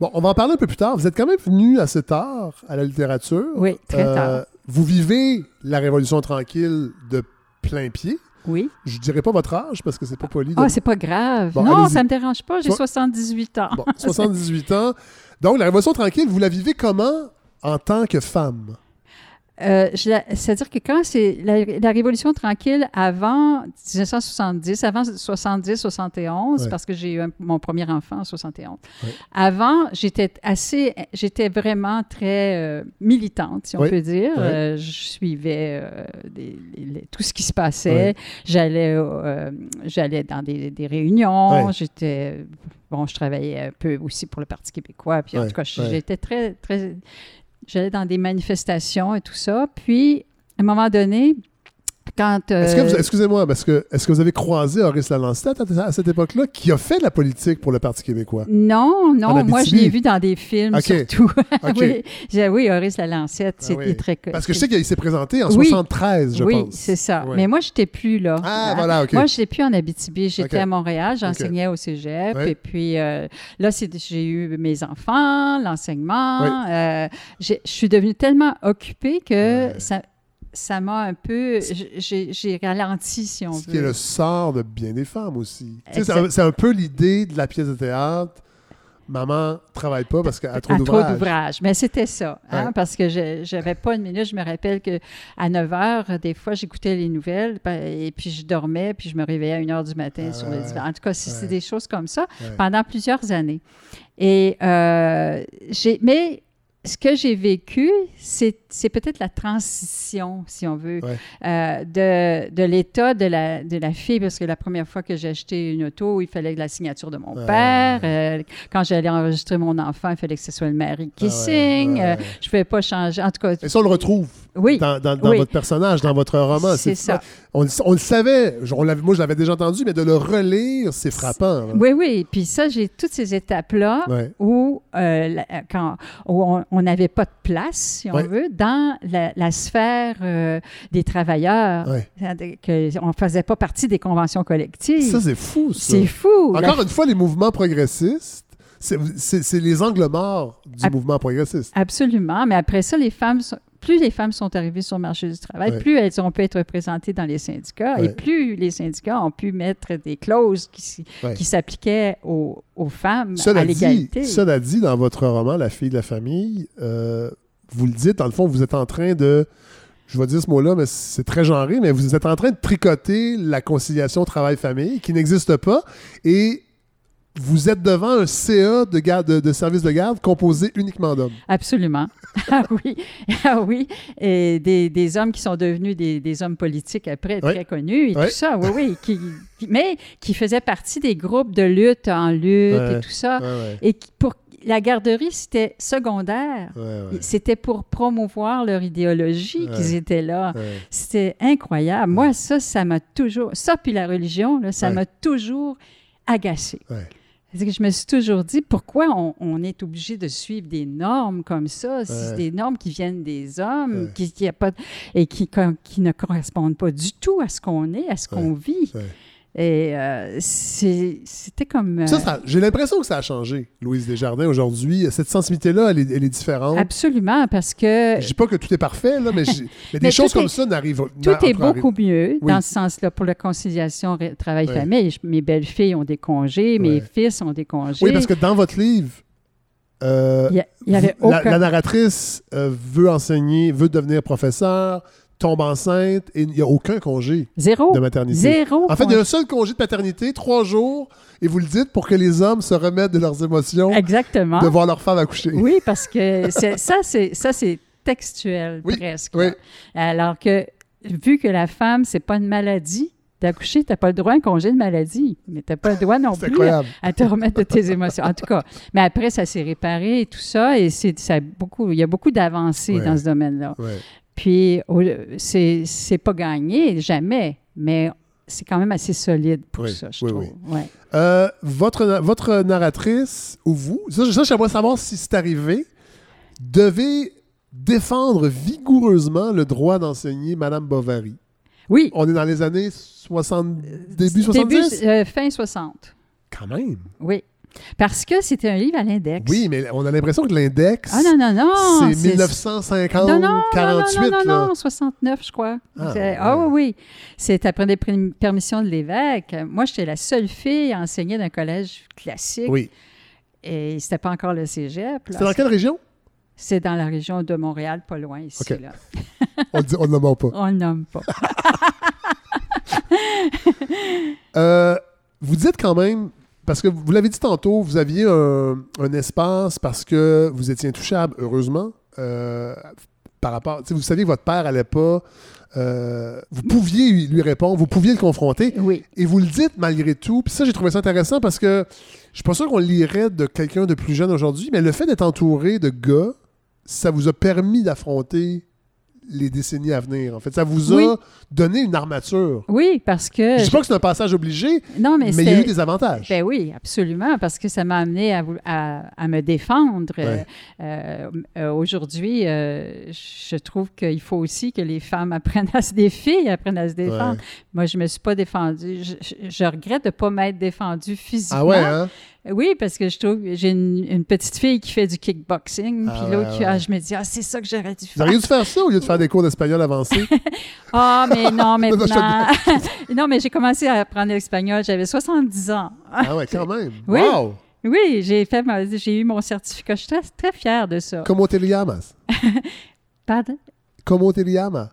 Bon, on va en parler un peu plus tard. Vous êtes quand même venu assez tard à la littérature. Oui, très euh, tard. Vous vivez la Révolution tranquille de plein pied. Oui. Je dirais pas votre âge parce que c'est pas poli. Ah, c'est pas grave. non, ça me dérange pas. J'ai 78 ans. Bon, 78 ans. Donc, la Révolution tranquille, vous la vivez comment en tant que femme? Euh, c'est-à-dire que quand c'est la, Révolution tranquille avant 1970, avant 70-71, parce que j'ai eu mon premier enfant en 71. Avant, j'étais assez, j'étais vraiment très euh, militante, si on peut dire. Euh, je suivais tout ce qui se passait. J'allais, j'allais dans des, des réunions. J'étais bon, je travaillais un peu aussi pour le Parti québécois. Puis en tout cas, j'étais très, très, J'allais dans des manifestations et tout ça. Puis, à un moment donné, quand. Euh, excusez-moi, parce que est-ce que vous avez croisé Horace Lalancette à, cette époque-là, qui a fait de la politique pour le Parti québécois? Non, non, moi je l'ai vu dans des films surtout. oui, oui, Horace Lalancette, ah c'était très Parce que je sais qu'il s'est présenté en 73, je pense. Oui, c'est ça. Mais moi, je n'étais plus là. Ah, hein? voilà, OK. Moi, je n'étais plus en Abitibi. J'étais à Montréal, j'enseignais au cégep. Et puis euh, là, j'ai eu mes enfants, l'enseignement. Euh, je suis devenue tellement occupée que ça ça m'a un peu. J'ai ralenti, si on veut. Ce qui est le sort de bien des femmes aussi. C'est un, peu l'idée de la pièce de théâtre. Maman travaille pas parce qu'elle a trop d'ouvrage. trop d'ouvrage. Mais c'était ça, hein, parce que j'avais pas une minute. Je me rappelle que à 9 h, des fois, j'écoutais les nouvelles et puis je dormais, puis je me réveillais à 1 h du matin sur le divan. En tout cas, c'est des choses comme ça pendant plusieurs années. Et euh, j'ai, mais ce que j'ai vécu, c'est, peut-être la transition, si on veut, euh, de, de l'état de la, de la fille, parce que la première fois que j'ai acheté une auto, il fallait la signature de mon père. Euh, quand j'allais enregistrer mon enfant, il fallait que ce soit le mari qui ah signe. Euh, je ne pouvais pas changer. En tout cas. Et ça, on le retrouve oui. dans, dans, votre personnage, dans votre roman. C'est, ça. On, on, le savait. On moi, je l'avais déjà entendu, mais de le relire, c'est frappant. Oui, oui. Puis ça, j'ai toutes ces étapes-là où, quand, où on, on n'avait pas de place, si on veut, dans la, sphère euh, des travailleurs. on ne faisait pas partie des conventions collectives. Ça, c'est fou, ça. C'est fou. Encore une fois, les mouvements progressistes, c'est les angles morts du mouvement progressiste. Absolument. Mais après ça, les femmes plus les femmes sont arrivées sur le marché du travail, plus elles ont pu être représentées dans les syndicats et plus les syndicats ont pu mettre des clauses qui, qui s'appliquaient aux, femmes à l'égalité. Cela dit, dans votre roman La fille de la famille, euh, vous le dites, dans le fond, vous êtes en train de je vais dire ce mot-là, mais c'est très genré, mais vous êtes en train de tricoter la conciliation travail-famille qui n'existe pas. Et vous êtes devant un CA de, garde, de, service de garde composé uniquement d'hommes. Absolument. ah oui. Ah oui. Et des, des, hommes qui sont devenus des, des hommes politiques après, très connus et tout ça. Oui, oui. Qui, mais qui faisaient partie des groupes de lutte en lutte et tout ça. Et pour la garderie, c'était secondaire. C'était pour promouvoir leur idéologie qu'ils étaient là. C'était incroyable. Moi, ça, ça m'a toujours... Ça, puis la religion, là, ça m'a toujours agacé. Que je me suis toujours dit pourquoi on, est obligé de suivre des normes comme ça, des normes qui viennent des hommes, qui, qui a pas, et qui, qui ne correspondent pas du tout à ce qu'on est, à ce qu'on vit. Et euh, c'était comme. Ça, euh, j'ai l'impression que ça a changé, Louise Desjardins, aujourd'hui. Cette sensibilité-là, elle, elle est, différente. Absolument, parce que. Je dis pas que tout est parfait, là, mais, des choses comme ça n'arrivent pas. Tout est beaucoup mieux dans ce sens-là pour la conciliation travail-famille. Mes belles-filles ont des congés, mes fils ont des congés. Oui, parce que dans votre livre, euh, y avait aucun... la, narratrice veut enseigner, veut devenir professeur, tombe enceinte et il n'y a aucun congé de maternité. Zéro. En fait, il y a un seul congé de paternité, trois jours, et vous le dites pour que les hommes se remettent de leurs émotions. Exactement. De voir leur femme accoucher. Oui, parce que ça, c'est ça, c'est textuel presque. Oui. Alors que vu que la femme, c'est pas une maladie, d'accoucher, tu n'as pas le droit à un congé de maladie, mais tu n'as pas le droit non plus à, te remettre de tes émotions. En tout cas, mais après, ça s'est réparé et tout ça, et c'est, ça beaucoup, il y a beaucoup d'avancées dans ce domaine-là. Puis, c'est pas gagné, jamais, mais c'est quand même assez solide pour ça, je trouve. Euh, votre, votre narratrice, ou vous, ça, ça j'aimerais savoir si c'est arrivé, devait défendre vigoureusement le droit d'enseigner Madame Bovary. Oui. On est dans les années 60, début 70? Début, euh, fin 60. Quand même. Oui. Parce que c'était un livre à l'index. Oui, mais on a l'impression que l'index. Ah non, non, non. C'est 1950, non, non, 48. Non, non, non, non, 69, je crois. Ah, ah oui, oui. C'est après des permissions de l'évêque. Moi, j'étais la seule fille à enseigner d'un collège classique. Oui. Et c'était pas encore le cégep. C'était dans quelle région? C'est dans la région de Montréal, pas loin ici. Là. on ne le nomme pas. On ne le nomme pas. euh, vous dites quand même parce que vous l'avez dit tantôt, vous aviez un, espace parce que vous étiez intouchable, heureusement, euh, par rapport. Vous saviez que votre père n'allait pas. Euh, vous pouviez lui répondre, vous pouviez le confronter. Oui. Et vous le dites malgré tout. Puis ça, j'ai trouvé ça intéressant parce que je suis pas sûr qu'on le lirait de quelqu'un de plus jeune aujourd'hui, mais le fait d'être entouré de gars, ça vous a permis d'affronter les décennies à venir. En fait, ça vous a donné une armature. Oui, parce que... Je dis pas que c'est un passage obligé, non, mais, il y a eu des avantages. Ben oui, absolument, parce que ça m'a amené à, à, me défendre. Euh, euh, aujourd'hui, euh, je trouve qu'il faut aussi que les femmes apprennent à se défier, apprennent à se défendre. Moi, je me suis pas défendue. Je, regrette de ne pas m'être défendue physiquement. Ah ouais, hein? Oui, parce que je trouve j'ai une, petite fille qui fait du kickboxing, puis ah, l'autre, ah, je me dis, ah, c'est ça que j'aurais dû faire. Vous dû faire ça au lieu de faire des cours d'espagnol avancés? ah, mais non, maintenant. non, mais j'ai commencé à apprendre l'espagnol, j'avais 70 ans. ah ouais, quand même. Oui. Wow! Oui, j'ai fait j'ai eu mon certificat. Je suis très, très fière de ça. Comment te llamas? Pardon? Comment te llamas?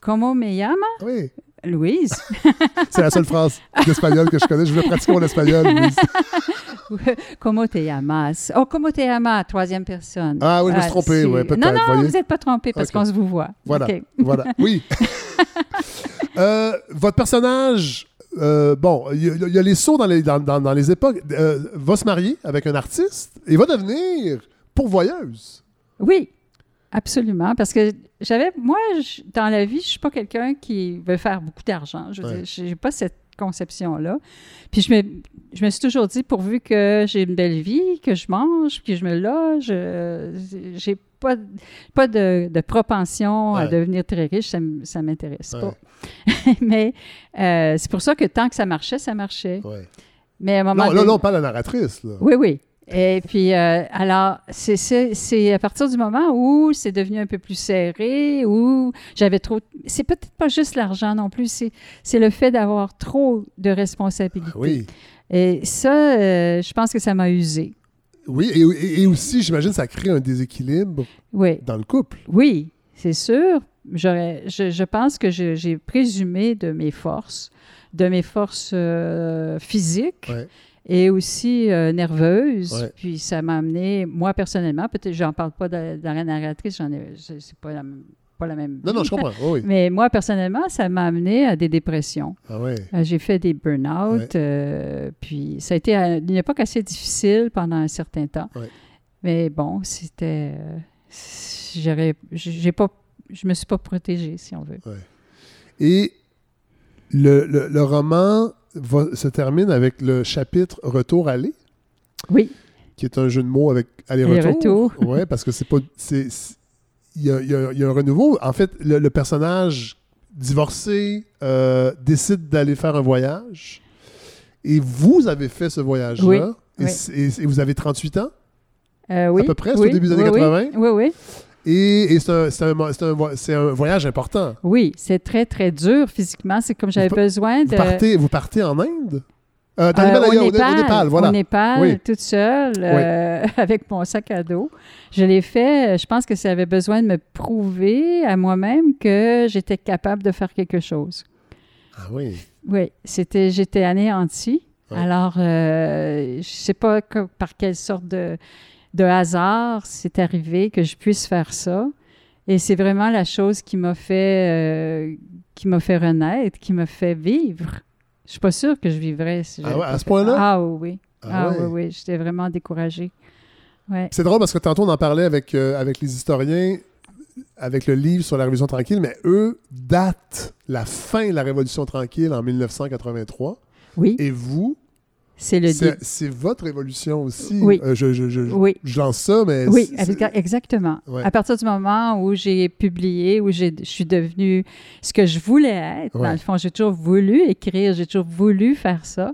Comment me llama? Oui. Louise. C'est la seule phrase d'espagnol que je connais. Je veux pratiquer mon espagnol, Louise. Como te llamas? Oh, como te llamas? Troisième personne. Ah oui, je me suis ah, trompé, peut-être. Non, non, vous n'êtes pas trompé parce qu'on se vous voit. Voilà, voilà. Oui. Euh, votre personnage, euh, bon, il y, a les sauts dans les, dans, dans, les époques, euh, va se marier avec un artiste et va devenir pourvoyeuse. Oui, absolument. Parce que j'avais, moi, dans la vie, je suis pas quelqu'un qui veut faire beaucoup d'argent. Je n'ai pas cette conception-là. Puis je me, je me suis toujours dit, pourvu que j'ai une belle vie, que je mange, que je me loge, j'ai pas, pas de, propension à devenir très riche, ça ne m'intéresse pas. Mais euh, c'est pour ça que tant que ça marchait, ça marchait. Mais à un moment non, là, on parle de la narratrice. Là. Oui, oui. Et puis, euh, alors, c'est à partir du moment où c'est devenu un peu plus serré, où j'avais trop. C'est peut-être pas juste l'argent non plus, c'est le fait d'avoir trop de responsabilités. oui. Et ça, euh, je pense que ça m'a usé. Oui, et, aussi, j'imagine, ça crée un déséquilibre dans le couple. Oui, c'est sûr. Je, je, pense que j'ai présumé de mes forces, de mes forces euh, physiques et aussi euh, nerveuse. Puis ça m'a amené, moi personnellement, peut-être j'en parle pas de, la narratrice, j'en ai, c'est pas la, pas la même. Non, non, je comprends. oui. Mais moi personnellement, ça m'a amené à des dépressions. Ah oui. Euh, j'ai fait des burn-out. Euh, puis ça a été une époque assez difficile pendant un certain temps. Mais bon, c'était. j'aurais, j'ai pas, je me suis pas protégée, si on veut. Et le, le, roman se termine avec le chapitre Retour aller. Oui. Qui est un jeu de mots avec aller-retour. oui, parce que c'est pas. Il y a, y, y a, un renouveau. En fait, le, personnage divorcé euh, décide d'aller faire un voyage. Et vous avez fait ce voyage-là. Et, vous avez 38 ans? Euh, oui. À peu près, c'est au début des années 80? Oui, oui. Et, c'est un, voyage important. Oui, c'est très, très dur physiquement. C'est comme j'avais besoin de. Vous partez, vous partez en Inde? Euh, dans euh, au, Népal, au, Népal, voilà. Au Népal, toute seule, euh, avec mon sac à dos. Je l'ai fait, je pense que ça avait besoin de me prouver à moi-même que j'étais capable de faire quelque chose. Ah oui? Oui, c'était, j'étais anéantie. Alors, je ne sais pas par quelle sorte de de hasard, c'est arrivé que je puisse faire ça. Et c'est vraiment la chose qui m'a fait, euh, qui m'a fait renaître, qui m'a fait vivre. Je suis pas sûre que je vivrais si Ah ouais, à ce point-là? Ah oui. Ah, ah oui, oui. J'étais vraiment découragée. Ouais. C'est drôle parce que tantôt on en parlait avec, euh, avec les historiens, avec le livre sur la Révolution tranquille, mais eux datent la fin de la Révolution tranquille en 1983. Oui. Et vous, c'est le C'est votre évolution aussi. Oui. Euh, je, je, je, je, lance ça, mais. Oui, exactement. À partir du moment où j'ai publié, où je suis devenue ce que je voulais être, dans le fond, j'ai toujours voulu écrire, j'ai toujours voulu faire ça,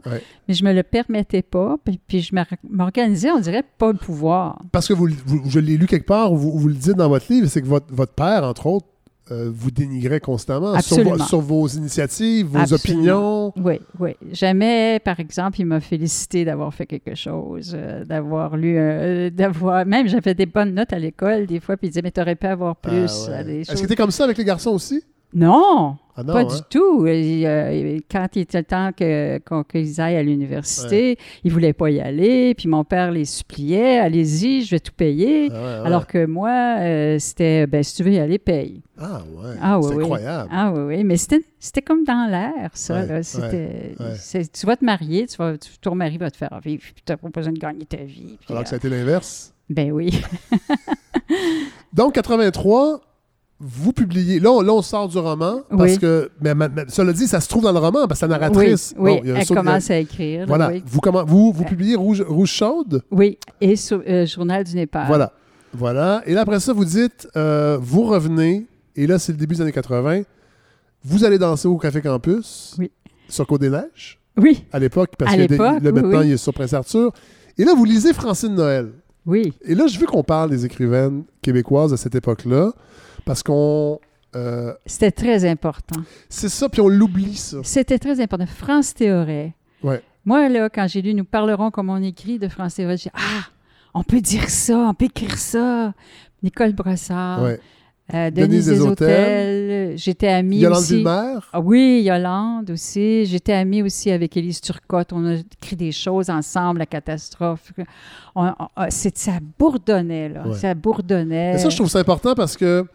mais je me le permettais pas, puis, puis je m'organisais, on dirait, pas le pouvoir. Parce que vous, je l'ai lu quelque part, vous, vous le dites dans votre livre, c'est que votre, votre père, entre autres, euh, vous dénigrez constamment sur, vos initiatives, vos opinions. Oui, oui. Jamais, par exemple, il m'a félicité d'avoir fait quelque chose, euh, d'avoir lu, euh, d'avoir. Même j'avais des bonnes notes à l'école des fois, puis il disait mais t'aurais pu avoir ah plus. Est-ce que t'es comme ça avec les garçons aussi? Non, ah pas du hein? tout. Euh, quand il était le temps qu'ils aillent à l'université, ils ne voulaient pas y aller. Puis mon père les suppliait allez-y, je vais tout payer. Ah Alors que moi, euh, c'était ben, si tu veux y aller, paye. Ah ouais. Ah, c'est incroyable. Ah oui, oui. Mais c'était comme dans l'air, ça. tu vas te marier, tu vas, ton mari va te faire vivre, puis tu n'as pas besoin de gagner ta vie. Alors que ça a été l'inverse? Ben oui. Donc, 83, vous publiez. Là on, sort du roman parce que. Mais, cela dit, ça se trouve dans le roman parce que la narratrice. Oui, elle commence à écrire. Voilà. Vous, comment, vous, vous publiez Rouge, Rouge Chaude? Oui, et sur, euh, Journal du Népal. Voilà. Voilà. Et là, après ça, vous dites euh, vous revenez, et là, c'est le début des années 80. Vous allez danser au Café Campus. Oui. Sur Côte des Neiges. Oui. À l'époque, parce que le, maintenant, il est sur Prince Arthur. Et là, vous lisez Francine Noël. Oui. Et là, je veux qu'on parle des écrivaines québécoises de cette époque-là. Parce qu'on. Euh, C'était très important. C'est ça, puis on l'oublie, ça. C'était très important. France Théoret. Ouais. Moi, là, quand j'ai lu Nous parlerons comme on écrit de France Théoret, j'ai dit Ah, on peut dire ça, on peut écrire ça. Nicole Brossard. Ouais. Euh, Denise, Denise J'étais amie Yolande aussi. Villemer. Ah, oui, Yolande aussi. J'étais amie aussi avec Élise Turcotte. On a écrit des choses ensemble, la catastrophe. On, ça bourdonnait, là. Ça bourdonnait. Et ça, je trouve ça important parce que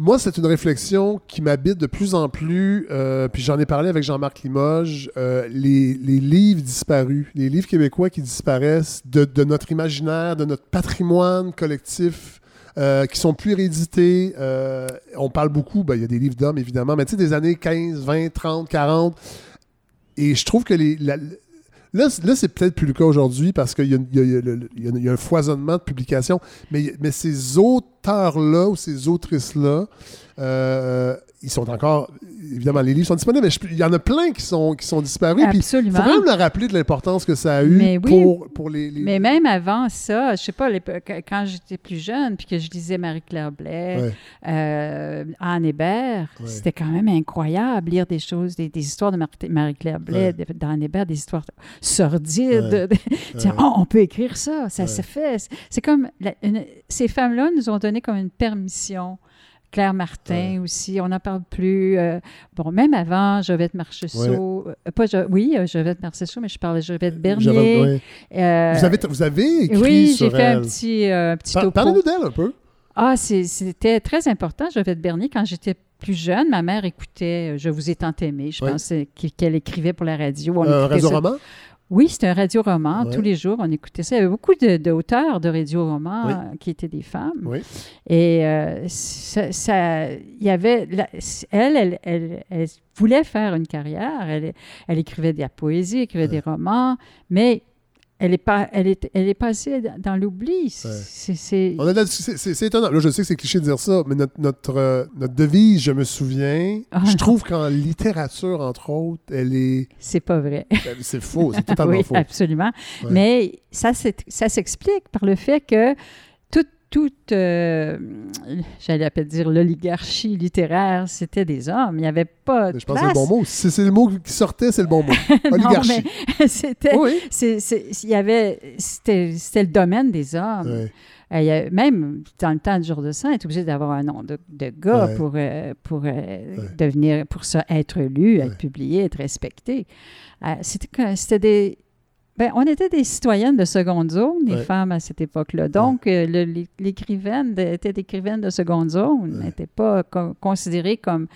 moi, c'est une réflexion qui m'habite de plus en plus, euh, puis j'en ai parlé avec Jean-Marc Limoges, euh, les, livres disparus, les livres québécois qui disparaissent de, notre imaginaire, de notre patrimoine collectif, euh, qui sont plus réédités. on parle beaucoup, ben, il y a des livres d'hommes évidemment, mais tu sais, des années 15, 20, 30, 40. Et je trouve que les, Là, c'est peut-être plus le cas aujourd'hui parce qu'il y, a un foisonnement de publications, mais, mais ces auteurs-là ou ces autrices-là, euh, ils sont encore. Évidemment, les livres sont disponibles, mais il y en a plein qui sont, qui sont disparus. Absolument. Il faut quand même leur rappeler de l'importance que ça a eu pour, pour les, Mais même avant ça, je sais pas, quand j'étais plus jeune, puis que je lisais Marie-Claire Blais, euh, Anne Hébert, c'était quand même incroyable lire des choses, des, histoires de Marie-Claire Blais, d'Anne Hébert, des histoires sordides. oh, on peut écrire ça, ça se fait. C'est comme. ces femmes-là nous ont donné comme une permission Claire Martin aussi, on n'en parle plus. Euh, bon, même avant, Jovette Marcheseau, euh, pas oui, euh, Jovette Marcheseau, mais je parlais de Jovette Bernier. vous, avez, vous avez écrit Oui, j'ai fait un petit, petit topo. Parlez-nous d'elle un peu. Ah, c'était très important, Jovette Bernier. Quand j'étais plus jeune, ma mère écoutait Je vous ai tant aimé. Je pense qu'elle écrivait pour la radio. un réseau roman? Oui, c'était un radio-roman. Tous les jours, on écoutait ça. Il y avait beaucoup d'auteurs de, de radio-romans qui étaient des femmes. Oui. Et euh, ça, il y avait... elle, elle, elle, voulait faire une carrière. Elle, elle écrivait de la poésie, écrivait des romans, mais elle est, pas, elle est, elle est passée dans l'oubli. C'est étonnant. Là, je sais que c'est cliché de dire ça, mais notre, notre, euh, notre devise, je me souviens, ah, je trouve qu'en littérature, entre autres, elle est... C'est pas vrai. C'est faux, c'est totalement oui, faux. absolument. Mais ça, ça s'explique par le fait que toute, euh, j'allais dire l'oligarchie littéraire, c'était des hommes. Il n'y avait pas de Je pense que c'est le bon mot. Si c'est le mot qui sortait, c'est le bon mot. Oligarchie. c'était, oui. il y avait, c'était, le domaine des hommes. Euh, même dans le temps du jour de Saint, on est obligé d'avoir un nom de, gars pour, euh, pour devenir, pour ça, être lu, être publié, être respecté. c'était, c'était des Bien, on était des citoyennes de seconde zone, les femmes à cette époque-là. Donc, euh, l'écrivaine était d'écrivaine de seconde zone, n'était pas considérée comme.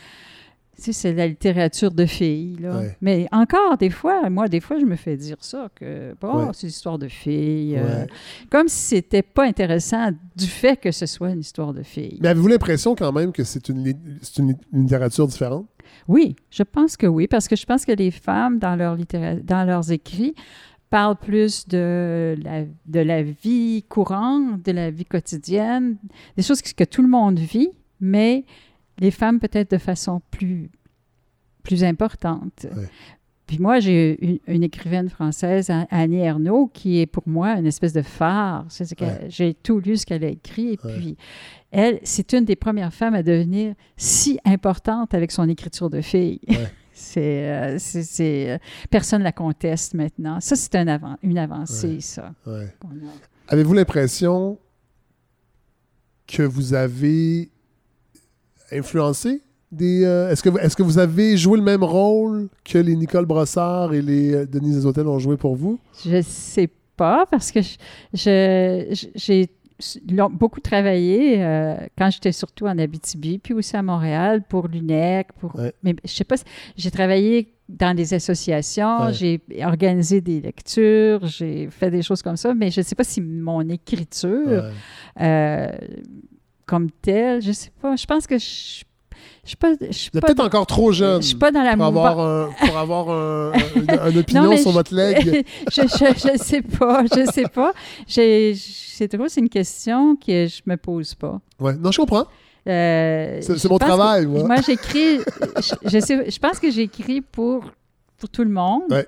Tu c'est la littérature de filles. Là. Mais encore, des fois, moi, des fois, je me fais dire ça, que bon, c'est une histoire de filles. Euh, comme si c'était pas intéressant du fait que ce soit une histoire de filles. Mais avez-vous l'impression quand même que c'est une, une, littérature différente? Oui, je pense que oui, parce que je pense que les femmes, dans, leur dans leurs écrits, parle plus de la, de la vie courante, de la vie quotidienne, des choses que, tout le monde vit, mais les femmes peut-être de façon plus, plus importante. Puis moi, j'ai une, écrivaine française, Annie Ernaux, qui est pour moi une espèce de phare. J'ai tout lu ce qu'elle a écrit. Et puis, elle, c'est une des premières femmes à devenir si importante avec son écriture de fille. Euh, c'est, c'est, euh, personne ne la conteste maintenant. Ça, c'est un avant, une avancée, ça. Avez-vous l'impression que vous avez influencé des. Euh, est-ce, que, est-ce que vous avez joué le même rôle que les Nicole Brossard et les Denise Denis ont joué pour vous? Je sais pas, parce que je, j'ai beaucoup travaillé euh, quand j'étais surtout en Abitibi, puis aussi à Montréal pour l'UNEC. Pour... Mais je sais pas, j'ai travaillé dans des associations, j'ai organisé des lectures, j'ai fait des choses comme ça, mais je ne sais pas si mon écriture euh, comme telle, je ne sais pas. Je pense que je je suis pas. Je suis peut-être encore trop jeune. Je suis pas dans la pour avoir, pour avoir un, une, opinion sur votre leg. je, je, sais pas, je sais pas. C'est trop, c'est une question que je me pose pas. Ouais, non, je comprends. Euh, c'est mon travail, moi. Moi, j'écris. je, sais, je pense que j'écris pour, pour tout le monde. Ouais.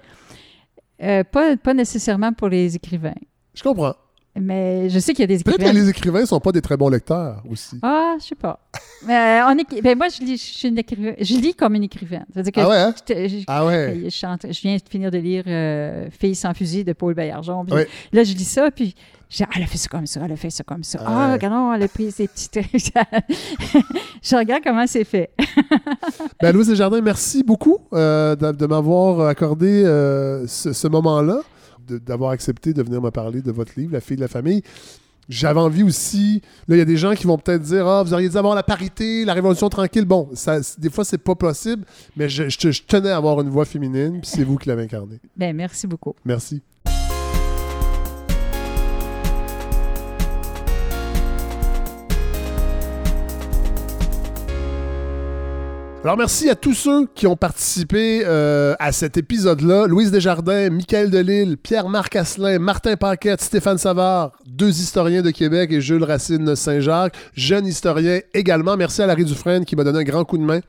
Euh, pas, pas nécessairement pour les écrivains. Je comprends. Mais je sais qu'il y a des écrivains. Peut-être que les écrivains ne sont pas des très bons lecteurs aussi. Ah, je sais pas. Mais on ben moi, je lis, je, suis une je lis comme une écrivaine. Que ah ouais? Hein? Je, ah ouais? Je, je, viens de finir de lire euh, Fille sans fusil de Paul Bayarjon. Là, je lis ça, puis je dis, ah, elle a fait ça comme ça, elle a fait ça comme ça. Ah, regardons, elle a pris ses petites. je regarde comment c'est fait. ben, Louise Desjardins, merci beaucoup euh, de, m'avoir accordé euh, ce, ce moment-là d'avoir accepté de venir me parler de votre livre, La fille de la famille. J'avais envie aussi. Là, il y a des gens qui vont peut-être dire Ah, vous auriez dû avoir la parité, la révolution tranquille. Bon, ça, des fois, c'est pas possible, mais je, je, tenais à avoir une voix féminine, puis c'est vous qui l'avez incarnée. Ben, merci beaucoup. Merci. Alors, merci à tous ceux qui ont participé euh, à cet épisode-là. Louise Desjardins, Michael Delille, Pierre-Marc Asselin, Martin Paquette, Stéphane Savard, deux historiens de Québec et Jules Racine Saint-Jacques, jeune historien également. Merci à Larry Dufresne qui m'a donné un grand coup de main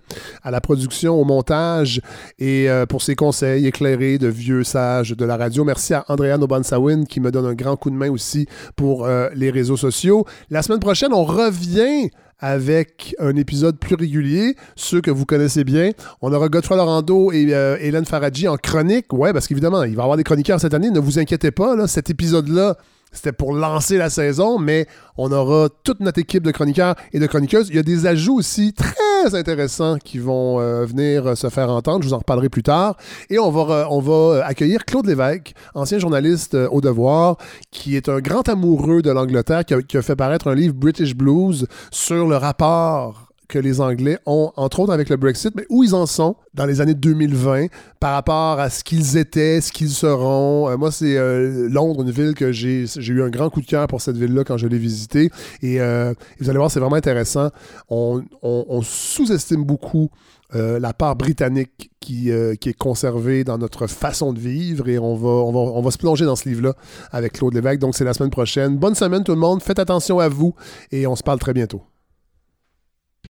à la production, au montage et euh, pour ses conseils éclairés de vieux sages de la radio. Merci à Andréane Obansawin qui me donne un grand coup de main aussi pour euh, les réseaux sociaux. La semaine prochaine, on revient avec un épisode plus régulier, ceux que vous connaissez bien. On aura Godfrey Lorando et euh, Hélène Faradji en chronique. Ouais, parce qu'évidemment, il va y avoir des chroniqueurs cette année. Ne vous inquiétez pas, cet épisode-là, c'était pour lancer la saison, mais on aura toute notre équipe de chroniqueurs et de chroniqueuses. Il y a des ajouts aussi très intéressants qui vont euh, venir se faire entendre. Je vous en reparlerai plus tard. Et on va, va accueillir Claude Lévesque, ancien journaliste euh, au Devoir, qui est un grand amoureux de l'Angleterre, qui, qui a fait paraître un livre British Blues sur le rapport que les Anglais ont, entre autres avec le Brexit, mais où ils en sont dans les années 2020 par rapport à ce qu'ils étaient, ce qu'ils seront? Euh, moi, c'est euh, Londres, une ville que j'ai eu un grand coup de cœur pour cette ville-là quand je l'ai visitée. Et vous allez voir, c'est vraiment intéressant. On, sous-estime beaucoup euh, la part britannique qui, euh, qui, est conservée dans notre façon de vivre et on va, on va, on va se plonger dans ce livre-là avec Claude Lévesque. Donc, c'est la semaine prochaine. Bonne semaine tout le monde. Faites attention à vous et on se parle très bientôt.